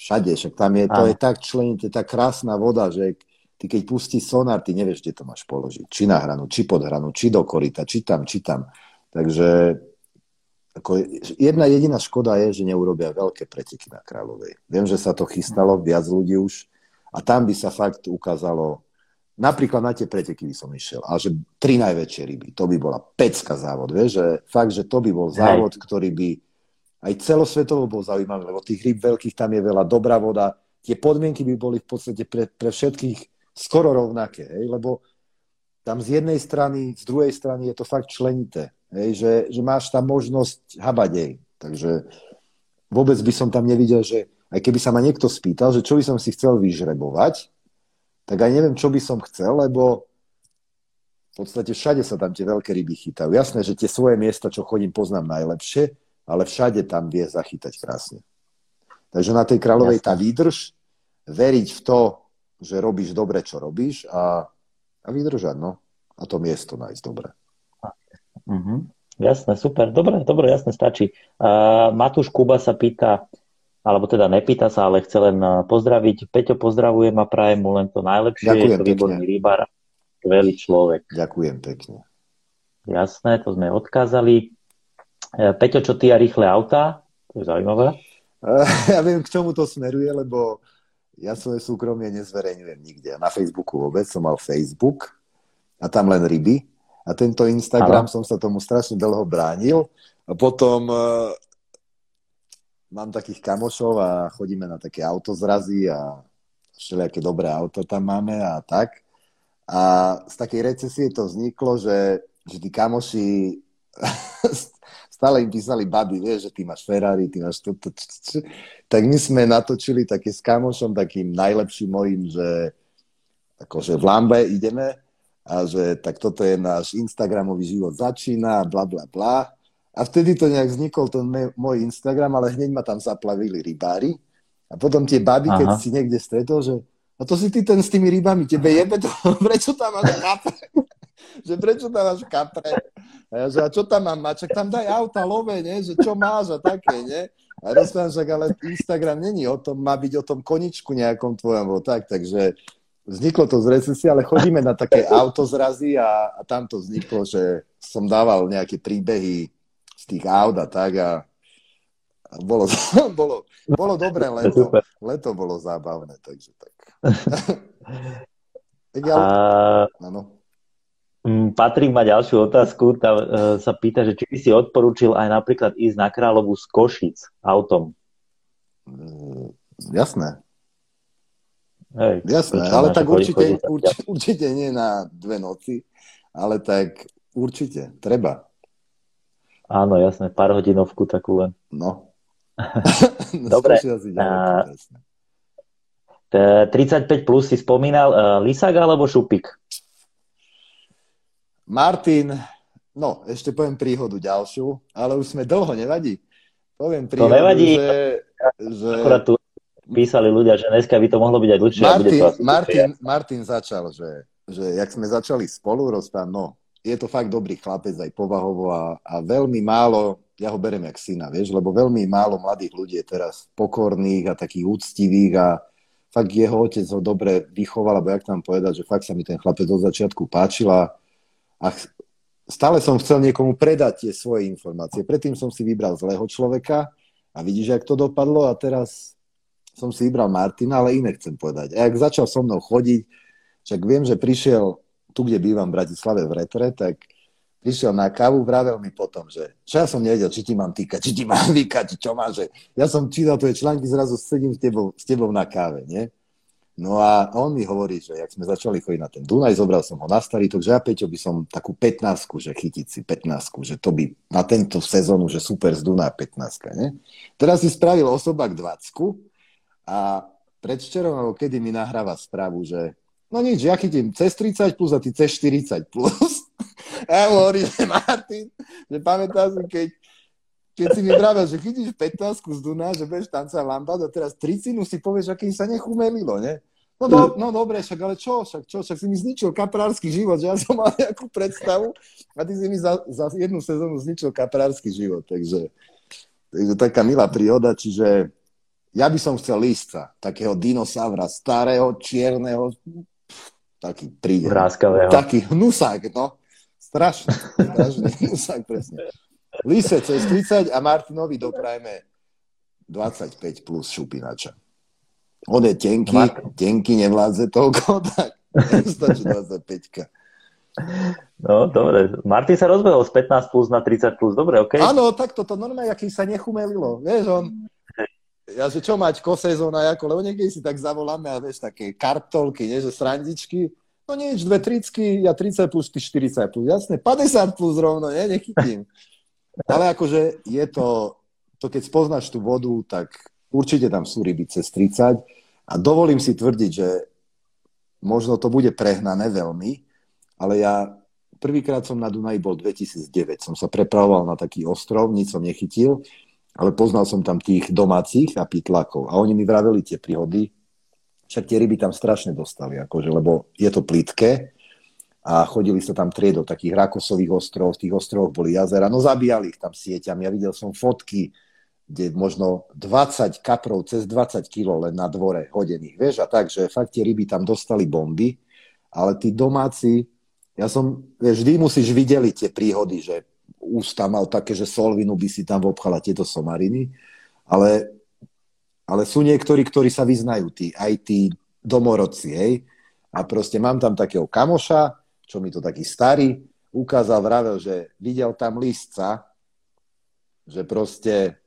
všade, však tam je, to je tak členité, tá krásna voda, že ty keď pustí sonár, ty nevieš, kde to máš položiť. Či na hranu, či pod hranu, či do korita, či tam, či tam. Takže ako jedna jediná škoda je, že neurobia veľké preteky na Kráľovej. Viem, že sa to chystalo, viac ľudí už, a tam by sa fakt ukázalo, Napríklad na tie preteky by som išiel. A že tri najväčšie ryby, to by bola pecka závod. Vieš, že fakt, že to by bol závod, ktorý by aj celosvetovo bol zaujímavý, lebo tých ryb veľkých tam je veľa, dobrá voda. Tie podmienky by boli v podstate pre, pre všetkých skoro rovnaké, hej? lebo tam z jednej strany, z druhej strany je to fakt členité, hej? Že, že máš tam možnosť habadej. Takže vôbec by som tam nevidel, že aj keby sa ma niekto spýtal, že čo by som si chcel vyžrebovať, tak aj neviem, čo by som chcel, lebo v podstate všade sa tam tie veľké ryby chytajú. Jasné, že tie svoje miesta, čo chodím, poznám najlepšie, ale všade tam vie zachytať krásne. Takže na tej kráľovej tá výdrž, veriť v to, že robíš dobre, čo robíš a, a vydržať, no. A to miesto nájsť dobre. Uh-huh. Jasné, super. Dobre, dobre, jasné, stačí. Uh, Matúš Kuba sa pýta, alebo teda nepýta sa, ale chce len eh, pozdraviť. Peťo, pozdravujem a prajem mu len to najlepšie. Ďakujem je to výborný rybár, skvelý človek. Ďakujem pekne. Jasné, to sme odkázali. Eh, Peťo, čo ty a rýchle autá? To je zaujímavé. Ja viem, k čomu to smeruje, lebo ja svoje súkromie nezverejňujem nikde. Na Facebooku vôbec som mal Facebook a tam len ryby. A tento Instagram ano. som sa tomu strašne dlho bránil. A potom eh, mám takých kamošov a chodíme na také autozrazy a všelijaké dobré auto tam máme a tak. A z takej recesie to vzniklo, že, že tí kamoši stále im písali baby, vieš, že ty máš Ferrari, ty máš toto. Tak my sme natočili také s kamošom, takým najlepším mojím, že akože v Lambe ideme a že tak toto je náš Instagramový život začína, bla bla bla. A vtedy to nejak vznikol ten môj Instagram, ale hneď ma tam zaplavili rybári. A potom tie baby, Aha. keď si niekde stretol, že a to si ty ten s tými rybami, tebe jebe to, prečo tam máš kapre? že prečo tam máš kapre? A ja, že a čo tam mám mať? Čak tam daj auta, love, nie? Že čo máš a také, nie? A rozprávam, že ale Instagram není o tom, má byť o tom koničku nejakom tvojom, tak, takže vzniklo to z recesie, ale chodíme na také autozrazy a, a tam to vzniklo, že som dával nejaké príbehy z tých aut a tak a, a bolo, bolo, bolo dobré leto. Leto bolo zábavné, takže tak. ja, áno. Mm, Patrik má ďalšiu otázku, tá, uh, sa pýta, že či by si odporúčil aj napríklad ísť na Kráľovú z Košic autom. Mm, jasné. Hej, jasné, ale tak určite, určite, určite nie na dve noci, ale tak určite, treba. Áno, jasné, pár hodinovku takú len. No. Dobre. Uh, 35 plus si spomínal, uh, Lisák alebo Šupik? Martin, no, ešte poviem príhodu ďalšiu, ale už sme dlho, nevadí. Poviem príhodu, to nevadí. že... že... Akurát tu písali ľudia, že dneska by to mohlo byť aj dlhšie. Martin, bude to Martin, Martin začal, že, že jak sme začali spolu rozprávať, no, je to fakt dobrý chlapec aj povahovo a, a veľmi málo, ja ho berem jak syna, vieš, lebo veľmi málo mladých ľudí je teraz pokorných a takých úctivých a fakt jeho otec ho dobre vychoval, alebo jak tam povedať, že fakt sa mi ten chlapec od začiatku páčila a stále som chcel niekomu predať tie svoje informácie. Predtým som si vybral zlého človeka a vidíš, jak to dopadlo a teraz som si vybral Martina, ale iné chcem povedať. A ak začal so mnou chodiť, však viem, že prišiel tu, kde bývam v Bratislave v Retre, tak prišiel na kávu, vravel mi potom, že čo ja som nevedel, či ti mám týkať, či ti mám vykať, čo má, že ja som čítal tvoje články, zrazu sedím s tebou, s tebou na káve, nie? No a on mi hovorí, že jak sme začali chodiť na ten Dunaj, zobral som ho na starý, takže ja Peťo by som takú 15 že chytiť si 15 že to by na tento sezónu, že super z Dunaja 15 nie? Teraz si spravil osobák 20 a predvčerom, kedy mi nahráva správu, že no nič, ja chytím cez 30 plus a ty cez 40 plus. A ja hovorím, že Martin, že pamätáš si, keď, keď si mi vravel, že chytíš 15 z Duna, že budeš tancovať lambad a teraz tricinu si povieš, aký sa nechumelilo, ne? No, do, no dobre, však ale čo, však čo, však si mi zničil kaprársky život, že ja som mal nejakú predstavu a ty si mi za, za jednu sezónu zničil kaprársky život, takže, takže taká milá príhoda, čiže ja by som chcel lístca, takého dinosaura, starého, čierneho, taký príde. Vráskavého. Taký hnusák, no. Strašný, strašný hnusák, presne. Lise cez 30 a Martinovi doprajme 25 plus šupinača. On je tenký, Martin. tenký, nevládze toľko, tak stačí 25 No, dobre. Martin sa rozbehol z 15 plus na 30 plus. Dobre, OK. Áno, tak toto normálne, aký sa nechumelilo. Vieš, on ja, že čo mať kosezóna, ako, lebo niekde si tak zavoláme a vieš, také kartolky, nie, že srandičky, no nič, dve tricky, ja 30 plus, ty 40 plus, jasne, 50 plus rovno, nie, nechytím. Ale akože je to, to keď spoznáš tú vodu, tak určite tam sú ryby cez 30 a dovolím si tvrdiť, že možno to bude prehnané veľmi, ale ja prvýkrát som na Dunaji bol 2009, som sa prepravoval na taký ostrov, nič som nechytil ale poznal som tam tých domácich a pitlakov a oni mi vraveli tie príhody, však tie ryby tam strašne dostali, akože, lebo je to plítke a chodili sa tam trieť do takých rakosových ostrov, v tých ostrovoch boli jazera, no zabíjali ich tam sieťami, ja videl som fotky, kde možno 20 kaprov cez 20 kg len na dvore hodených, vieš, a tak, že fakt tie ryby tam dostali bomby, ale tí domáci, ja som, vieš, vždy musíš videli tie príhody, že ústa mal také, že solvinu by si tam obchala tieto somariny, ale, ale sú niektorí, ktorí sa vyznajú, tí, aj tí domorodci, hej, a proste mám tam takého kamoša, čo mi to taký starý, ukázal, vravel, že videl tam listca, že proste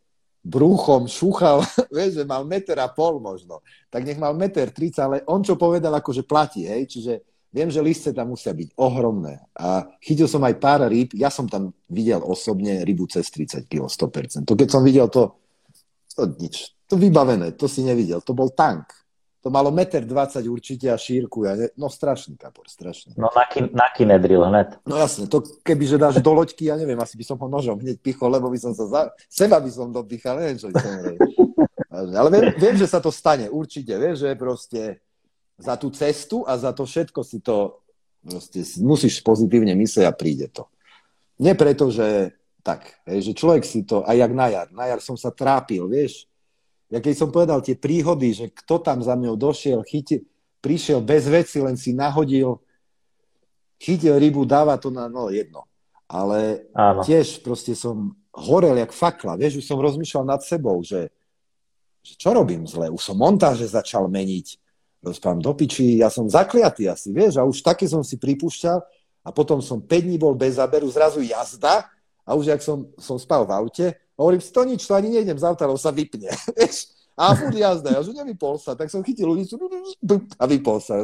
brúchom šúchal, vieš, že mal meter a pol možno. Tak nech mal meter 30, ale on čo povedal, akože platí, hej, čiže Viem, že lisce tam musia byť ohromné. A chytil som aj pár rýb. Ja som tam videl osobne rybu cez 30 kg, 100%. To keď som videl to, to nič. To vybavené, to si nevidel. To bol tank. To malo 1,20 m určite a šírku. Ja ne... No strašný kapor, strašný. No na, kin, na kinedril hned. No jasne, to keby, že dáš do loďky, ja neviem, asi by som ho nožom hneď pichol, lebo by som sa za... Seba by som dopichal, neviem, čo by som Ale viem, viem, že sa to stane, určite. Vieš, že proste za tú cestu a za to všetko si to proste, musíš pozitívne myslieť a príde to. Nie preto, že tak, že človek si to, aj jak na jar, na jar som sa trápil, vieš, ja keď som povedal tie príhody, že kto tam za mňou došiel, chyti, prišiel bez veci, len si nahodil, chytil rybu, dáva to na, no jedno. Ale Áno. tiež proste som horel jak fakla, vieš, už som rozmýšľal nad sebou, že, že čo robím zle, už som montáže začal meniť, rozprávam do piči, ja som zakliatý asi, vieš, a už také som si pripúšťal a potom som 5 dní bol bez záberu, zrazu jazda a už jak som, som spal v aute, hovorím si, to nič, to ani nejdem z auta, sa vypne, vieš, a furt jazda, ja už nevypol sa, tak som chytil ulicu a vypol sa.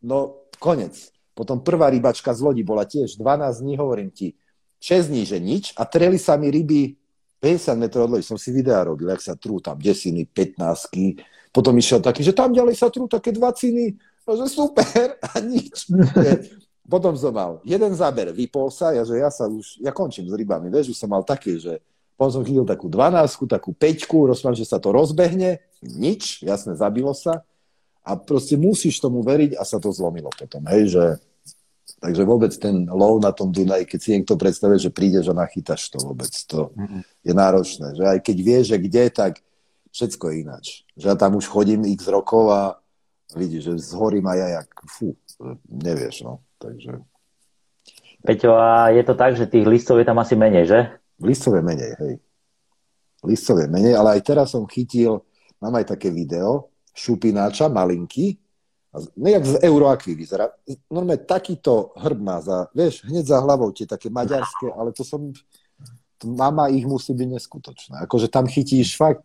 No, konec. Potom prvá rybačka z lodi bola tiež 12 dní, hovorím ti, 6 dní, že nič a treli sa mi ryby 50 metrov od lodi, som si videa robil, jak sa trú tam desiny, 15 potom išiel taký, že tam ďalej sa trú také dva ciny, no, že super a nič. potom som mal jeden záber, vypol sa, ja, že ja sa už, ja končím s rybami, vieš, už som mal také, že potom som chytil takú 12, takú 5, rozprávam, že sa to rozbehne, nič, jasne, zabilo sa a proste musíš tomu veriť a sa to zlomilo potom, hej, že takže vôbec ten lov na tom Dunaj, keď si niekto predstavuje, že prídeš a nachytaš to vôbec, to mm-hmm. je náročné, že aj keď vieš, že kde, tak všetko je ináč. Že ja tam už chodím x rokov a vidíš, že zhorím aj ja, jak, fú, nevieš, no. Takže... Peťo, a je to tak, že tých listov je tam asi menej, že? Listov je menej, hej. Listov je menej, ale aj teraz som chytil, mám aj také video, šupináča, malinký, nejak z Euroakvy vyzerá. Normálne takýto hrb má za, vieš, hneď za hlavou tie také maďarské, ale to som, mama ich musí byť neskutočná. Akože tam chytíš fakt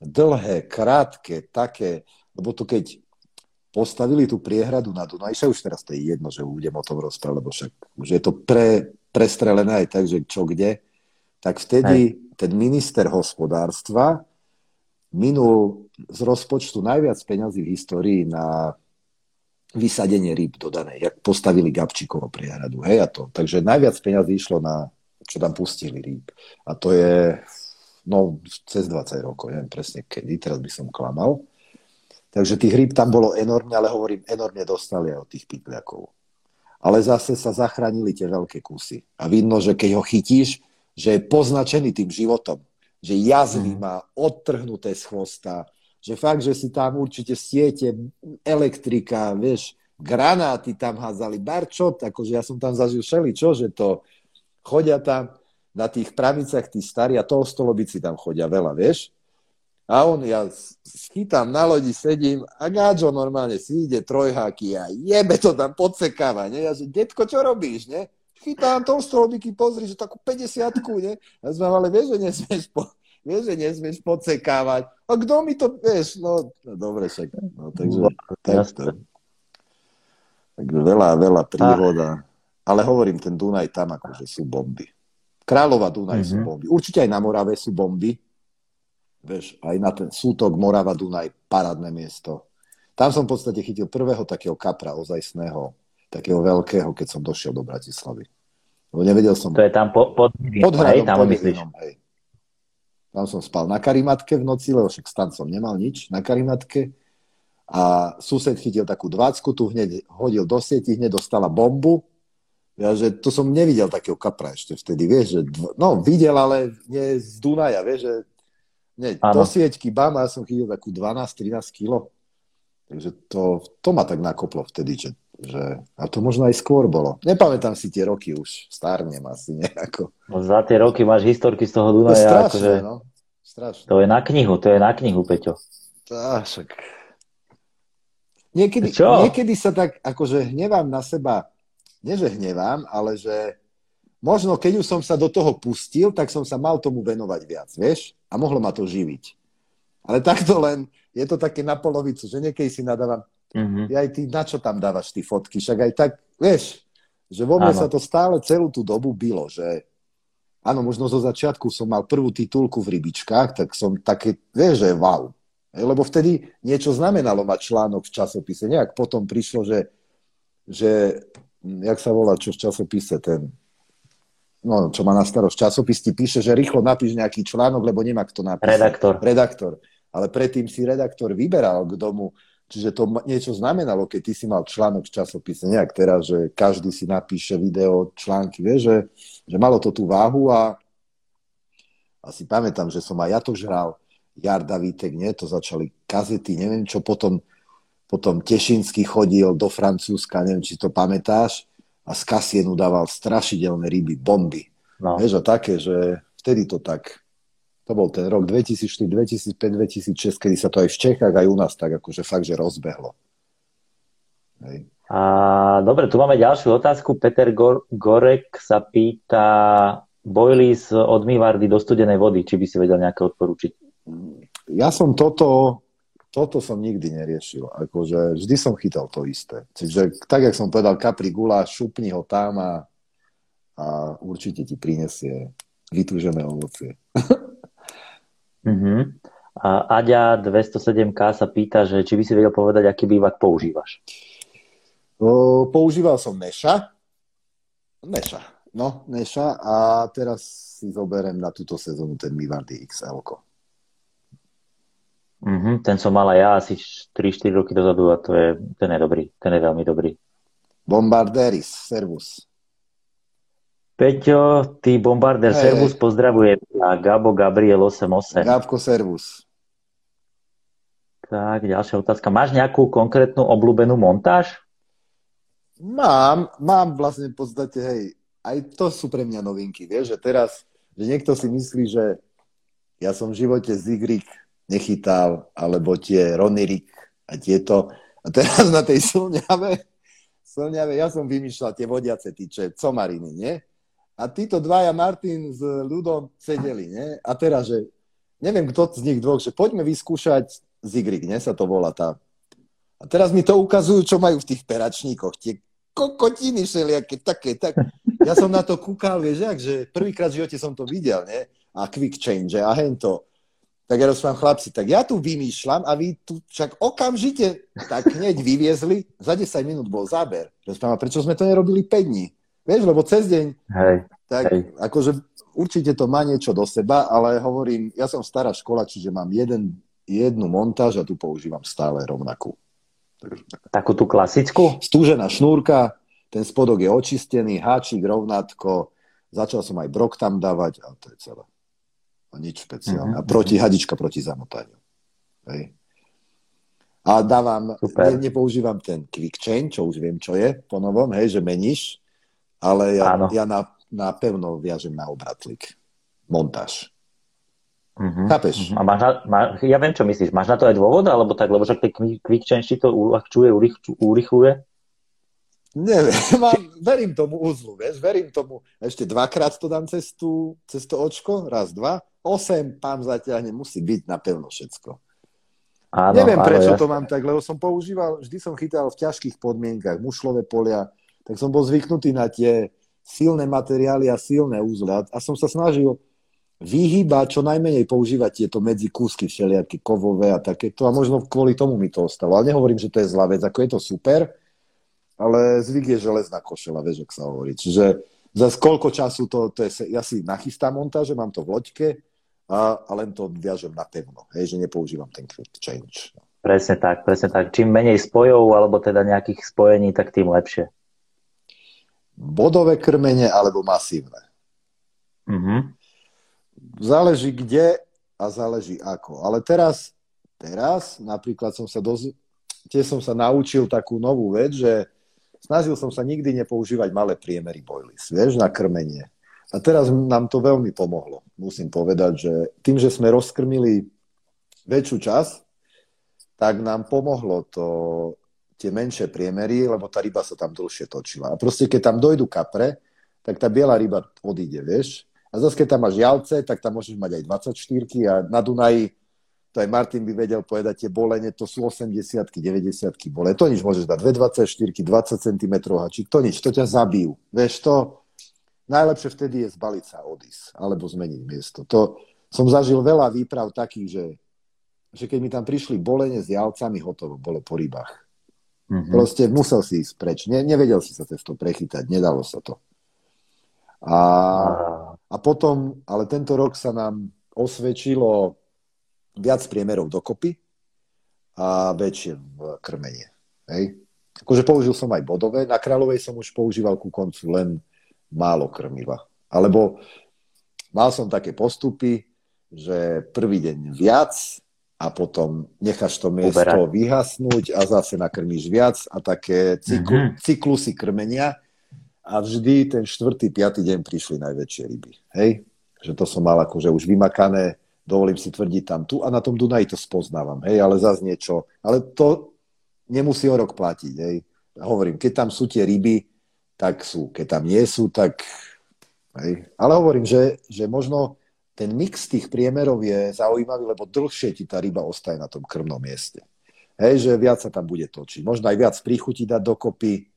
dlhé, krátke, také, lebo to keď postavili tú priehradu na Dunaj, už teraz to je jedno, že budem o tom rozprávať, lebo však už je to pre, prestrelené aj tak, že čo kde, tak vtedy Hej. ten minister hospodárstva minul z rozpočtu najviac peňazí v histórii na vysadenie rýb dodané, jak postavili Gabčíkovo priehradu, hej, a to. Takže najviac peňazí išlo na, čo tam pustili rýb. A to je, no, cez 20 rokov, neviem presne kedy, teraz by som klamal. Takže tých rýb tam bolo enormne, ale hovorím, enormne dostali aj od tých pitliakov. Ale zase sa zachránili tie veľké kusy. A vidno, že keď ho chytíš, že je poznačený tým životom. Že jazvy mm. má odtrhnuté z chvosta, že fakt, že si tam určite siete, elektrika, vieš, granáty tam házali, barčot, akože ja som tam zažil šeli, čo, že to chodia tam na tých pravicách tí starí a tolstolobici tam chodia veľa, vieš. A on, ja schytám na lodi, sedím a gáčo normálne si ide trojháky a jebe to tam podsekáva, ne? Ja že, detko, čo robíš, ne? Chytám tolstolobiky, pozri, že takú 50 ne? Ja sme, ale vieš, že nesmieš, po, vieš, že nesmieš podsekávať. A kto mi to, vieš, no, no dobre, však, no, takže, takto. Takže veľa, veľa príhoda. Ale hovorím, ten Dunaj tam akože sú bomby. Králova Dunaj mm-hmm. sú mhm. bomby. Určite aj na Morave sú bomby, Vieš, aj na ten sútok Morava Dunaj, parádne miesto. Tam som v podstate chytil prvého takého kapra ozajstného, takého veľkého, keď som došiel do Bratislavy. Lebo nevedel som... To je tam po, pod, pod hradom, hej, tam pod hej. Tam som spal na karimatke v noci, lebo však stan som nemal nič, na karimatke. A sused chytil takú dvácku, tu hneď hodil do sieti, hneď dostala bombu. Ja, že to som nevidel takého kapra ešte vtedy, vieš, že dv... no videl, ale nie z Dunaja, vieš, že nie, do sieťky, bam, ja som chytil takú 12-13 kilo. Takže to, to ma tak nakoplo vtedy, že, že, a to možno aj skôr bolo. Nepamätám si tie roky už, stárnem asi nejako. No za tie roky máš historky z toho Dunaja. To strašné, akože, no. Strašné. To je na knihu, to je na knihu, Peťo. Tá, však. Niekedy, Čo? niekedy sa tak akože hnevám na seba, nie že hnevám, ale že možno keď už som sa do toho pustil, tak som sa mal tomu venovať viac, vieš? A mohlo ma to živiť. Ale takto len, je to také na polovicu, že niekedy si nadávam, mm-hmm. aj ty, na čo tam dávaš ty fotky? Však aj tak, vieš, že vo mne sa to stále celú tú dobu bylo, že áno, možno zo začiatku som mal prvú titulku v rybičkách, tak som také, vieš, že wow. Lebo vtedy niečo znamenalo mať článok v časopise. Nejak potom prišlo, že, že jak sa volá, čo v časopise, ten no, čo má na starosť časopis, ti píše, že rýchlo napíš nejaký článok, lebo nemá kto napísať. Redaktor. Redaktor. Ale predtým si redaktor vyberal k domu, čiže to niečo znamenalo, keď ty si mal článok v časopise, nejak teraz, že každý si napíše video, články, vieš, že, že malo to tú váhu a asi pamätám, že som aj ja to žral, Jarda Vítek, nie, to začali kazety, neviem čo, potom, potom Tešinsky chodil do Francúzska, neviem, či to pamätáš, a z kasienu dával strašidelné ryby, bomby. No. Vieš, a také, že vtedy to tak, to bol ten rok 2004, 2005, 2006, kedy sa to aj v Čechách, aj u nás tak akože fakt, že rozbehlo. Hej. A, dobre, tu máme ďalšiu otázku. Peter Gor- Gorek sa pýta bojlis od Mivardy do studenej vody, či by si vedel nejaké odporučiť. Ja som toto toto som nikdy neriešil. Akože vždy som chytal to isté. Čiže tak, jak som povedal, kapri gula, šupni ho tam a, a určite ti prinesie vytúžené ovocie. uh-huh. A Aďa 207K sa pýta, že či by si vedel povedať, aký bývak používaš. O, používal som Neša, Neša. No, Neša a teraz si zoberiem na túto sezónu ten Mivardy XL. Mm-hmm, ten som mal aj ja asi 3-4 roky dozadu a to je, ten je dobrý, ten je veľmi dobrý. Bombarderis, servus. Peťo, ty bombarder, hey, servus, pozdravuje a Gabo Gabriel 88. Gabko, servus. Tak, ďalšia otázka. Máš nejakú konkrétnu obľúbenú montáž? Mám, mám vlastne v podstate, hej, aj to sú pre mňa novinky, vieš, že teraz, že niekto si myslí, že ja som v živote Zigrik nechytal, alebo tie Ronirik a tieto. A teraz na tej slňave, slňave, ja som vymýšľal tie vodiace tyče, comariny, nie? A títo dvaja, Martin s ľudom, sedeli, nie? A teraz, že neviem, kto z nich dvoch, že poďme vyskúšať Zigrig, nie? Sa to volá tá. A teraz mi to ukazujú, čo majú v tých peračníkoch. Tie kokotiny všelijaké, také, tak. Ja som na to kúkal, vieš, jak, že prvýkrát v živote som to videl, nie? A quick change, a hento. Tak ja rozprávam, chlapci, tak ja tu vymýšľam a vy tu však okamžite tak hneď vyviezli. Za 10 minút bol záber. Rozprávam, prečo sme to nerobili 5 dní? Vieš, lebo cez deň, hej, tak hej. akože určite to má niečo do seba, ale hovorím, ja som stará škola, čiže mám jeden, jednu montáž a tu používam stále rovnakú. Takú tú klasickú? Stúžená šnúrka, ten spodok je očistený, háčik rovnátko, začal som aj brok tam dávať a to je celé. A nič špeciálne. Mm-hmm. A proti, hadička proti zamotaniu. Hej. A dávam, ne, nepoužívam ten quick chain, čo už viem, čo je po novom, hej, že meníš ale ja, ja na, na pevno viažem na obratlík. Montáž. Uh-huh, Chápeš? Uh-huh. A máš na, má, ja viem, čo myslíš. Máš na to aj dôvod, alebo tak, lebo však quick change ti to uľahčuje, urychluje? Neviem, mám, verím tomu uzlu, vieš, verím tomu. Ešte dvakrát to dám cez, tú, cez to očko, raz, dva. Osem pán zaťahne, musí byť na pevno všetko. Áno, Neviem, áno, prečo jasne. to mám tak, lebo som používal, vždy som chytal v ťažkých podmienkach, mušlové polia, tak som bol zvyknutý na tie silné materiály a silné úzle. A som sa snažil vyhýbať čo najmenej používať tieto medzi kúsky všelijaké kovové a takéto. A možno kvôli tomu mi to ostalo. Ale nehovorím, že to je zlá vec, ako je to super, ale zvyk je železná košela, vieš, ak sa hovorí. Čiže za koľko času to, to je, ja si nachystám montáže, mám to v loďke a, a len to viažem na pevno, hej, že nepoužívam ten quick change. Presne tak, presne tak. Čím menej spojov, alebo teda nejakých spojení, tak tým lepšie bodové krmenie alebo masívne. Mm-hmm. Záleží kde a záleží ako. Ale teraz, teraz napríklad som sa doz... tiež som sa naučil takú novú vec, že snažil som sa nikdy nepoužívať malé priemery boilies, vieš, na krmenie. A teraz nám to veľmi pomohlo. Musím povedať, že tým, že sme rozkrmili väčšiu časť, tak nám pomohlo to tie menšie priemery, lebo tá ryba sa tam dlhšie točila. A proste, keď tam dojdu kapre, tak tá biela ryba odíde, vieš. A zase, keď tam máš jalce, tak tam môžeš mať aj 24 a na Dunaji, to aj Martin by vedel povedať, tie bolenie, to sú 80 90 bole. To nič môžeš dať, 2 24 20 cm hačík, to nič, to ťa zabijú. Vieš, to najlepšie vtedy je zbaliť sa odísť, alebo zmeniť miesto. To som zažil veľa výprav takých, že, že keď mi tam prišli bolenie s jalcami, hotovo, bolo po rybách. Mm-hmm. Proste musel si ísť preč. Ne, nevedel si sa cez to prechytať. Nedalo sa to. A, a potom, ale tento rok sa nám osvedčilo viac priemerov dokopy a väčšie krmenie. Hej? Akože použil som aj bodové. Na Kráľovej som už používal ku koncu len málo krmiva. Alebo mal som také postupy, že prvý deň viac, a potom necháš to miesto Uberať. vyhasnúť a zase nakrmíš viac a také cyklu, mm-hmm. cyklusy krmenia a vždy ten štvrtý, piatý deň prišli najväčšie ryby. Hej? Že to som mal akože už vymakané, dovolím si tvrdiť tam tu a na tom Dunaji to spoznávam, hej, ale zase niečo, ale to nemusí o rok platiť, hej. Hovorím, keď tam sú tie ryby, tak sú, keď tam nie sú, tak hej. Ale hovorím, že, že možno ten mix tých priemerov je zaujímavý, lebo dlhšie ti tá ryba ostaje na tom krmnom mieste. Hej, že viac sa tam bude točiť. Možno aj viac príchutí dať dokopy,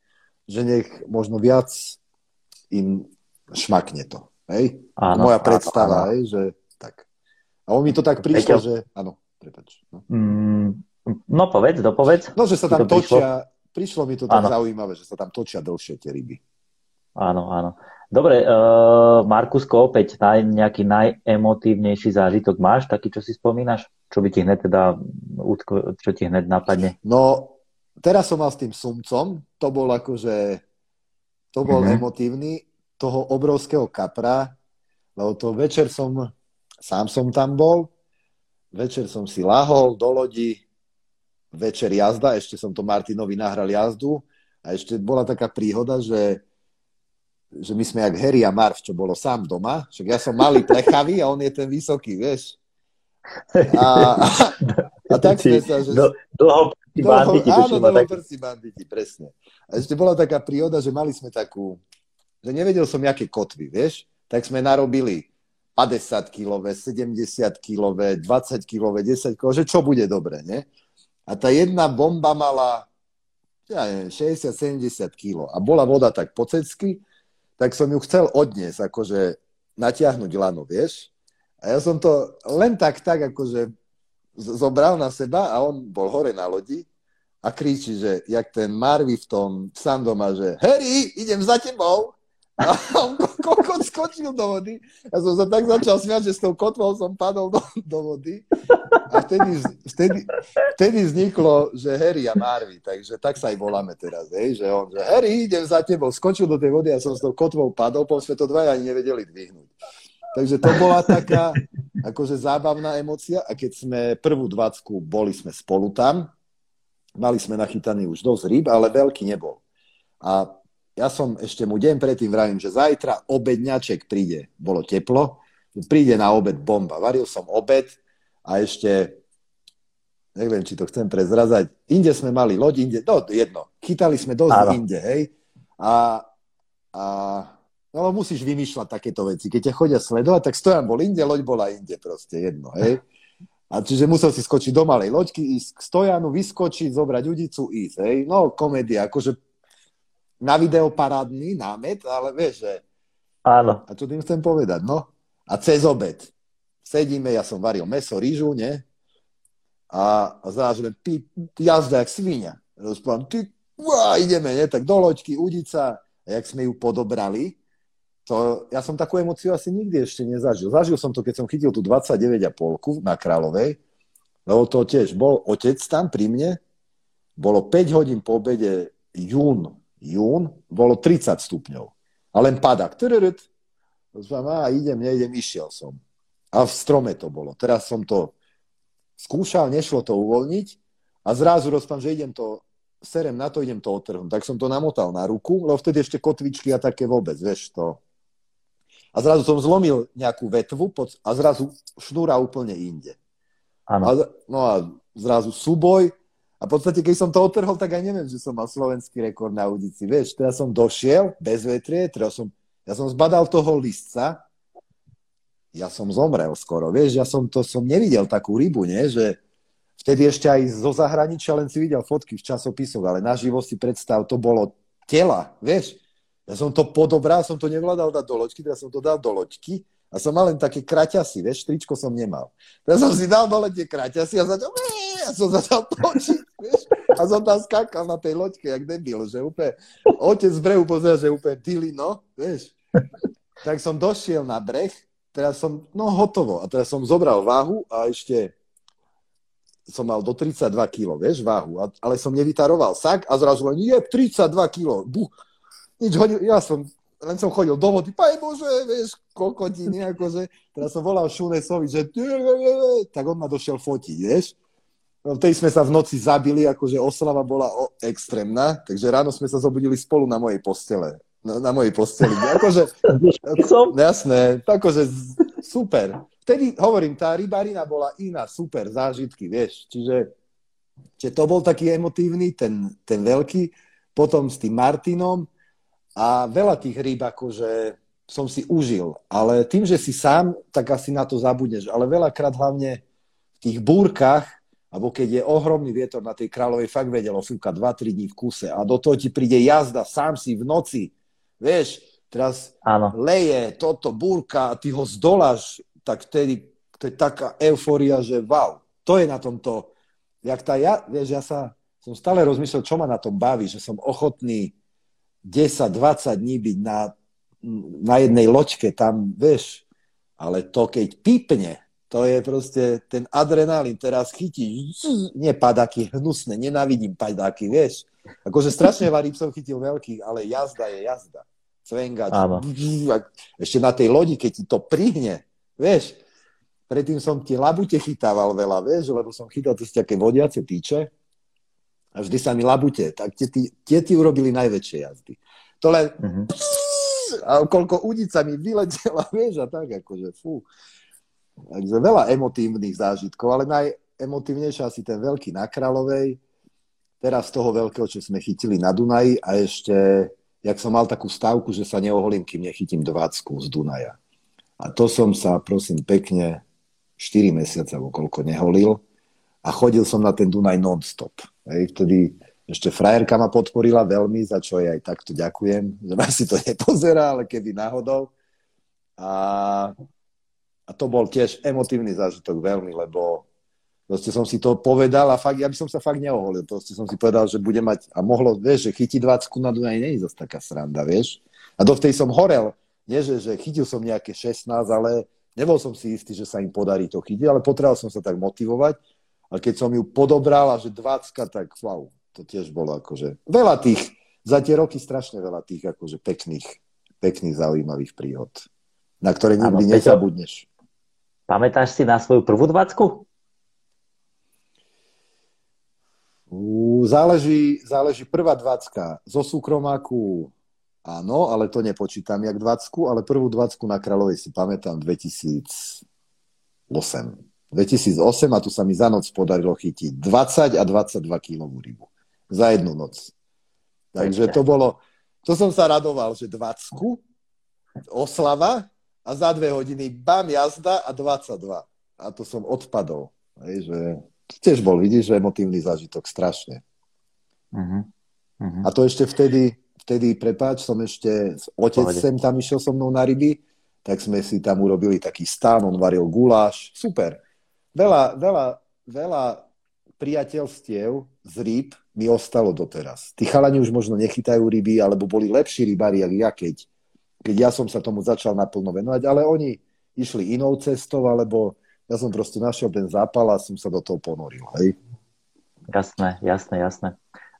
že nech možno viac im šmakne to. Hej? Áno, Moja predstava, áno. Hej, že tak. A on mi to tak prišlo, Peťo. že... Áno, prepač. No. Mm, no povedz, dopovedz. No, že sa tam to točia... Prišlo? mi to tak áno. zaujímavé, že sa tam točia dlhšie tie ryby. áno, áno. Dobre, uh, Markusko, opäť naj, nejaký najemotívnejší zážitok máš, taký, čo si spomínaš? Čo by ti hneď teda, čo ti hneď napadne? No, teraz som mal s tým sumcom, to bol akože, to bol mm-hmm. emotívny, toho obrovského kapra, lebo to večer som, sám som tam bol, večer som si lahol do lodi, večer jazda, ešte som to Martinovi nahral jazdu a ešte bola taká príhoda, že že my sme jak Harry a Marv, čo bolo sám doma, však ja som malý plechavý a on je ten vysoký, vieš. A, a, a tak sme sa, že... Do, dlho banditi. Áno, dlhoprstí banditi, presne. A ešte bola taká príhoda, že mali sme takú, že nevedel som, aké kotvy, vieš, tak sme narobili 50 kilové, 70 kilové, 20 kilové, 10 kilové, že čo bude dobre, ne? A tá jedna bomba mala ja neviem, 60-70 kg a bola voda tak po cecky tak som ju chcel odniesť, akože natiahnuť lano, vieš. A ja som to len tak, tak akože zobral na seba a on bol hore na lodi a kričí, že jak ten Marvy v tom Sandoma, že Harry, idem za tebou. A on kokot skočil do vody. Ja som sa tak začal smiať, že s tou kotvou som padol do, do vody. A vtedy, vtedy, vtedy vzniklo, že Harry a Marvy, takže tak sa aj voláme teraz, hej, že on, že Harry, idem za tebou, skočil do tej vody a som s tou kotvou padol, po sme to dvaja ani nevedeli dvihnúť. Takže to bola taká akože zábavná emocia a keď sme prvú dvacku boli sme spolu tam, mali sme nachytaný už dosť rýb, ale veľký nebol. A ja som ešte mu deň predtým vravím, že zajtra obedňaček príde. Bolo teplo, príde na obed bomba. Varil som obed a ešte, neviem, či to chcem prezrazať, inde sme mali loď, inde, no jedno, chytali sme dosť Áno. inde, hej. A, a no musíš vymýšľať takéto veci. Keď ťa chodia sledovať, tak stojan bol inde, loď bola inde, proste jedno, hej. A čiže musel si skočiť do malej loďky, ísť k stojanu, vyskočiť, zobrať udicu, ísť, hej. No, komédia, akože na video parádny námet, ale vieš, že... Áno. A čo tým chcem povedať, no? A cez obed. Sedíme, ja som varil meso, rýžu, nie? A, a zrazu len ty, jazda jak svinia. Rozprávam, ty, uá, ideme, nie? Tak do loďky, udica. A jak sme ju podobrali, to ja som takú emociu asi nikdy ešte nezažil. Zažil som to, keď som chytil tú 29,5 na Kráľovej, lebo to tiež bol otec tam pri mne, bolo 5 hodín po obede jún jún, bolo 30 stupňov. A len padak. A idem, neidem, išiel som. A v strome to bolo. Teraz som to skúšal, nešlo to uvoľniť a zrazu rozpám, že idem to, serem na to, idem to otrhnúť. Tak som to namotal na ruku, lebo vtedy ešte kotvičky a také vôbec, vieš to. A zrazu som zlomil nejakú vetvu pod, a zrazu šnúra úplne inde. A, no a zrazu súboj, a v podstate, keď som to otrhol, tak aj neviem, že som mal slovenský rekord na udici. Vieš, teraz som došiel bez vetrie, teraz som, ja som zbadal toho listca, ja som zomrel skoro, vieš, ja som to som nevidel takú rybu, nie, že vtedy ešte aj zo zahraničia len si videl fotky v časopisoch, ale naživo si predstav, to bolo tela, vieš. Ja som to podobral, som to nevládal dať do loďky, teraz som to dal do loďky a som mal len také kraťasy, vieš, tričko som nemal. Teraz som si dal dole tie kraťasy a začal, ja som začal točiť, vieš, a som tam skákal na tej loďke, jak debil, že úplne, otec z brehu pozera, že úplne tyli, no, vieš. Tak som došiel na breh, teraz som, no hotovo, a teraz som zobral váhu a ešte som mal do 32 kg, vieš, váhu, a, ale som nevytaroval sak a zrazu len, je, 32 kg, buch, nič ja som, len som chodil do vody, paj Bože, vieš, kokotiny, akože, teraz som volal Šunesovi, že tak on ma došiel fotiť, vieš, No, tej sme sa v noci zabili, akože oslava bola o, extrémna, takže ráno sme sa zobudili spolu na mojej postele. Na, na mojej posteli. Akože, ako, jasné, akože super. Vtedy, hovorím, tá rybarina bola iná, super, zážitky, vieš. Čiže, čiže to bol taký emotívny, ten, ten veľký, potom s tým Martinom a veľa tých rýb akože som si užil. Ale tým, že si sám, tak asi na to zabudneš. Ale veľakrát hlavne v tých búrkach alebo keď je ohromný vietor na tej kráľovej, fakt vedelo fúka 2-3 dní v kuse a do toho ti príde jazda, sám si v noci, vieš, teraz Áno. leje toto, búrka a ty ho zdoláš, tak vtedy to je taká euforia, že wow, to je na tomto, jak tá ja, vieš, ja sa, som stále rozmýšľal, čo ma na tom baví, že som ochotný 10-20 dní byť na, na jednej loďke tam, vieš, ale to keď pípne, to je proste ten adrenalín, teraz chytí, nie padáky, hnusné, nenávidím padáky, vieš. Akože strašne varím som chytil veľkých, ale jazda je jazda. Cvengač. Ešte na tej lodi, keď ti to prihne, vieš, predtým som tie labute chytával veľa, vieš, lebo som chytal tie také vodiace týče a vždy sa mi labute, tak tie, tie, ti urobili najväčšie jazdy. To len uh-huh. a koľko udica mi vyletela, vieš, a tak akože, fú. Takže veľa emotívnych zážitkov, ale najemotívnejšia asi ten veľký na Kráľovej, teraz toho veľkého, čo sme chytili na Dunaji a ešte, jak som mal takú stávku, že sa neoholím, kým nechytím dvácku z Dunaja. A to som sa, prosím, pekne 4 mesiace alebo koľko neholil a chodil som na ten Dunaj non-stop. Hej, vtedy ešte frajerka ma podporila veľmi, za čo jej aj takto ďakujem, že ma si to nepozerá, ale keby náhodou. A, a to bol tiež emotívny zážitok veľmi, lebo proste som si to povedal a fakt, ja by som sa fakt neoholil. Proste som si povedal, že bude mať, a mohlo, vieš, že chytiť 20 na Dunaj nie je zase taká sranda, vieš. A dovtedy som horel, nie že, že chytil som nejaké 16, ale Nebol som si istý, že sa im podarí to chytiť, ale potreboval som sa tak motivovať. A keď som ju podobral a že 20, tak wow, to tiež bolo akože veľa tých, za tie roky strašne veľa tých akože pekných, pekných zaujímavých príhod, na ktoré nikdy ano, nezabudneš. Pamätáš si na svoju prvú dvacku? Záleží, záleží prvá dvacka zo súkromáku Áno, ale to nepočítam jak 20, ale prvú 20 na Kráľovej si pamätám 2008. 2008 a tu sa mi za noc podarilo chytiť 20 a 22 kilovú rybu. Za jednu noc. Takže to bolo, to som sa radoval, že 20 oslava a za dve hodiny bam, jazda a 22. A to som odpadol. Hej, že tiež bol, vidíš, že emotívny zážitok, strašne. Uh-huh. Uh-huh. A to ešte vtedy, vtedy, prepáč, som ešte, otec Pohode. sem tam išiel so mnou na ryby, tak sme si tam urobili taký stán, on varil guláš, super. Veľa, veľa, veľa priateľstiev z rýb mi ostalo doteraz. Tí chalani už možno nechytajú ryby, alebo boli lepší rybári, ako ja, keď, keď ja som sa tomu začal naplno venovať, ale oni išli inou cestou, alebo ja som proste našiel ten zápal a som sa do toho ponoril. Hej? Jasné, jasné, jasné.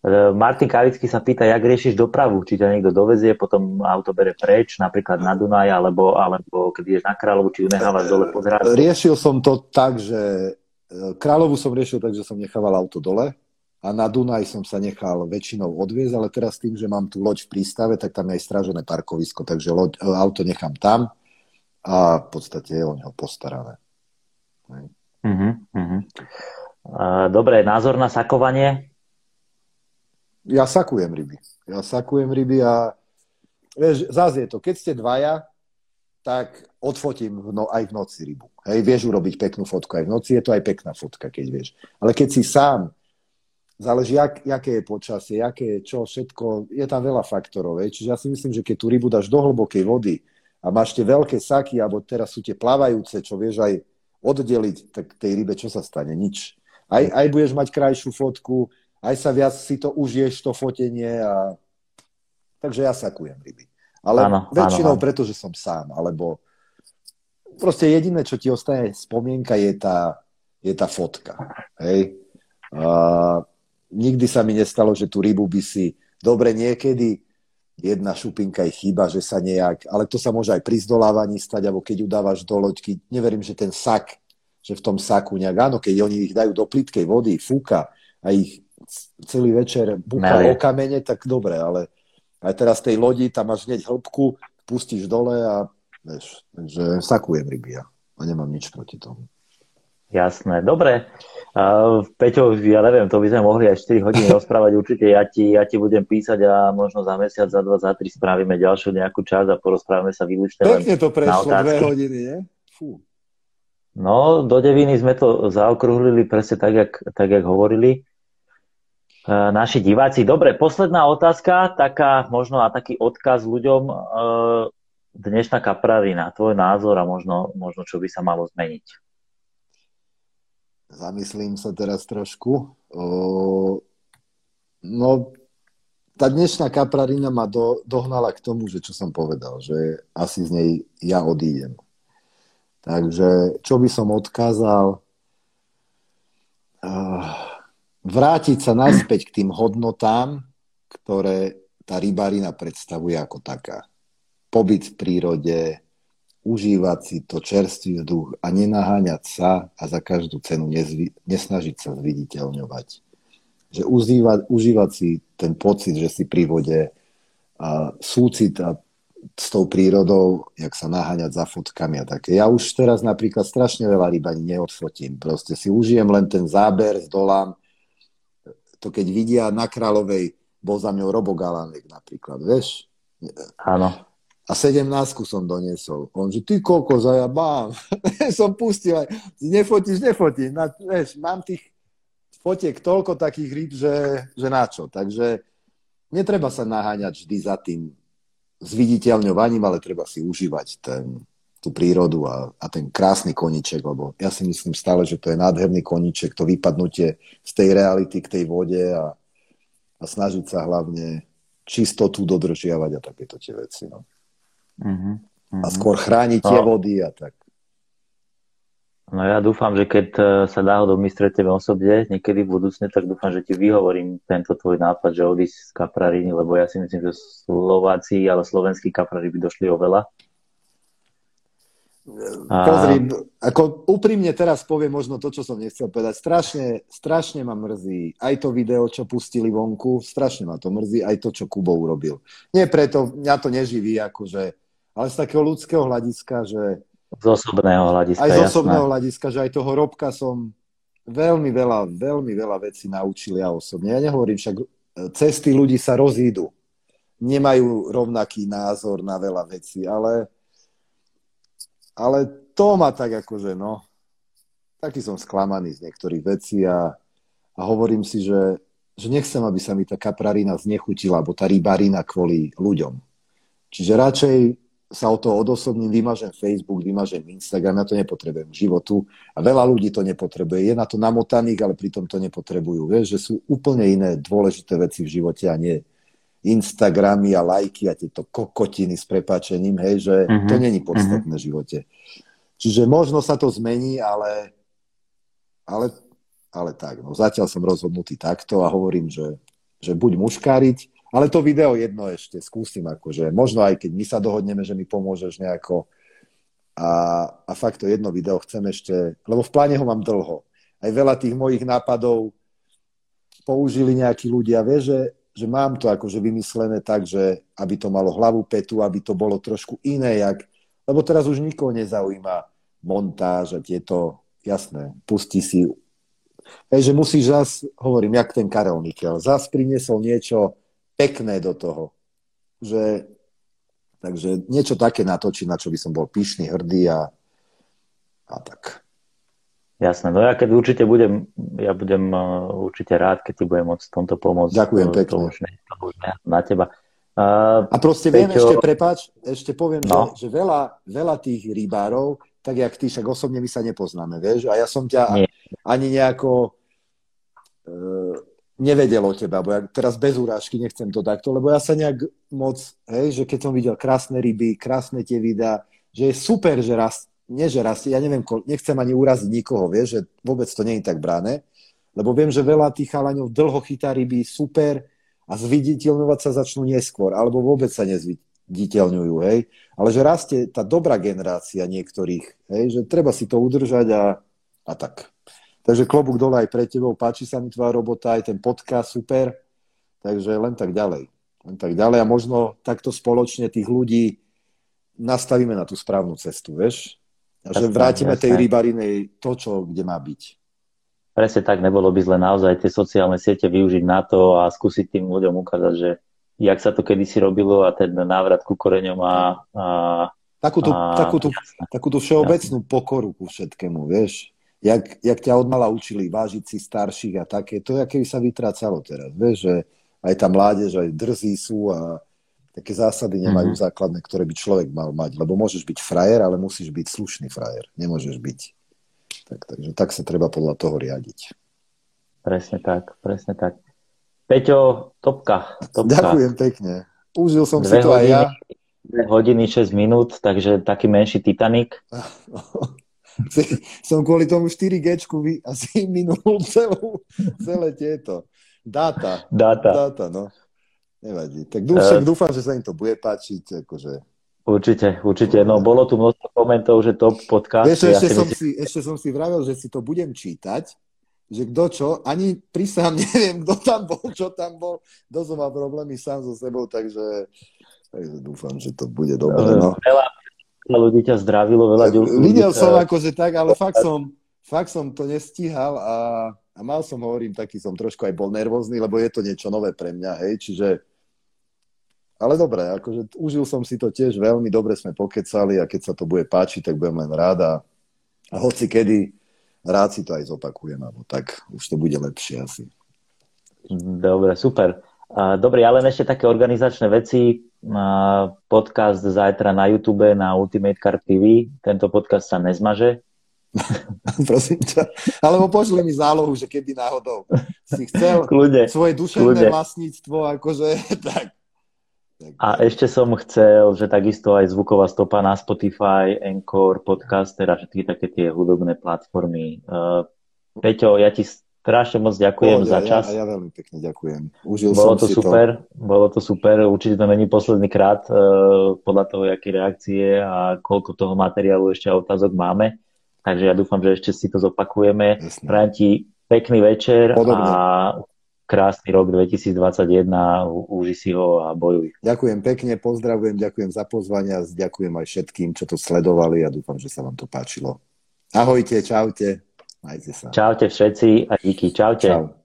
E, Martin Kavický sa pýta, jak riešiš dopravu, či ťa niekto dovezie, potom auto bere preč, napríklad na Dunaj, alebo, alebo keď ideš na Kráľovu, či ju nechávaš dole pozerať. Riešil som to tak, že e, Kráľovu som riešil tak, že som nechával auto dole a na Dunaj som sa nechal väčšinou odviezť, ale teraz tým, že mám tu loď v prístave, tak tam je aj strážené parkovisko, takže loď, e, auto nechám tam a v podstate je o neho postarané. Uh-huh, uh-huh. Dobre, názor na sakovanie? Ja sakujem ryby. Ja sakujem ryby a vieš, zase je to, keď ste dvaja, tak odfotím v no, aj v noci rybu. Hej, vieš urobiť peknú fotku aj v noci, je to aj pekná fotka, keď vieš. Ale keď si sám, záleží, jak, aké je počasie, aké je čo, všetko, je tam veľa faktorov. Hej. Čiže ja si myslím, že keď tú rybu dáš do hlbokej vody a máš tie veľké saky, alebo teraz sú tie plavajúce, čo vieš aj oddeliť, tak tej rybe čo sa stane? Nič. Aj, aj budeš mať krajšiu fotku, aj sa viac si to užiješ, to fotenie a... Takže ja sakujem ryby. Ale áno, väčšinou áno, preto, že som sám, alebo proste jediné, čo ti ostane spomienka, je tá, je tá fotka. Hej? A nikdy sa mi nestalo, že tú rybu by si... Dobre, niekedy jedna šupinka je chyba, že sa nejak... Ale to sa môže aj pri zdolávaní stať, alebo keď ju dávaš do loďky. Neverím, že ten sak, že v tom saku nejak... Áno, keď oni ich dajú do plitkej vody, fúka a ich celý večer búcha o kamene, tak dobre, ale aj teraz tej lodi tam máš hneď hĺbku, pustíš dole a vieš, takže sakujem ryby a nemám nič proti tomu. Jasné, dobre. Uh, Peťo, ja neviem, to by sme mohli aj 4 hodiny rozprávať určite. Ja ti, ja ti budem písať a možno za mesiac, za dva, za tri spravíme ďalšiu nejakú časť a porozprávame sa výlučne Pekne to prešlo, dve hodiny, nie? Fú. No, do deviny sme to zaokrúhlili presne tak, jak, tak, jak hovorili. E, naši diváci. Dobre, posledná otázka, taká možno a taký odkaz ľuďom. E, dnešná kaprarina, tvoj názor a možno, možno čo by sa malo zmeniť. Zamyslím sa teraz trošku. no, tá dnešná kaprarina ma do, dohnala k tomu, že čo som povedal, že asi z nej ja odídem. Takže čo by som odkázal? Uh, vrátiť sa naspäť k tým hodnotám, ktoré tá rybarina predstavuje ako taká. Pobyt v prírode, užívať si to čerstvý vzduch a nenaháňať sa a za každú cenu nezvi, nesnažiť sa zviditeľňovať. Že užívať, užívať si ten pocit, že si pri vode a súcit a s tou prírodou, jak sa naháňať za fotkami a také. Ja už teraz napríklad strašne veľa ryb ani neodfotím. Proste si užijem len ten záber z dolám. To keď vidia na Kráľovej, bol za mňou Robo Galánek napríklad, vieš? Áno. A 17 som doniesol. On, že ty koľko za ja mám. som pustil aj, nefotíš, nefotím. Na, vieš, mám tých fotiek toľko takých rýb, že, že na čo. Takže netreba sa naháňať vždy za tým zviditeľňovaním, ale treba si užívať ten, tú prírodu a, a ten krásny koniček, lebo ja si myslím stále, že to je nádherný koniček, to vypadnutie z tej reality k tej vode a, a snažiť sa hlavne čistotu dodržiavať a takéto tie veci. No. Uh-huh. A skôr chrániť tie no. vody a tak. No ja dúfam, že keď e, sa náhodou my stretneme osobne niekedy v budúcne, tak dúfam, že ti vyhovorím tento tvoj nápad, že odísť z kaprariny, lebo ja si myslím, že Slováci, ale slovenskí kaprari by došli oveľa. Pozri, ako úprimne teraz poviem možno to, čo som nechcel povedať. Strašne, strašne ma mrzí aj to video, čo pustili vonku, strašne ma to mrzí, aj to, čo Kubo urobil. Nie preto, mňa to neživí, akože, ale z takého ľudského hľadiska, že z osobného hľadiska, Aj z osobného jasné. hľadiska, že aj toho Robka som veľmi veľa, veľmi veľa vecí naučil ja osobne. Ja nehovorím však, cesty ľudí sa rozídu. Nemajú rovnaký názor na veľa vecí, ale, ale to ma tak akože, no, taký som sklamaný z niektorých vecí a, a hovorím si, že, že nechcem, aby sa mi tá kaprarina znechutila, alebo tá rybarina kvôli ľuďom. Čiže radšej sa o to odosobním, vymažem Facebook, vymažem Instagram, ja to nepotrebujem v životu a veľa ľudí to nepotrebuje. Je na to namotaných, ale pritom to nepotrebujú. Vieš, že sú úplne iné dôležité veci v živote a nie Instagramy a lajky a tieto kokotiny s prepáčením, hej, že uh-huh. to není podstatné uh-huh. v živote. Čiže možno sa to zmení, ale, ale, ale tak, no zatiaľ som rozhodnutý takto a hovorím, že, že buď muškáriť, ale to video jedno ešte skúsim, akože možno aj keď my sa dohodneme, že mi pomôžeš nejako a, a fakt to jedno video chcem ešte, lebo v pláne ho mám dlho. Aj veľa tých mojich nápadov použili nejakí ľudia, vieš, že, že mám to akože vymyslené tak, že aby to malo hlavu, petu, aby to bolo trošku iné, jak, lebo teraz už nikoho nezaujíma montáž a tieto, jasné, pustí si Hej, že musíš zas, hovorím, jak ten Karel Mikel, zas priniesol niečo, pekné do toho. Že, takže niečo také natočiť, na čo by som bol pyšný, hrdý a, a tak. Jasné, no ja keď určite budem, ja budem uh, určite rád, keď ti budem môcť v tomto pomôcť. Ďakujem to, pekne. To už nie, to už na teba. Uh, a proste Peťo... viem, ešte prepáč, ešte poviem, no. že, že veľa, veľa tých rybárov, tak jak ty, však osobne my sa nepoznáme, vieš, a ja som ťa nie. ani nejako uh, nevedel o teba, bo ja teraz bez urážky nechcem to takto, lebo ja sa nejak moc, hej, že keď som videl krásne ryby, krásne tie videá, že je super, že raz, nie že raz, ja neviem, nechcem ani uraziť nikoho, vieš, že vôbec to nie je tak brané, lebo viem, že veľa tých chalaňov dlho chytá ryby, super, a zviditeľňovať sa začnú neskôr, alebo vôbec sa nezviditeľňujú, hej, ale že rastie tá dobrá generácia niektorých, hej, že treba si to udržať a, a tak. Takže klobúk dole aj pre tebou, páči sa mi tvoja robota, aj ten podcast, super. Takže len tak ďalej. Len tak ďalej a možno takto spoločne tých ľudí nastavíme na tú správnu cestu, vieš? Že vrátime tej rybarinej to, čo kde má byť. Presne tak, nebolo by zle naozaj tie sociálne siete využiť na to a skúsiť tým ľuďom ukázať, že jak sa to kedysi robilo a ten návrat ku koreňom a, a Takúto, a, takúto, takúto všeobecnú pokoru ku všetkému, vieš jak, jak ťa odmala učili vážiť si starších a také, to keby sa vytrácalo teraz. Vieš, že aj tá mládež, aj drzí sú a také zásady nemajú mm-hmm. základné, ktoré by človek mal mať. Lebo môžeš byť frajer, ale musíš byť slušný frajer. Nemôžeš byť. Tak, takže tak sa treba podľa toho riadiť. Presne tak, presne tak. Peťo, topka, topka. Ďakujem pekne. Užil som Dve si to hodiny, aj ja. 2 hodiny 6 minút, takže taký menší Titanic. som kvôli tomu 4G asi minul celú, celé tieto. Dáta. Dáta. Dáta, no. Nevadí. Tak dúfam, uh, dúfam, že sa im to bude páčiť. Akože... Určite, určite. No bolo tu množstvo komentov, že top podcast. Vieš, ešte, ja som si, ešte som si vravel, že si to budem čítať, že kto čo, ani prísahám neviem, kto tam bol, čo tam bol. Dosť má problémy sám so sebou, takže Takže dúfam, že to bude dobre. No. Veľa, veľa ľudí ťa zdravilo, veľa ľudí. Videl som akože tak, ale fakt som, fakt som to nestíhal a, a mal som, hovorím, taký som trošku aj bol nervózny, lebo je to niečo nové pre mňa, hej, čiže ale dobre, akože užil som si to tiež veľmi, dobre sme pokecali a keď sa to bude páčiť, tak budem len rád a, hoci kedy rád si to aj zopakujem, alebo tak už to bude lepšie asi. Dobre, super. Dobre, ale ešte také organizačné veci. Podcast zajtra na YouTube, na Ultimate Card TV. Tento podcast sa nezmaže. Prosím ťa. Alebo pošli mi zálohu, že keby náhodou si chcel kľude, svoje duševné kľude. vlastníctvo, akože tak. A ešte som chcel, že takisto aj zvuková stopa na Spotify, Encore, Podcaster a všetky také tie hudobné platformy. Uh, Peťo, ja ti Strašne moc ďakujem Pohoď, za čas. Ja, ja veľmi pekne ďakujem. Užil bolo som to super, to. bolo to super. Určite to není posledný krát uh, podľa toho, aké reakcie a koľko toho materiálu ešte a otázok máme. Takže ja dúfam, že ešte si to zopakujeme. Prajem ti pekný večer Podobne. a krásny rok 2021. Uži si ho a bojuj. Ďakujem pekne, pozdravujem, ďakujem za pozvanie a ďakujem aj všetkým, čo to sledovali a dúfam, že sa vám to páčilo. Ahojte, čaute. Majte sa. Čaute všetci a díky. Čaute. Čau.